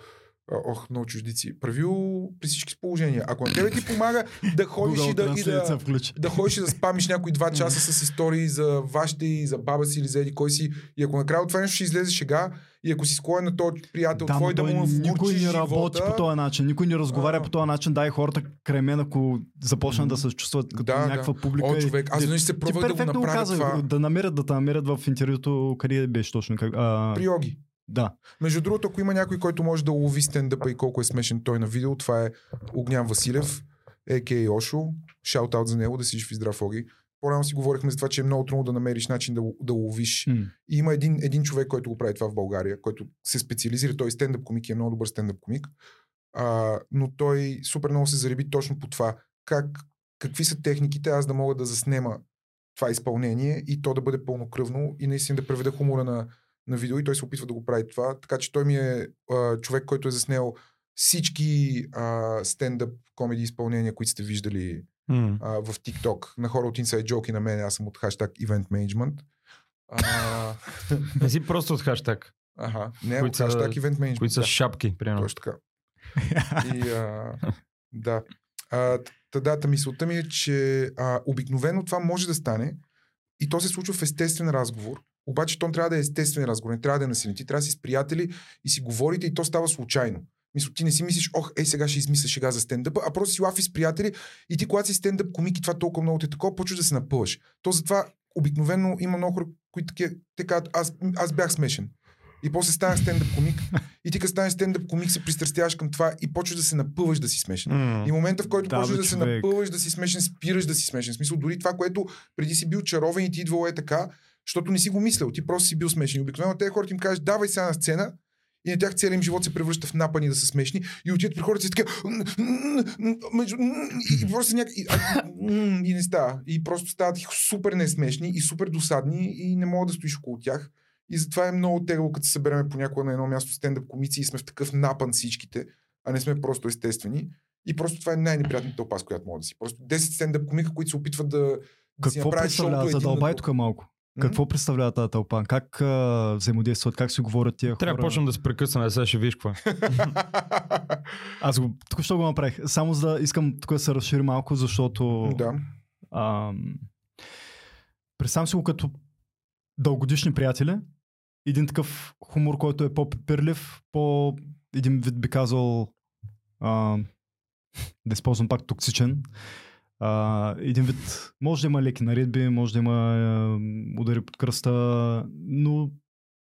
ох, много чуждици. Прави го при всички положения. Ако на тебе ти помага да ходиш и да, и да, да ходиш и да спамиш някои два часа с истории за вашите и за баба си или за еди кой си. И ако накрая от това нещо ще излезе шега, и ако си склонен на този приятел
Да,
твой да му
никой не работи
живота,
по този начин, никой не разговаря
А.
по този начин, дай хората край мен, ако започнат да се чувстват като
Да, да.
някаква публика.
О, човек, аз веднъж се пробвах да го направя
каза,
това
да намерят, да те намерят в интервюто, къде беше точно. Как, а,
при йоги.
Да.
Между другото, ако има някой, който може да улови стендъпа и колко е смешен той на видео, това е Огнян Василев, а.к.а. Ошо. Шаут-аут за него, да си жив и здрав, Оги. По-рано си говорихме за това, че е много трудно да намериш начин да, да ловиш.
М.
И има един, един човек, който го прави това в България, който се специализира. Той е стендъп комик и е много добър стендъп комик. А, но той супер много се зареби точно по това. Как, какви са техниките, аз да мога да заснема това изпълнение и то да бъде пълнокръвно и наистина да преведа хумора на, на видео и той се опитва да го прави това. Така че той ми е а, човек, който е заснел всички а, стендъп комеди изпълнения, които сте виждали
М.
а, в TikTok. На хора от Inside Joke и на мен, аз съм от хаштаг Event Management. А,
Не си просто от хаштаг,
Аха, не, от хаштаг Event Management.
които са
да,
шапки, примерно.
точно така. И, а, да. А, та дата мисълта ми е, че а, обикновено това може да стане и то се случва в естествен разговор. Обаче то трябва да е естествен разговор, не трябва да е насилен. Ти трябва да си с приятели и си говорите и то става случайно. Мисля, ти не си мислиш, ох, ей сега ще измисля шега за стендъпа, а просто си лафи с приятели и ти, когато си стендъп комик и това толкова много те е такова, почваш да се напъваш. То затова обикновено има много хора, които те казват, аз, аз бях смешен. И после станах стендъп комик. И ти като станеш стендъп комик се пристрастяваш към това и почваш да се напъваш да си смешен.
М.
И момента, в който
Да,
почваш да се напъваш, да си смешен, спираш да си смешен. В смисъл, дори това, което преди си бил чаровен и ти идвало е така, защото не си го мислял. Ти просто си бил смешен. Обикновено тези хората им кажеш, давай сега на сцена, и на тях целият им живот се превръща в напани да са смешни. И отиват при хората и така. И просто някак. И, не става. И просто стават супер несмешни и супер досадни и не мога да стоиш около тях. И затова е много тегло, като се събереме понякога на едно място стендъп комици и сме в такъв напън всичките, а не сме просто естествени. И просто това е най-неприятната тълпа, с която мога да си. Просто 10 стендъп комика, които се опитват да, да си
Какво
направят шоуто
Задълбай тук малко. Какво представлява тази тълпа? Как а, взаимодействат? Как си говорят тия
Трябва да
хора?
почнем да се прекъсваме, сега ще виж какво. е.
Аз го, тук що го направих. Само за да искам тук да се разшири малко, защото...
да.
Представям си го като дългодишни приятели. Един такъв хумор, който е по-пепирлив, по един вид би казал а, да използвам пак токсичен. А, един вид, може да има леки наредби, може да има а, удари под кръста, но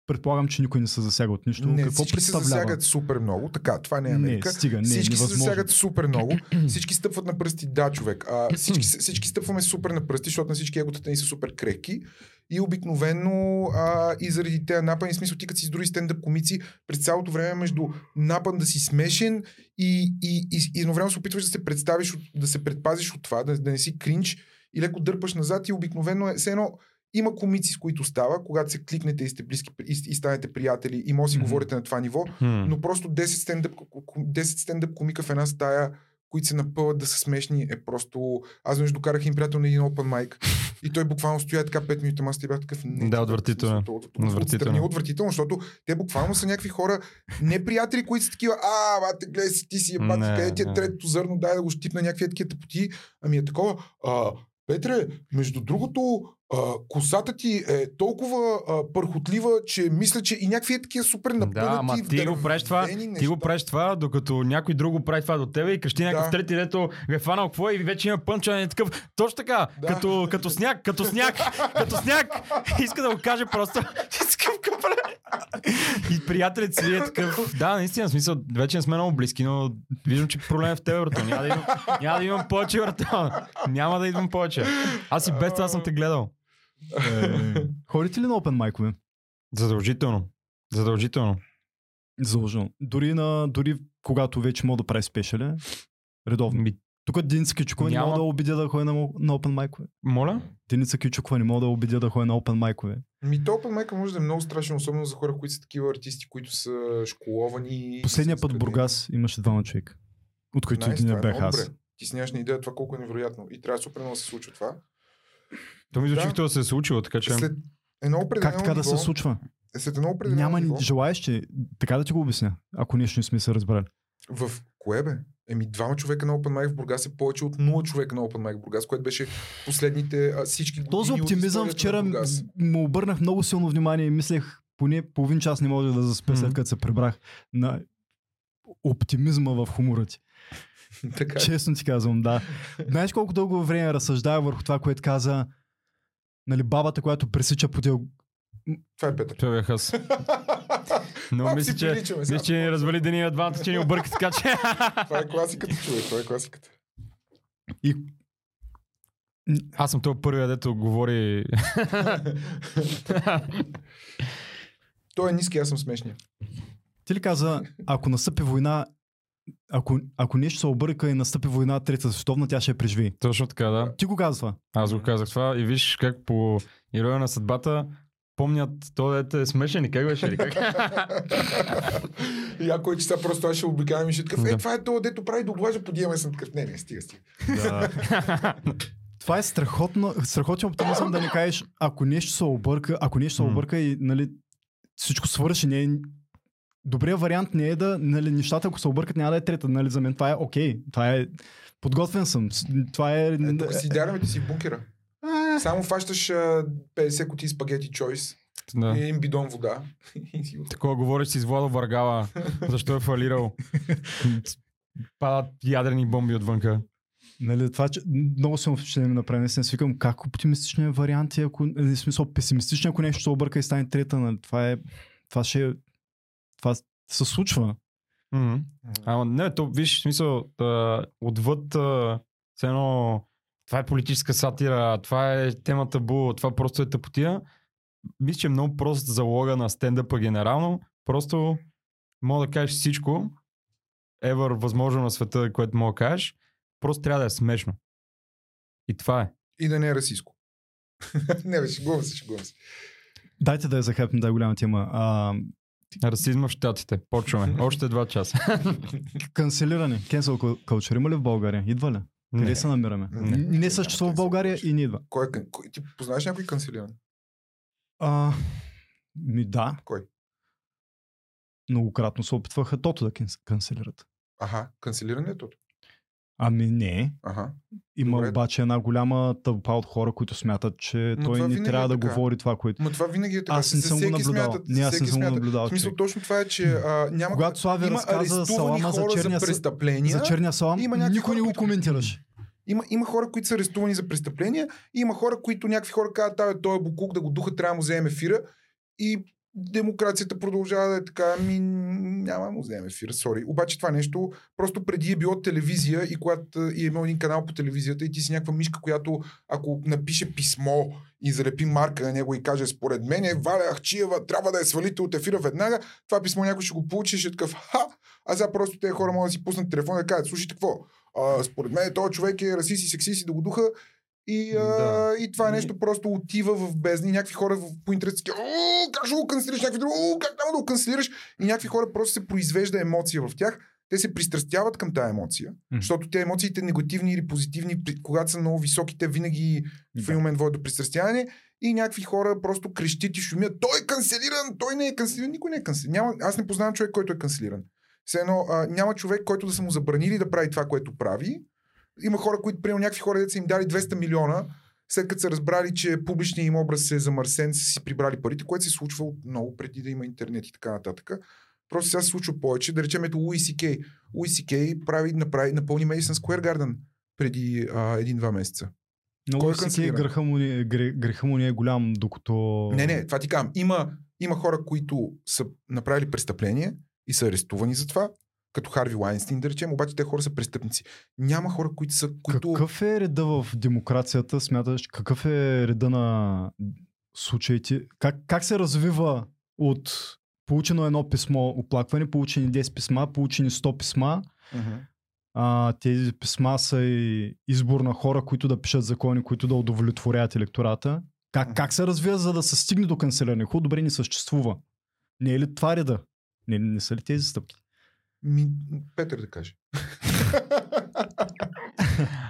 предполагам, че никой не се засяга от нищо.
Не,
Какво
всички се
представлява?
засягат супер много. Така, това не е
не,
Америка.
стига, не,
всички се
невъзможно.
засягат супер много. Всички стъпват на пръсти, да, човек. А, всички, всички стъпваме супер на пръсти, защото на всички еготата ни са супер крехки. И обикновено а, и заради тези напани, в смисъл ти като си с други стендъп комици, през цялото време между напън да си смешен и, и, и, и едновременно се опитваш да се представиш, да се предпазиш от това, да, да не си кринч и леко дърпаш назад и обикновено е все едно има комици, с които става, когато се кликнете и сте близки и, и станете приятели и може да си говорите на това ниво, но просто 10 стендъп, 10 стендъп комика в една стая, които се напъват да са смешни, е просто... Аз веднъж докарах един приятел на един open mic и той буквално стоя така 5 минути, аз ти бях такъв... Не,
Да,
човек,
отвратително. Отвратително.
отвратително, защото те буквално са някакви хора, не приятели, които са такива, а, бате, гледай си, ти си, бати,
Не,
къде ти е третото зърно, дай да го щипна някакви такива тъпоти. Ами е такова, а, Петре, между другото, а, косата ти е толкова а, пърхотлива, че мисля, че и някакви е такива супер напънати,
Да, ама ти го правиш това, ти го правиш това, докато някой друг го прави това до тебе и крещи някакъв
Да.
трети, дето е фанал какво и вече има пънча и такъв. Точно така,
Да.
като, като сняг, като сняг, като сняг. Иска да го каже просто. Искам прави. И приятелят си е такъв. Да, наистина, смисъл, вече не сме много близки, но виждам, че проблем е в теб, брато. Няма да имам, няма да имам повече, брато. Няма да идвам повече. Аз и без това съм те гледал.
Е, Ходите ли на open майкове?
Задължително. Задължително.
Заложено. Дори, на, дори когато вече мога да прави спешали, редовно.
Ми,
Тук Деница Кичукова не
Няма-
мога да убедя да ходи на, на open майкове.
моля?
Деница Кичукова не мога да убедя да ходи на open майкове.
Ми, то open mic може да е много страшен, особено за хора, които са такива артисти, които са школовани.
Последния път в Бургас имаше двама човека. От които един
това е
бях аз.
добре. Ти си нямаш на идея това колко е невероятно. И трябва супер много да се случва това.
То ми звучи,
Да.
като да се е случило, така че...
След едно определено
Как така да
ниво,
се случва?
След едно определено
Няма
ниво,
ни желаещи. Така да ти го обясня, ако нещо не сме се разбрали.
В кое бе? Еми, двама човека на Open Mic в Бургас е повече от нула човека на Open Mic в Бургас, което беше последните а, всички години
Този оптимизъм вчера му обърнах много силно внимание и мислех, поне половин час не може да заспя след като се прибрах на оптимизма в хумора ти.
така е.
Честно ти казвам, да. Знаеш колко дълго време разсъждава върху това, което каза нали, бабата, която пресича по.
Това е Петър.
Това бях аз. Но мисля, че, мисля, че ни развали деня двамата, че ни обърка, така че...
Това е класиката, човек. Това е класиката.
И
Аз съм този първия, дето говори...
Той е ниски, аз съм смешния.
ти ли каза, ако настъпи война, ако, ако нещо се обърка и настъпи война, трета световна, тя ще я преживее.
Точно така, да.
Ти го казва това.
Аз го казах това и виж как по ирония на съдбата помнят то дете е смешен и как беше ли? Как?
И ако е, че сега просто аз ще обикавам и ще такъв, е,
Да.
това е то, дето прави доблажа по диаме, съм такъв, не, не, стига, стига.
Да. Това е страхотно, страхотен оптимизъм да не кажеш, ако нещо се обърка, ако нещо се обърка и нали, всичко свърши, не е... Добрият вариант не е да, нали, нещата, ако се объркат, няма да е трета. Нали, за мен това е окей. Това е... Подготвен съм. Това е...
Е, тук си идеален, ти си бункера. Само фащаш а, 50 кутии спагети чойс и
да.
един бидон вода. И
Такова говориш си с Владо Варгала, защо е фалирал. Падат ядрени бомби отвънка.
Нали, това, че много силно впечатление ми направи. Наистина си викам, как оптимистичният вариант е, ако, е, в смисъл песимистичен, ако нещо се обърка и стане трета. Нали, това е това ще е... Това се случва.
Мгм. Ама не, то виж, в смисъл, а, отвъд, а, едно, това е политическа сатира, това е темата бу, това просто е тъпотия. Мисля, че е много прост залога на стендъпа генерално. Просто мога да кажеш всичко, евър възможно на света, което мога да кажеш. Просто трябва да е смешно. И това е.
И да не е расистско. не, бе, шегувам се, шегувам се.
Дайте да я захапим да е голяма тема. А,
Расизма в щатите. Почваме. Още два часа.
канцелиране, cancel culture има ли в България? Идва ли? Къде
Не.
се намираме?
Не.
Не, не съществува в България и не идва.
Кой, е кой, ти познаваш някой канцелиран?
А, ми да,
Кой?
многократно се опитваха тото да кан- канцелират.
Аха, канцелиран ли е тото?
Ами не.
Аха.
Има
Добре.
обаче една голяма тълпа от хора, които смятат, че
Но
той не трябва
е
да
така.
говори това, което...
Но това винаги е така.
Аз не съм го
смятат,
Не, аз не съм го
смятат.
наблюдавал.
В смисъл точно това е, че а, няма...
Когато Слави разказа салама за черния
за.
За черния салам никой не го
които-
коментираш.
Има, има хора, които са арестувани за престъпления и има хора, които някакви хора казват, той е буклук, да го духа, трябва да му вземем ефира и демокрацията продължава да е така, ами няма му вземем ефира, сори. Обаче това нещо просто преди е било телевизия и когато а, и е имал един канал по телевизията и ти си някаква мишка, която ако напише писмо и залепи марка на него и каже според мен е Валя Ахчиева, трябва да я свалите от ефира веднага, това писмо някой ще го получи и ще е такъв, ха, а сега просто тези хора могат да си пуснат телефона и да кажат, слушайте какво, а, според мен този човек е расист и сексист и да го духа. И, а,
Да.
и това нещо просто отива в бездни. Някакви хора по интернет такива, «О, как ще го канцелираш? Някакви други, «О, как няма да го канцелираш? И някакви хора просто се произвежда емоция в тях. Те се пристрастяват към тази емоция,
Мгм.
защото те емоциите негативни или позитивни, когато са много високи, те винаги в един момент водят до пристрастяване. И някакви хора просто крещят и шумят. Той е канцелиран, той не е канцелиран, никой не е канцелиран. Няма, аз не познавам човек, който е канцелиран. Все едно, а, няма човек, който да са му забранили да прави това, което прави. Има хора, които, примерно, някакви хора, деца им дали 200 милиона, след като са разбрали, че публичният им образ е замърсен, са си прибрали парите, което се случва от много преди да има интернет и така нататък. Просто сега се случва повече. Да речем, ето Луи Си Кей. Луи Си Кей прави, направи, напълни Madison Square Garden преди а, един-два месеца.
Много
Кой е канцелиран?
греха му, не, гре, греха му не е голям, докато...
Не, не, това ти казвам. Има, има хора, които са направили престъпление и са арестувани за това, като Харви Лайнстин, да речем, обаче те хора са престъпници. Няма хора, които са... Които...
Какъв е реда в демокрацията, смяташ? Какъв е реда на случаите? Как, как се развива от получено едно писмо оплакване, получени 10 писма, получени 100 писма,
Мгм.
а, тези писма са и избор на хора, които да пишат закони, които да удовлетворят електората. Как, как се развива, за да се стигне до канцелиране? Хубаво, добре, не съществува. Не е ли това реда? Не, не са ли тези стъпки?
Ми, Петър да каже.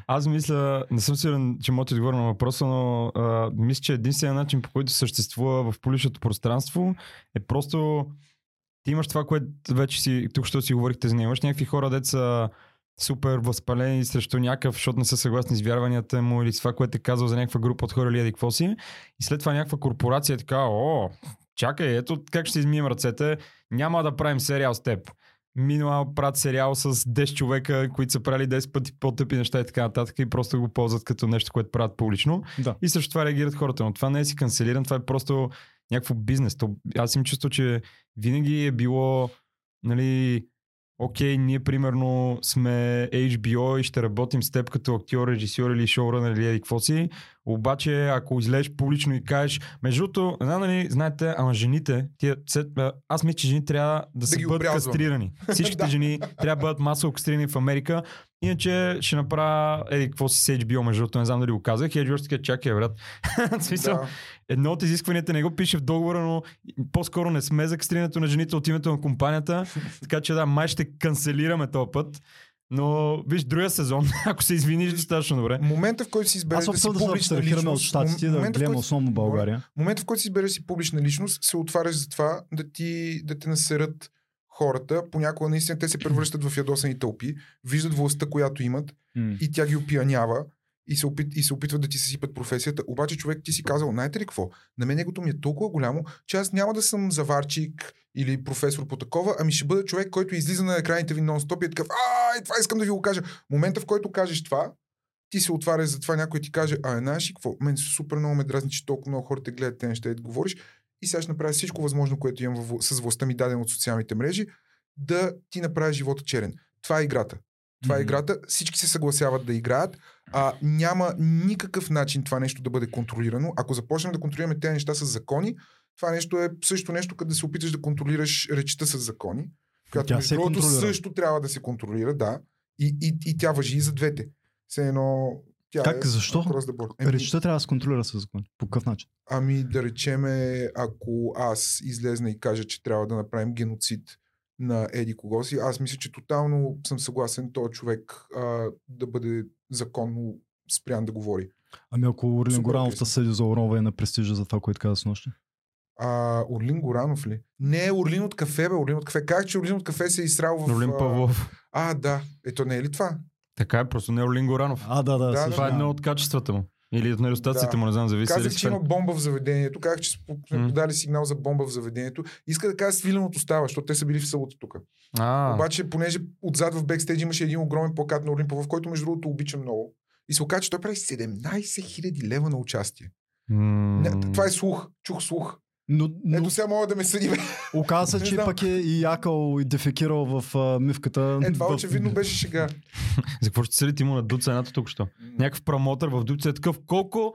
Аз мисля, не съм сигурен, че мога ти отговоря на въпроса, но а, мисля, че единственият начин, по който съществува в публичното пространство е просто ти имаш това, което вече си, тук що си говорихте за нея. Имаш някакви хора, деца супер възпалени срещу някакъв, защото не са съгласни с вярванията му или с това, което е казал за някаква група от хора или еди какво си. И след това някаква корпорация е така, о, чакай, ето как ще измием ръцете, няма да правим сериал с теб. Минуал правят сериал с 10 човека, които са правили 10 пъти по-тъпи неща и така нататък и просто го ползват като нещо, което правят публично.
Да.
И също това реагират хората. Но това не е си канцелиран, това е просто някакво бизнес. То, аз им чувство, че винаги е било, нали, окей, ние примерно сме HBO и ще работим с теб като актьор, режисьор или шоуранър или еди какво си. Обаче, ако излезеш публично и кажеш, между другото, не знам нали, знаете, ама жените, тия, се- аз мисля, че жени трябва да, се
ги
бъдат кастрирани. Всичките
Да.
жени трябва да бъдат масово кастрирани в Америка. Иначе ще направя, еди, какво си с HBO, между другото, не знам дали го казах. И HBO ще така, чакай, брат. Смисъл,
Да.
едно от изискванията не го пише в договора, но по-скоро не сме за кастрирането на жените от името на компанията. Така че да, май ще канцелираме този път. Но виж, другия сезон, ако се извиниш достатъчно добре.
Момента, в който си избереш да си
да се
публична
абстрахираме от
личност,
щатите, да гледам
който-
основно България.
В момента, в който си избереш си публична личност, се отваряш за това да, ти, да те насерат хората. Понякога наистина те се превръщат в ядосани тълпи, виждат властта, която имат и тя ги опиянява и се, опит, и се опитват да ти съсипат професията. Обаче човек ти си казал, знаете ли какво? На мен егото ми е толкова голямо, че аз няма да съм заварчик или професор по такова, ами ще бъда човек, който излиза на екраните ви нон-стоп и е такъв, а, това искам да ви го кажа. Момента, в който кажеш това, ти се отваряш за това, някой ти каже, а, знаеш ли какво? Мен супер много ме дразни, че толкова много хора те гледат те неща и говориш. И сега ще направя всичко възможно, което имам във- с властта ми дадено от социалните мрежи, да ти направя живота черен. Това е играта. Това е играта. Всички се съгласяват да играят. А няма никакъв начин това нещо да бъде контролирано. Ако започнем да контролираме тези неща с закони, това нещо е също нещо, като да се опиташ да контролираш речта с закони. Която между
се
другото също трябва да се контролира, да. И, и, и тя въжи и за двете. Все едно. Тя
Как?
е
Защо?
the board. Еми,
Речта трябва да се контролира с закон. По какъв начин?
Ами да речеме, ако аз излезна и кажа, че трябва да направим геноцид на Еди кого си, аз мисля, че тотално съм съгласен този човек а, да бъде законно спрян да говори.
Ами ако Орлин Горанов те съди за уронване на престижа за това, което каза с нощи.
А, Орлин Горанов ли? Не, Орлин от кафе, бе, Орлин от кафе. Как, че Орлин от кафе се е изсрал в...
Олин
а,
Павлов.
А, да. Ето не е ли това?
Така е, просто не е Олин Горанов.
А, да, да.
Да,
Това е
да.
едно от качествата му. Или от недостатъците
Да.
му, не знам, зависи.
Казах, че има бомба в заведението. Казах, че сме
М.
подали сигнал за бомба в заведението. Иска да кажа, свиленото става, защото те са били в събота тук.
А,
Обаче, понеже отзад в бекстейдж имаше един огромен плакат на Олимп Павлов, който между другото обичам много. И се оказа, че той прави 17 000 лева на участие.
м,
Не, това е слух. Чух слух.
Но, но
Ето сега мога да ме съди.
оказа се, че пък е и якал и дефекирал в а, мивката.
Е, това
в...
очевидно беше шега.
За какво ще седи ти му на дуца едната тук що? Някакъв промотър в дуца е такъв, колко?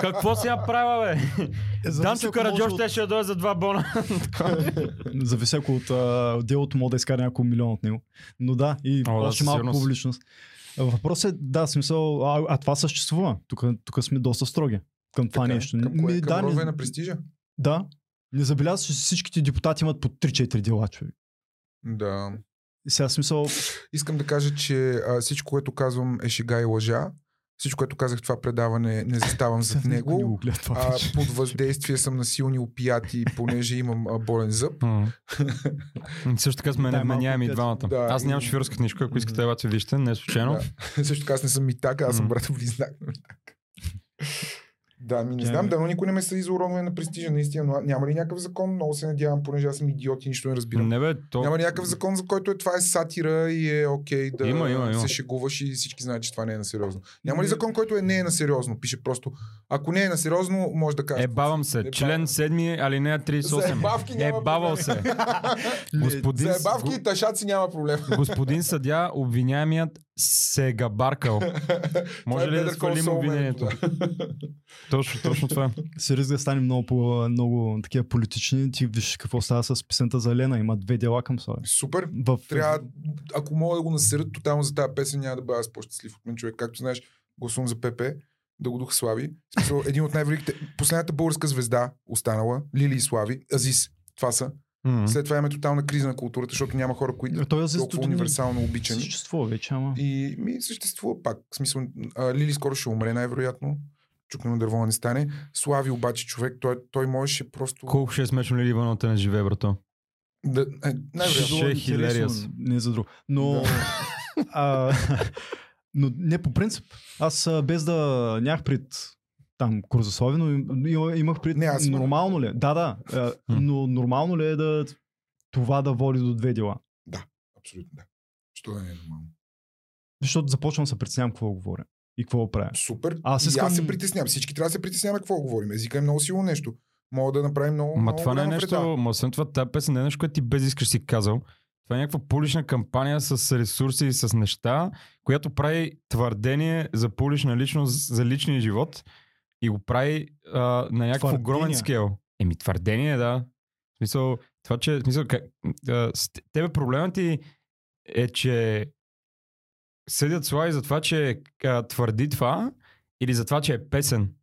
Какво си направила, бе?
Е,
Данчо Караджош
от-
ще ще дойде за два бона.
Зависи ако от а, делото мога да изкара няколко милиона от него. Но да, и
О, да,
малко публичност. Въпросът е, да, смисъл, а, а това съществува. Тук, тук сме доста строги към това
Така е.
нещо.
Към кое?
Ми,
Към
да, не,
на престижа?
Да, не забелязваш, че всичките депутати имат по 3-4 дела, човек.
Да.
И сега смисъл,
Искам да кажа, че а, всичко, което казвам е шега и лъжа. Всичко, което казах в това предаване, не заставам зад
никой не го
него.
гледа
А, под въздействие съм на силни опияти, понеже имам а, болен зъб.
Също така сме и
пет.
двамата.
Да,
Аз
и-
нямам шофьорска книжка, ако искате, елате вижте, не е случайно.
Да. Също така аз не съм митак, аз съм брат близнак. Да, ми не знам, дано никой не ме съди за уронване на престижа, наистина, но няма ли някакъв закон? Много се надявам, понеже аз съм идиот и нищо не разбирам.
Не бе, то...
Няма ли някакъв закон, за който е това е сатира и е окей да
Има, има, има.
се шегуваш и всички знаят, че това не е на сериозно. Няма ли закон, който е не е на сериозно? Пише просто, ако не е на сериозно, може да кажеш.
Е, бавам се.
Е,
Член
бавам.
7, алинея 38.
За ебавки
Е, бавал се. Господин,
За ебавки и ташаци няма проблем.
господин съдя, обвиняемият се е габаркал. Може
е
ли да свалим обвинението? Точно, точно това.
Се риска да стане много, по, много такива политични. Ти виж какво става с песента за Лена. Има две дела към това.
Супер.
В...
Трябва, ако мога да го насерят тотално за тази песен, няма да бъда аз по-щастлив от мен човек. Както знаеш, гласувам за ПП, да го духа Слави. Смисъл, един от най-великите, последната българска звезда останала, Лили и Слави, Азис. Това са.
М.
След това имаме тотална криза на културата, защото няма хора, които
Той е
толкова универсално обичани.
Съществува вече, ама...
И ми съществува пак. В смисъл, а, Лили скоро ще умре най-вероятно. Чукнем дърво не стане. Слави обаче човек, той, той можеше просто...
Колко ще е смешно Лили Ивановата не живее, брато.
Да, е, най-вероятно.
Ще е
Интересно,
хилериас.
Не за друго. Но...
Да.
а, но не по принцип. Аз без да нямах пред там Крузослави, но им- им- имах пред
Не, аз
нормално ли е? Да, да. а, но нормално ли е да това да води до две дела?
Абсолютно да. Що да не е нормално?
Защото започвам да се притеснявам какво говоря и какво правя.
Супер.
Аз
И аз
искам-
се притеснявам. Всички трябва да се притесняваме какво говорим. Езика е много силно нещо. Мога да направим много.
Ма
много
това не е нещо,
вреда.
ма освен това тази песен не е нещо, което ти без искаш си казал. Това е някаква публична кампания с ресурси и с неща, която прави твърдение за публична личност, за личния живот и го прави а, на някакъв
Твърдения.
огромен скел. Еми твърдение, да. В смисъл, това, че, в смисъл, как, а, с те- тебе проблемът ти е, че съдят Слави за това, че а, твърди това или за това, че е песен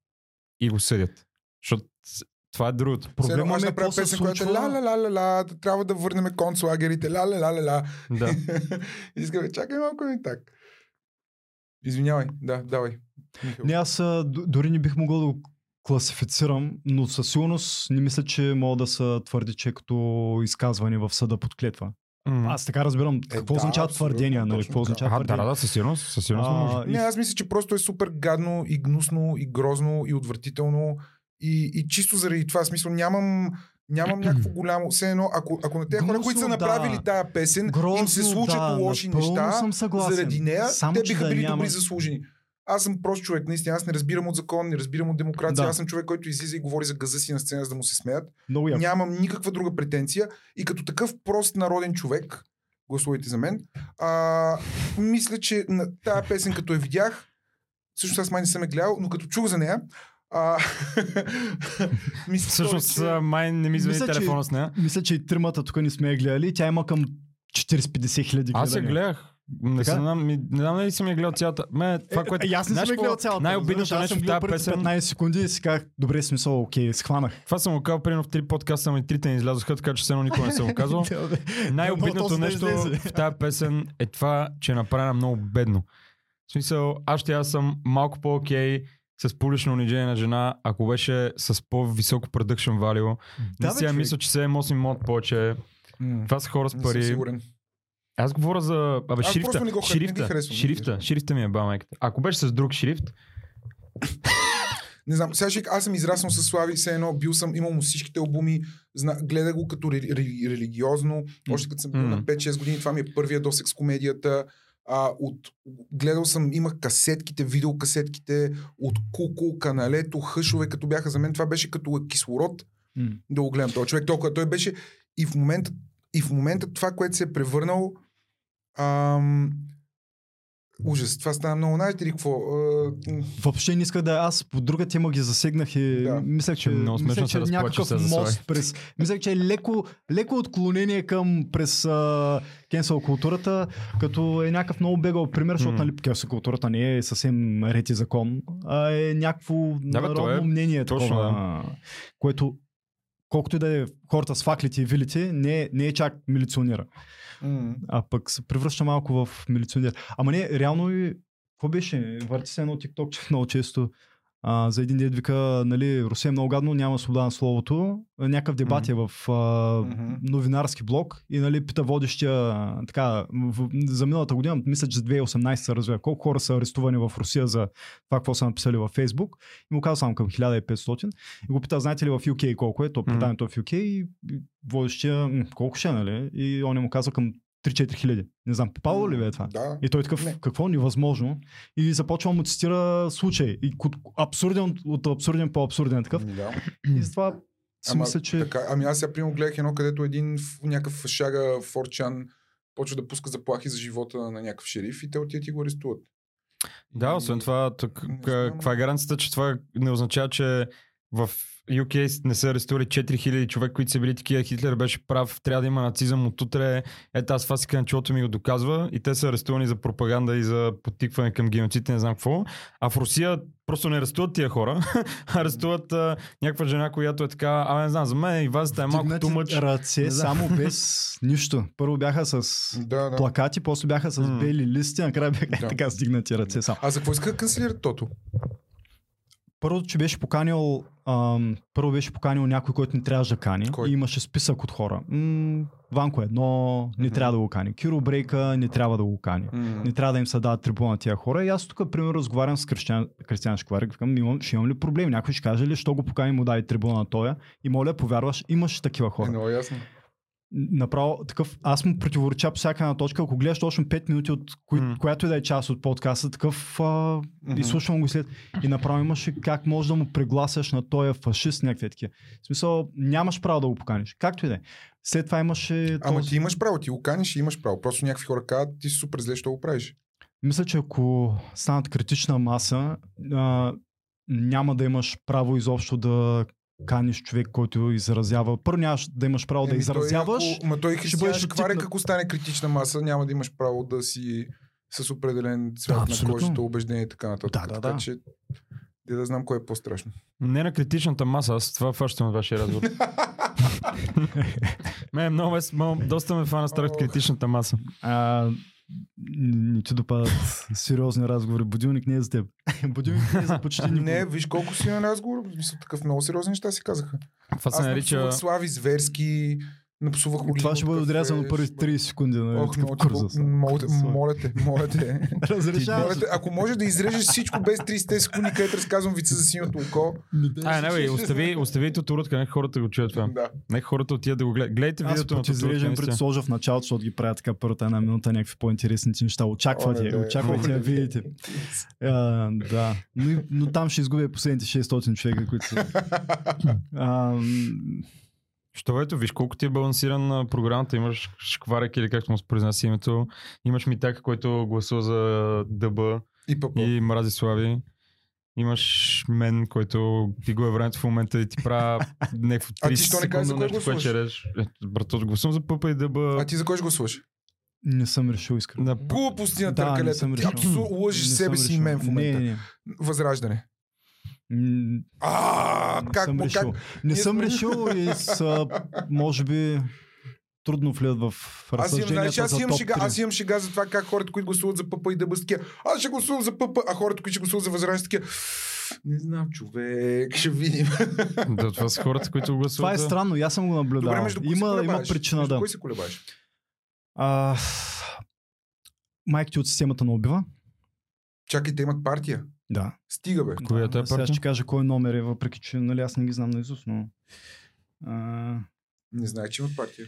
и го съдят. Защото това е другото.
Проблема е какво се
песен, която е ла ла ла ла ла, трябва да върнем концлагерите, ла ла ла ла ла.
Да.
Искаме, чакай малко ми так. Извинявай, да, давай.
Не, аз дори не бих могъл да го класифицирам, но със сигурност не мисля, че мога да се твърди, че е като изказване в съда под клетва.
М.
Аз така разбирам какво
да,
означава твърдения, нали? Какво означава
А, да,
твърдение.
да, да, със сигурност, със сигурност
А,
Не, аз мисля, че просто е супер гадно и гнусно и грозно и отвратително и, и чисто заради това смисъл нямам Нямам някакво голямо. Все едно, ако, ако на тези хора, които са направили
да.
тая песен, им се
Грозно,
случат
да,
лоши неща
съм съгласен.
заради нея,
Само,
те биха
да
били
няма-
добри заслужени. Аз съм прост човек, наистина. Аз не разбирам от закон, не разбирам от демокрация.
Да.
Аз съм човек, който излиза и говори за газа си на сцена, за да му се смеят.
Много яко.
Нямам никаква друга претенция. И като такъв прост народен човек, гласувайте за мен, а, мисля, че на тази песен, като я видях, всъщност аз май не съм я гледал, но като чух за нея, а, ми се
Всъщност,
че-
май не ми звъни
Мисля, че-
телефона с нея.
Мисля, че и тримата тук не сме я гледали. Тя има към 40-50 хиляди
Аз я
гледания.
гледах. Не,
Така?
знам, ми, не знам дали съм я гледал цялата. Ме, това, което...
Е, аз не съм я
какво?
гледал цялата.
Най-обидното нещо в тази песен...
15 секунди и си казах, добре, смисъл, окей, схванах.
Това съм го казал примерно в три подкаста, ами трите не излязоха, така че все едно никога не съм го казал. Най-обидното
то
нещо в тази песен е това, че е направена много бедно. В смисъл, аз ще аз съм малко по-окей с публично унижение на жена, ако беше с по-високо production value.
Да, човек.
мисля, че 7-8 мод повече. Това са хора с
не съм
пари.
сигурен.
Аз говоря за... Абе,
Аз
шрифта.
не го хар- не
шрифта,
харесвам, не ги
шрифта,
харесвам.
шрифта ми е ба майката. Ако беше с друг шрифт,
Не знам, сега ще, аз съм израснал с Слави, все едно, бил съм, имал му всичките албуми, зна, гледах го като рели, рели, религиозно, още като съм бил
М.
на 5-6 години, това ми е първия досек с комедията. А, от, гледал съм, имах касетките, видеокасетките от Куко, Каналето, Хъшове, като бяха за мен. Това беше като кислород
М.
да го гледам. Този човек толкова. Той беше и в момента, и в момента това, което се е превърнал ам, ужас. Това стана много. Знаете ли какво? А,
Въобще не исках да... Аз по друга тема ги засегнах и
Да.
да. мислех, че,
Много
мислех, че е някакъв мост през... Мислех, че е леко, леко отклонение към през кенсел културата, като е някакъв много бегал пример, защото
М.
нали, кенсел културата не е съвсем рети закон, а е някакво
Да, бе, то
народно
е
мнение,
точно,
такова, което колкото и да е хората с факлите и вилите, не, е- не е чак милиционера. А пък се превръща малко в милиционер. Ама не, реално и... Какво беше? Върти се едно тикток, че много често а, за един дед вика, нали, Русия е много гадно, няма свобода на словото. Някакъв дебат е в а, новинарски блог и нали, пита водещия така, в, за миналата година, мисля, че за 2018 се развива. Колко хора са арестувани в Русия за това, какво са написали във Фейсбук. И му каза само към 1500. И го пита, знаете ли в UK колко е? То предаването е в UK и водещия, «М, колко ще е, нали? И он му каза към 3-4 хиляди. Не знам, попало ли бе е това?
Да.
И той такъв,
Не.
какво невъзможно? И започва да му цитира случай. И от абсурден, от абсурден по абсурден такъв.
Ами Да.
И затова си
Ама,
мисля, че...
така, ами аз сега примерно гледах едно, където един някакъв шага Форчан почва да пуска заплахи за живота на някакъв шериф и те отиват и го арестуват.
Да, освен това, тук, каква е гаранцията, че това не означава, че в UK не са арестували 4000 човек, които са били такива. Хитлер беше прав, трябва да има нацизъм от утре. Ето аз фасика на челото ми го доказва и те са арестувани за пропаганда и за подтикване към геноцид, не знам какво. А в Русия просто не арестуват тия хора, арестуват а, някаква жена, която е така, а не знам, за мен и вазата е малко тумъч.
ръце
Не знам.
само без нищо. Първо бяха с
Да, да.
плакати, после бяха с бели листи, накрая бяха
Да.
да. така стигнати ръце само.
А за какво иска да канцелират Тото?
Първото, че беше поканил, ам, първо беше поканил някой, който не трябваше да кани.
Кой?
И имаше списък от хора. М- Ванко едно, не
Мгм.
трябва да го кани. Киро Брейка не трябва да го кани. Не трябва да им се дадат трибуна на тия хора. И аз тук, примерно, разговарям с Кристиан, Кристиан Шкварик. Викам, имам, ще имам ли проблем? Някой ще каже ли, що го покани му дай трибуна на тоя? И моля, повярваш, имаш такива
Е,
хора.
много ясно.
Направо такъв, аз му противореча по всяка една точка. Ако гледаш точно 5 минути от кои,
М.
която и да е част от подкаста, такъв а,
Мгм.
и слушам го след. И направо имаше как може да му прегласяш на този фашист някакви такива. В смисъл, нямаш право да го поканиш. Както и да е. След това имаше.
Ама
този-
ти имаш право, ти го каниш и имаш право. Просто някакви хора казват, ти си супер зле, що го правиш.
Мисля, че ако станат критична маса, а, няма да имаш право изобщо да каниш човек, който изразява. Първо нямаш да имаш право да
Еми,
изразяваш.
Той, ако, ма той
ще
Християн
бъдеш типна-
ако стане критична маса, няма да имаш право да си с определен цвят на
абсолютно.
кожата, убеждение и така нататък.
Да, да,
така
да.
че, де да знам кое е по-страшно.
Не на критичната маса, аз това фащам от вашия разговор. Ме, много, ме- много, доста ме фана страх от критичната маса.
А, не ти допадат сериозни разговори. Будилник не е за теб. Будилник не е за почти никого.
Не, виж колко си на разговор. Мисля, такъв много сериозни неща си казаха.
Това се нарича...
Слави зверски, Напсувах от
Това ще бъде отрязано първите 30 секунди на
Ох, много
курса.
моля, те- моля те, моля те.
Разрешаваш.
Ако може да изрежеш всичко без 30 секунди, където разказвам вица за синьото око.
А, не, бе, остави, остави Тотурутка, нека хората го чуят това.
Да.
Нека хората отидат да го гледат. Гледайте
Аз
видеото на
ще
Тотурутка.
изрежем пред
наистина.
сложа в началото, защото ги правя така първата една минута някакви по-интересните неща. Очаквате,
Оле, да.
видите. А, да. Но там ще изгубя последните 600 човека, които са.
Що ето, виж колко ти е балансирана програмата. Имаш Шкварек или както му се произнася името. Имаш Митак, който гласува за ДБ
И папа.
и мрази Слави. Имаш мен, който ти го е времето в момента и ти правя някакво 30
А ти що не каза за кой
нещо, което ще реш. Ето, Брато, гласувам за ПП и ДБ.
А ти за кой ще гласуваш?
не съм решил, искам.
На
Глупости на
Да, не
търкалета.
съм
Ти
Не
себе си и мен в момента.
Не, не,
Възраждане. А,
Не
как
съм решил.
как?
Не съм решил и са, може би, трудно влизат в
Аз имам,
разсъжденията
аз
за
имам,
топ
шега,
3.
аз имам шега за това как хората, които гласуват за ПП и ДБ такива. Аз ще гласувам за ПП, а хората, които ще гласуват за Възраждане такива. Не знам, човек, ще видим.
Да, това са хората, които гласуват.
Това е
за-
странно, аз съм го наблюдавал.
Добре, между
има, има причина
между
да.
Кой се колебаеш?
А, майка ти от системата на убива?
Чакай, те имат партия.
Да.
Стига, бе.
Коя е
да,
тази
Сега ще кажа кой номер е, въпреки че нали, аз не ги знам на Изус, но... А,
Не знае, че имат партия.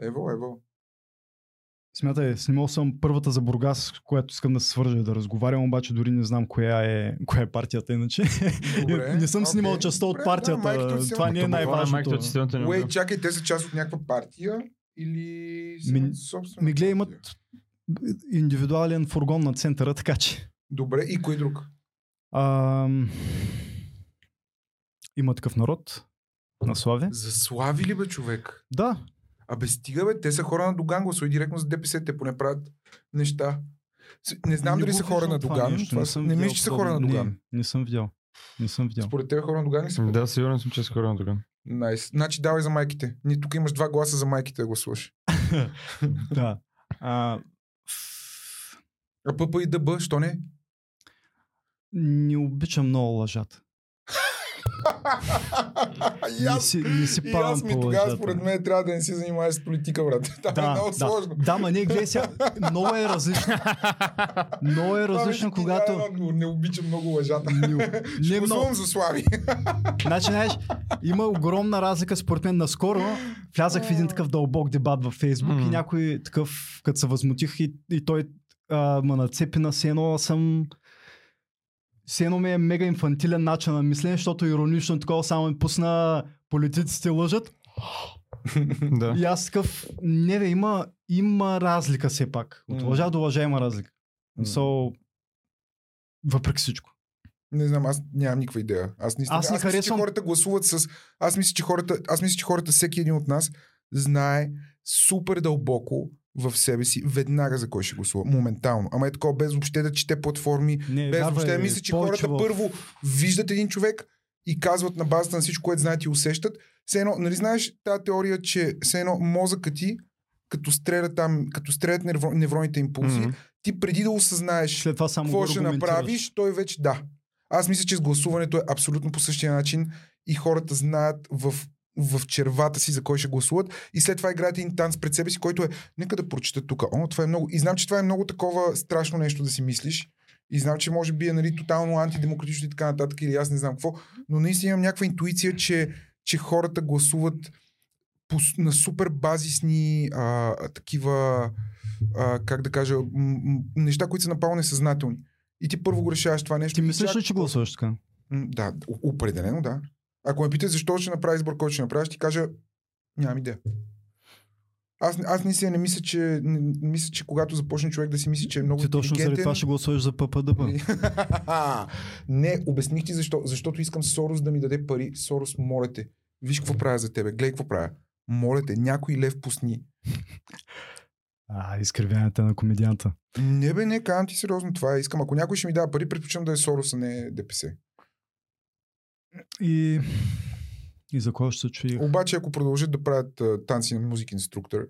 Ево, ево.
смятай, снимал съм първата за Бургас, която искам да се свържа да разговарям, обаче дори не знам коя е, коя е партията иначе.
Добре,
не съм
окей.
снимал частта от
Добре,
партията.
да, от
Това не е.
Това е
най-важното.
Уей, чакай, те са част от някаква партия или
Ми- Ми гледай,
партия?
имат индивидуален фургон на центъра, така че.
Добре, и кой друг?
А, има такъв народ на Славе.
За Слави ли бе, човек?
Да,
Абе, стига бе, те са хора на Доган, гласувай директно за ДПС, те поне правят неща. Не знам
Не
дали са хора на Доган.
нещо,
Това
не съм
Не мисля, че са хора на. Доган.
Не, не съм видял. Не съм видял.
Според тебе хора на Доган ли са?
Да, сигурен съм, че са хора на Доган.
Найс. Значи давай за майките. Ние тук имаш два гласа за майките да гласуваш.
да. А,
А ПП и ДБ, що не?
не обичам много лъжата.
И
Не
аз,
си, не си
и аз ми тогава, според мен, трябва да не се занимаваш с политика, брат. Това е
Да,
много
да.
сложно.
Да, ма не, гледай сега. Много е различно. Много е различно, когато...
Не обичам много лъжата.
Не,
Не
много.
за Слави.
Значи, знаеш, има огромна разлика според мен. Наскоро влязах в един такъв дълбок дебат във Фейсбук
М.
и някой такъв, като се възмутих и, и той а, ма нацепи на все едно съм все едно ми е мега инфантилен начин на мислене, защото иронично такова само ми пусна политиците лъжат.
да.
И аз такъв, не бе, има, има разлика все пак. От лъжа до лъжа има разлика. So, въпреки всичко.
Не знам, аз нямам никаква идея. Аз, наистина,
Аз
аз,
не
мисля, че
харесвам-
хората гласуват с... Аз мисля, че хората, аз мисля, че хората, всеки един от нас знае супер дълбоко в себе си веднага за кой ще гласува. Моментално. Ама е такова без въобще да чете платформи,
Не,
без
вярвай,
въобще. Мисля, че хората първо виждат един човек и казват на базата на всичко, което знаят и усещат. Все едно, нали знаеш тази теория, че все едно мозъкът ти, като стрелят там, като стрелят невро, невроните импулси,
Мгм.
ти преди да осъзнаеш
След това само
какво ще направиш, той вече да. Аз мисля, че с гласуването е абсолютно по същия начин и хората знаят в, в червата си за кой ще гласуват и след това играят един танц пред себе си, който е нека да прочета тук. О, това е много. И знам, че това е много такова страшно нещо да си мислиш. И знам, че може би е нали, тотално антидемократично и така нататък, или аз не знам какво. Но наистина имам някаква интуиция, че, че хората гласуват по, на супер базисни а, такива, а, как да кажа, м- м- неща, които са напълно несъзнателни. И ти първо го решаваш това нещо.
Ти мислиш ли, че гласуваш така?
Да, определено да. Ако ме питаш защо ще направя избор, който ще направя, ще ти кажа, нямам идея. Аз, аз наистина не мисля, че, не, не мисля, че когато започне човек да си мисли, че е много
Ти точно заради това ще гласуваш за ППДБ.
не, обясних ти защо. Защото искам Сорос да ми даде пари. Сорос, моля те. Виж какво правя за тебе. Гледай какво правя. Моля те, някой лев пусни.
А, изкривяването на комедианта.
Не бе, не, казвам ти сериозно това. е. Искам, ако някой ще ми дава пари, предпочитам да е Сорос, а не ДПС.
И, и за кого ще се чуи?
Обаче, ако продължат да правят а, танци на музик инструктор,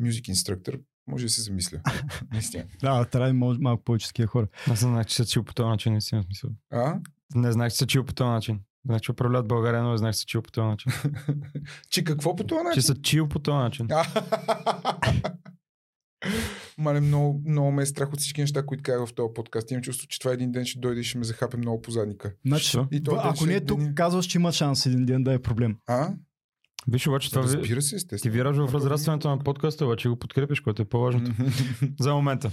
мюзик инструктор, може да се замисля. Наистина.
Да, трябва да малко повече такива хора.
Аз не знаех, че са чил по този начин, наистина смисъл.
А?
Не знаех, че са чил по този начин. Значи управляват България, но знаеш са чил по този начин.
Че какво по този
Че
начин?
са чил по този начин.
Мале, много, много ме е страх от всички неща, които казах в този подкаст. Имам чувство, че това един ден ще дойде и ще ме захапе много по задника.
Значи?
И то
ако не
е
е тук,
ден-
казваш, че има шанс един ден да е проблем.
А?
Виж обаче това.
Разбира се,
Ти
естествено.
вярваш в разрастването на подкаста, обаче го подкрепиш, което е по-важното. За момента.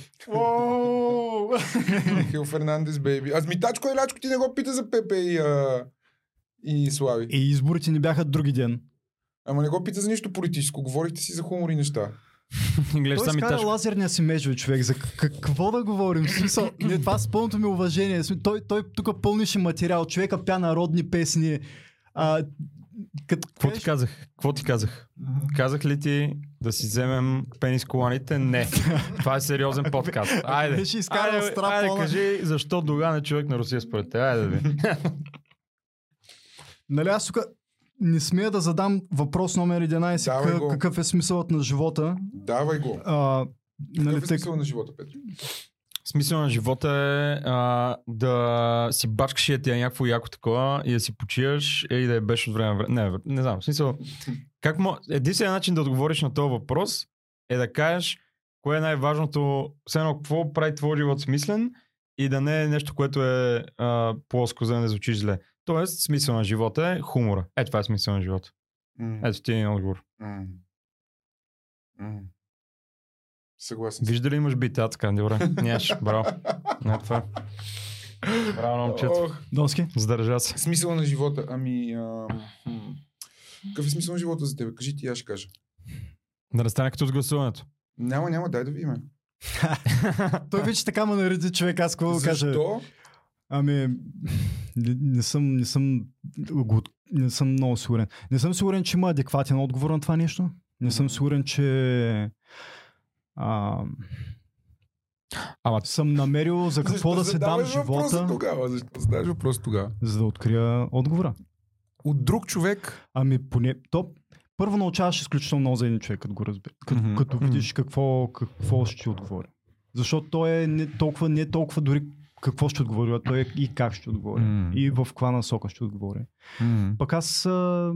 Хил Фернандес, бейби. Аз ми тачко и лачко ти не го пита за Пепе и, а... и Слави.
И изборите ни бяха други ден.
Ама не го пита за нищо политическо. Говорихте си за хумори неща.
Гледаш
Той изкара лазерния си меч, бе, човек. За какво да говорим? Смисъл, не, това с пълното ми уважение. Той, той тук пълнише материал. Човека пя народни песни. А, като
Какво ти казах? Какво ти казах? Казах ли ти да си вземем пенис коланите? Не. Това е сериозен подкаст. Айде.
беше изкарал
айде, айде, кажи защо Доган е човек на Русия според те. Айде да ви.
Нали аз тук не смея да задам въпрос номер 11.
Давай
Какъв,
го.
какъв е смисълът на живота?
Давай го.
А, нали,
Какъв е
тъй,
смисъл на живота, Петро?
Смисъл на живота е а, да си бачкаш и ти е някакво яко такова и да си почиваш и да е беше от време. Не, не знам. Смисъл, как мо... единственият начин да отговориш на този въпрос е да кажеш кое е най-важното, все едно какво прави твой живот смислен и да не е нещо, което е а, плоско, за да не звучиш зле. Тоест, смисъл на живота е хумора. Е, това е смисъл на живота.
М,
Ето ти е един отговор.
м, м. Съгласен.
Вижда ли имаш бита? Така, добре. Нямаш. Браво. Не, това. е. Браво, на момчето.
Ох,
Донски?
Задържа се.
Смисъл на живота. Ами... А... Какъв е смисъл на живота за теб? Кажи ти, аз ще кажа.
Да не стане като с гласуването.
Няма, няма, дай да видим.
Той вече така ме нареди човек, аз какво да кажа.
Защо?
Ами, не, съм, не съм, не съм много сигурен. Не съм сигурен, че има адекватен отговор на това нещо. Не съм сигурен, че а,
Ама
съм намерил за какво да се дам живота,
Тогава? Защо задаваш въпрос тогава?
за да открия отговора.
От друг човек.
Ами, поне, то, първо научаваш изключително много за един човек, като го разбери. Като,
Мгм.
като видиш какво, какво ще ти отговори. Защото той е не толкова, не толкова дори какво ще отговори, той е и как ще отговори.
М.
И в каква насока ще отговори.
м,
Пък аз а...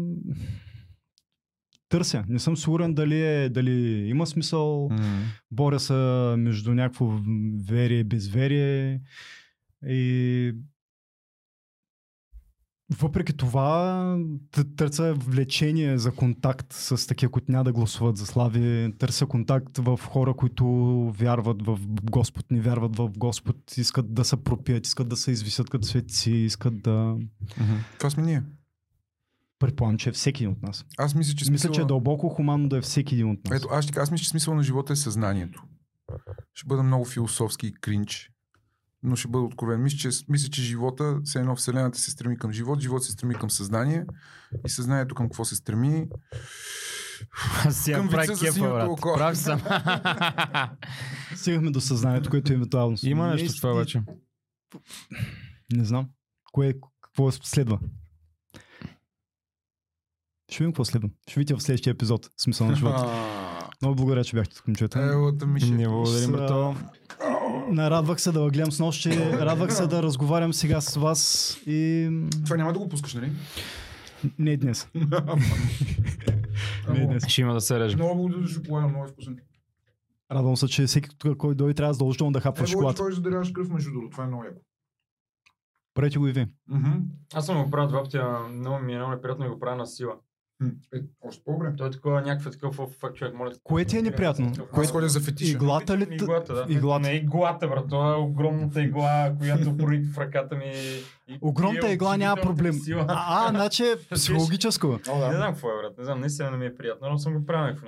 търся. Не съм сигурен дали, е, дали има смисъл.
м.
Боря се между някакво верие и безверие. И въпреки това търся влечение за контакт с такива, които няма да гласуват за слави. Търся контакт в хора, които вярват в Господ, не вярват в Господ, искат да се пропият, искат да се извисят като светци, искат да...
Това сме ние.
Предполагам, че е всеки един от нас.
Аз мисля, че
Мисля,
смисъл...
че е дълбоко хуманно да е всеки един от нас.
Ето, аз ще аз мисля, че смисъл на живота е съзнанието. Ще бъда много философски и кринч, но ще бъда откровен. Мисля, че, мисля, че живота, все едно Вселената се стреми към живот, живот се стреми към съзнание и съзнанието към какво се стреми.
Я
Към
прави кефа, брат.
око.
Прав съм.
Стигахме до съзнанието, което е евентуално.
Има
Не
нещо
е-
в това вече.
Не знам. Кое, какво следва? Ще видим какво следва. Ще видите в следващия епизод. Смисъл на живота. Много благодаря, че бяхте тук, момчета.
Ми ще.
Не благодарим, брато.
Нарадвах се да гледам с нощи. Радвах се да разговарям сега с вас и...
Това няма да го пускаш, нали?
Не днес. Не днес.
Ще има да се реже.
Много благодаря за шоколада, много е вкусен.
Радвам се, че всеки, тук, който дойде, трябва задължително да хапва
Е, може
шоколад.
той да даряваш кръв между другото, това е много яко.
Правете го и ви.
Аз съм го правил два пъти, много ми е много неприятно и го правя на сила.
Е, още по-добре.
Той е такова някакъв такъв фак човек, моля.
Кое ти е неприятно?
Аз ходя за фетиша.
Иглата ли?
Иглата, да.
Иглата.
Не иглата, брат. Това е огромната игла, която прои в ръката ми. и-
Огромната
е
игла няма проблем. А, а, значи е психологическо.
О,
Не знам какво е, брат. Не знам, наистина не ми е приятно, но съм го правил някакво.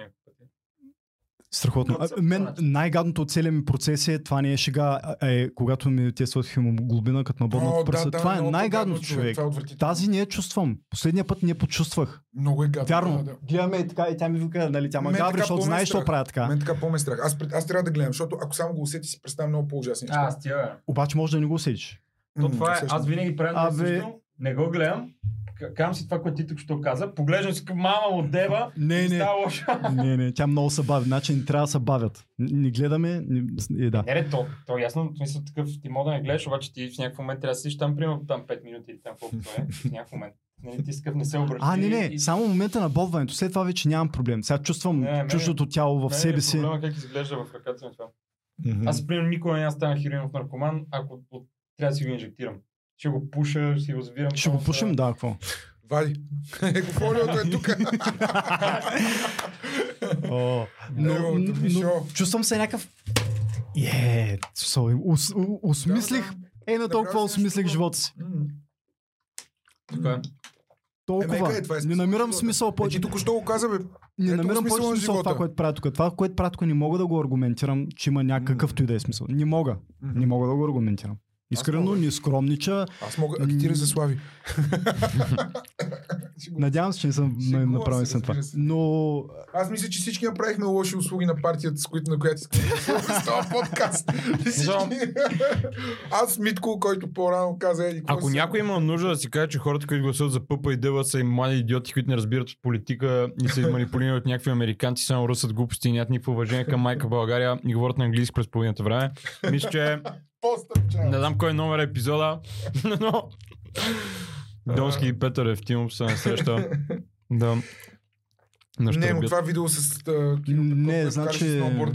Страхотно. А, мен най-гадното от целия ми процес е, това не е шега, е когато ми тестват хемоглобина, като набоднат
О,
в пръса.
да, да,
това е най-гадното, човек.
Е.
Тази не я чувствам. Последния път не я почувствах.
Много е гадно.
Вярно.
да, да.
Гледаме и така и тя ми вика, нали, тя ма гаври, защото знаеш, що правя така.
Мен така по-ме страх. Аз, пред- аз трябва да гледам, защото ако само го усети, си представям много по-ужасни неща.
А, с тия, бе.
Обаче може да не го усетиш.
То това е, аз винаги правя
Абе.
не го гледам, К- Казвам си това, което ти тук що каза. Поглеждам си към мама от дева.
Не, не.
Става лошо.
Не, не, тя много се бави. Значи не трябва да се бавят. Не гледаме, не, да.
Не, не, то, то е ясно, смисъл такъв, ти мога да не гледаш, обаче ти в някакъв момент трябва да седиш там, примерно там 5 минути или там колкото е, в някакъв момент. Нали, ти скъп не се обръща.
А, не, не,
и-
само момента на бодването. След това вече нямам проблем. Сега чувствам
Не,
чуждото тяло в
Мене
себе си.
Проблема как изглежда в ръката ми това.
Мгм.
Аз, примерно, никога да стана хероинов наркоман, ако трябва да си го инжектирам. Ще го пуша, ще го завирам.
Ще го пушим, да, какво?
Вади. Его фолиото е тук.
О, но, но, чувствам се някакъв... Е, осмислих, е на толкова осмислих живота си.
Така е.
Толкова.
Е, това е
не
смисъл на
намирам смисъл
Е,
повече.
ти току-що го каза, бе.
Не
ето
намирам повече
на
смисъл в това, което правя тук. Това, което правя тук, не мога да го аргументирам, че има някакъвто и да е смисъл. Не мога.
Мгм.
Не мога да го аргументирам. Искрено,
мога.
не скромнича.
Аз мога агитира за Слави.
Надявам се, че не съм
се,
съм това.
се.
Но
Аз мисля, че всички направихме лоши услуги на партията, с които на която искаме да този подкаст. Аз Митко, който по-рано каза, еди,
Ако
си-
някой има нужда да си каже, че хората, които гласуват за Пъпа и Дъва са и млади идиоти, които не разбират от политика и са манипулирани от някакви американци, само русат глупости и нямат никакво уважение към майка България и говорят на английски през половината време. Мисля, че
По-стъпча.
не знам кой е номер е епизода, но Донски и Петър Евтимов се насреща. Да.
Не, но това видео с а, киното,
Не, значи-
е много.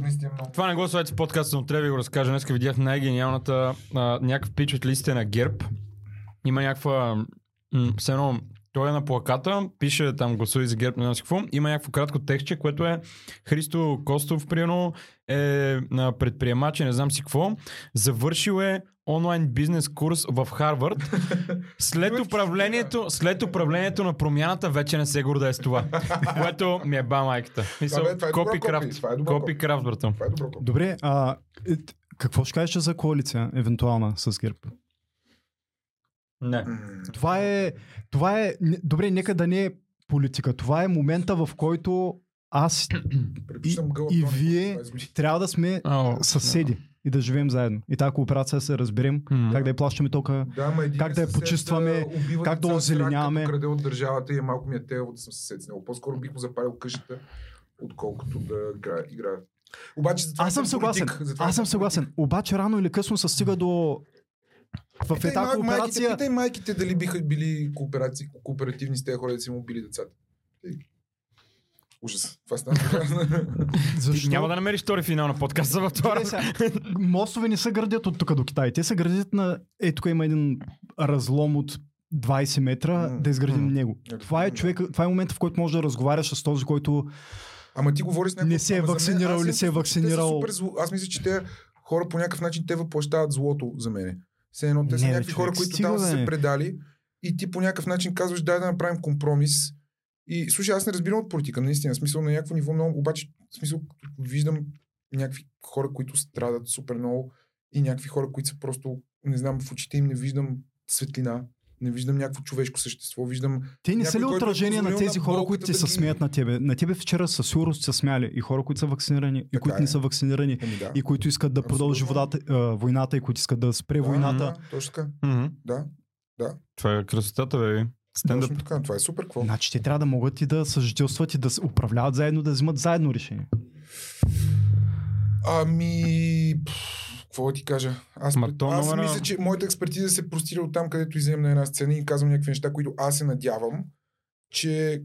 Това не го слушайте в подкаста, но трябва да ви го разкажа. Днес видях най-гениалната, някакъв пич от листите на ГЕРБ. Има някаква, м- все едно, той е на плаката, пише там гласувай за ГЕРБ, не знам си какво. Има някакво кратко текстче, което е Христо Костов, примерно, е на предприемач и не знам си какво. Завършил е онлайн бизнес курс в Харвард. След управлението, след управлението на промяната вече не се гордее с това. Което ми е ба майката. Мисъл,
това е
копикрафт.
това е.
Копикрафт, братан.
Това е добро. копи.
Добре, а, е, какво ще кажеш за коалиция, евентуална с ГЕРБ?
Не.
Това е, това е, добре, нека да не е политика. Това е момента, в който аз и- и вие-
20 години.
трябва да сме
О,
съседи и да живеем заедно. И тази кооперация да се разберем,
М.
как да я плащаме тока.
Да,
Как да я почистваме,
а, убива
как да озеленяваме.
краде от държавата и е малко ми е тело да съм съсед с него. По-скоро бих му запалил къщата, отколкото да играе. играе. Обаче за това
Аз съм
политик,
съгласен.
за това
Аз съм
политик.
съгласен. Обаче рано или късно се стига до в
Питай,
една
май- майките,
кооперация.
питай майките дали биха били кооперативни с тези хора, да си му били децата. Ужас. Това стана.
Ти
Защо?
няма да намериш втори финал на подкаста в това.
Мостове не се градят от тук до Китай. Те се градят на... Е, тук има един разлом от 20 метра, да изградим него.
Е,
Това е човек, това е момента, в който можеш да разговаряш с този, който
Ама ти говориш с някакво...
Не се е вакцинирал
имам
се е вакцинирал.
супер зло. Аз мисля, че те хора по някакъв начин те въплащават злото за мене. Все едно, те са
Не,
някакви
човек,
хора, които там са се предали и ти по някакъв начин казваш, дай да направим компромис. И слушай, аз не разбирам от политика, наистина, смисъл на някакво ниво много, обаче смисъл виждам някакви хора, които страдат супер много и някакви хора, които са просто, не знам, в очите им не виждам светлина, не виждам някакво човешко същество, виждам
Те не са ли
е
отражение на тези
на
хора, които ти
да
се
ги-
смеят на тебе? На тебе вчера със сигурност са смяли и хора, които са вакцинирани, и които
е.
не са вакцинирани,
Еми, да.
и които искат да продължи
Абсолютно.
водата, а, войната, и които искат да спре
Да,
войната.
да, точно така.
Мгм.
Да,
Това е красотата, бе. Стендъп.
точно така. Това е супер. Какво?
Значи те трябва да могат и да съжителстват и да се управляват заедно, да взимат заедно решение.
Ами, какво да ти кажа? Аз,
Ма
пред...
то
аз
номера-
мисля, че моята експертиза се простира от там, където излизам на една сцена и казвам някакви неща, които аз се надявам, че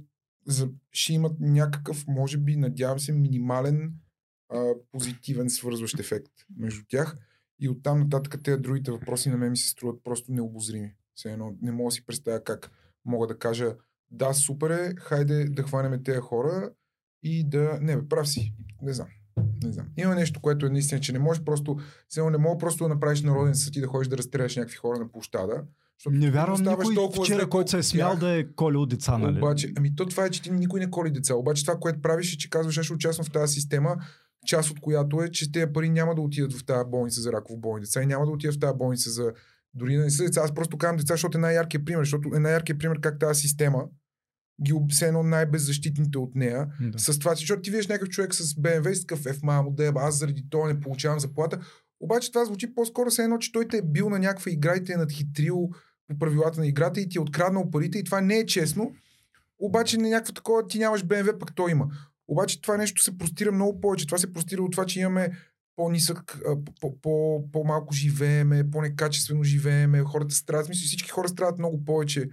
за... ще имат някакъв, може би, надявам се, минимален а, позитивен свързващ ефект между тях. И оттам нататък тези другите въпроси на мен ми се струват просто необозрими. Все едно, не мога да си представя как мога да кажа да, супер е, хайде да хванеме тези хора и да... Не, бе, прав си. Не знам. Не знам. Има нещо, което е наистина, че не можеш просто, сега не мога просто да направиш народен съд и да ходиш да разстреляш някакви хора на площада.
Не вярвам никой
толкова
вчера,
зле,
който се е смял
тях.
да е колил деца, нали?
Обаче, ами то това е, че ти никой не коли деца. Обаче това, което правиш е, че казваш, аз ще участвам в тази система, част от която е, че тези пари няма да отидат в тази болница за раково болни деца и няма да отидат в тази болница за дори не са деца. Аз просто казвам деца, защото е най-яркият пример, защото е най-яркият пример как тази система ги все едно най-беззащитните от нея
Да.
с това, защото ти видиш някакъв човек с BMW с такъв F, мамо, да, аз заради това не получавам заплата. Обаче това звучи по-скоро все едно, че той те е бил на някаква игра и те е надхитрил по правилата на играта и ти е откраднал парите и това не е честно. Обаче е някакво такова, ти нямаш BMW, пък той има. Обаче това нещо се простира много повече. Това се простира от това, че имаме по-нисък, по-малко живееме, по-некачествено живееме, хората страдат. Мисля, всички хора страдат много повече.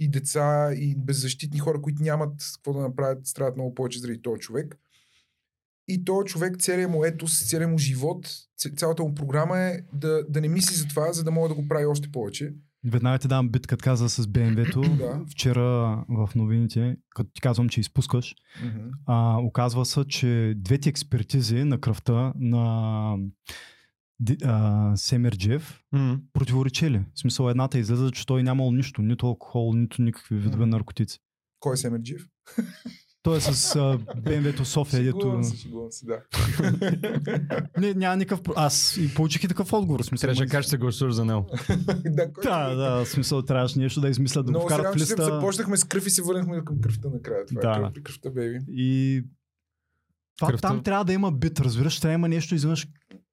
И деца, и беззащитни хора, които нямат какво да направят, страдат много повече заради този човек. И този човек, целият му етос, целият му живот, цялата му програма е да, да не мисли за това, за да мога да го прави още повече.
Веднага ти давам бит, като каза с BMW-то.
Да.
Вчера в новините, като ти казвам, че изпускаш,
Мгм.
а, оказва се, че двете експертизи на кръвта на а, Семерджиев
М.
противоречели. В смисъл едната излезе, че той нямал нищо, нито алкохол, нито никакви видове
Мгм.
наркотици.
Кой е Семерджиев?
Той е с а, BMW-то София, дето...
Шегувам се, шегувам се, да.
Не, няма никакъв... Аз и получих и такъв отговор. Смисъл,
Трябваше да кажеш, че се гласуваш за него.
да, кой
Да, да, в смисъл трябваше нещо да измислят да го
Много
вкарат в листа.
започнахме с кръв и се върнахме към кръвта накрая. Това
Да.
е кръв кръвта, бейби.
И това,
Кръвта-
там трябва да има бит, разбираш, трябва да има нещо, изведнъж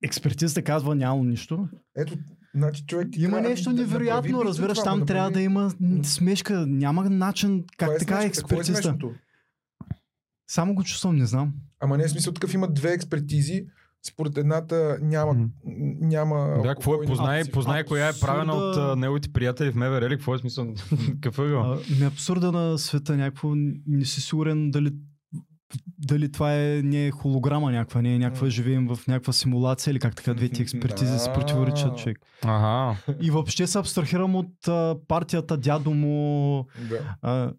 експертизата казва няма нищо.
Ето, значи човек ти
Има нещо
да- да
невероятно,
направи
разбираш, там
да
трябва да има смешка, няма начин, как
е
така е експертизата.
смешното?
Само го чувствам, не знам.
Ама не е смисъл такъв, има две експертизи. Според едната няма,
Мгм.
няма
Да, какво е? Познай,
наркотици.
познай коя е правена от
Абсурда.
а, неговите приятели в МВР, или какво е смисъл? Какъв е го?
Ми е абсурда на света, някакво не си сигурен дали дали това е, не е холограма някаква, не е някаква, живеем в някаква симулация или как така двете експертизи се противоречат човек.
Ага.
И въобще се абстрахирам от а, партията, дядо му,
Да.
а,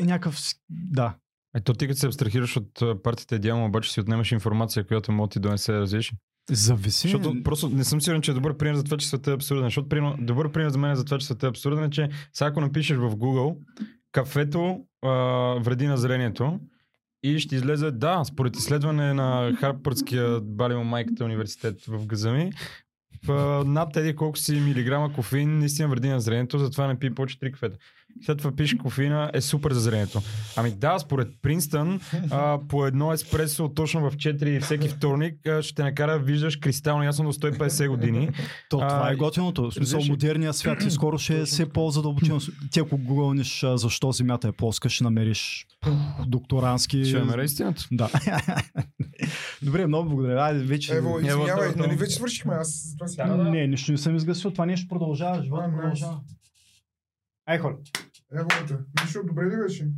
е някакъв, да.
Ето ти като се абстрахираш от партията идеално, обаче си отнемаш информация, която може ти донесе разреши.
Зависи.
Защото просто не съм сигурен, че е добър пример за това, че света е абсурден. Защото пример, добър пример за мен за това, че света е абсурден е, че сега ако напишеш в Google кафето а, вреди на зрението и ще излезе, да, според изследване на Харпърдския Балио Майката университет в Газами, в, над тези колко си милиграма кофеин наистина вреди на зрението, затова не пи повече три кафета. След това пише кофеина е супер за зрението. Ами да, според Принстън, а, по едно еспресо точно в 4 всеки вторник а, ще те накара да виждаш кристално ясно до 150 години.
То, това
А,
е готиното. В смисъл, модерният свят и скоро ще е все по-задълбочено. Ти ако гугълниш защо Земята е плоска, ще намериш докторански...
Ще намеря истината.
Да. Добре, много благодаря. Айде, вече...
Ево, извинявай,
Ево,
нали вече свършихме? Аз това си
Не, нищо не съм изгасил. Това нещо продължава. Живота продължава. Ай, хора.
Ево, нищо добре ли беше?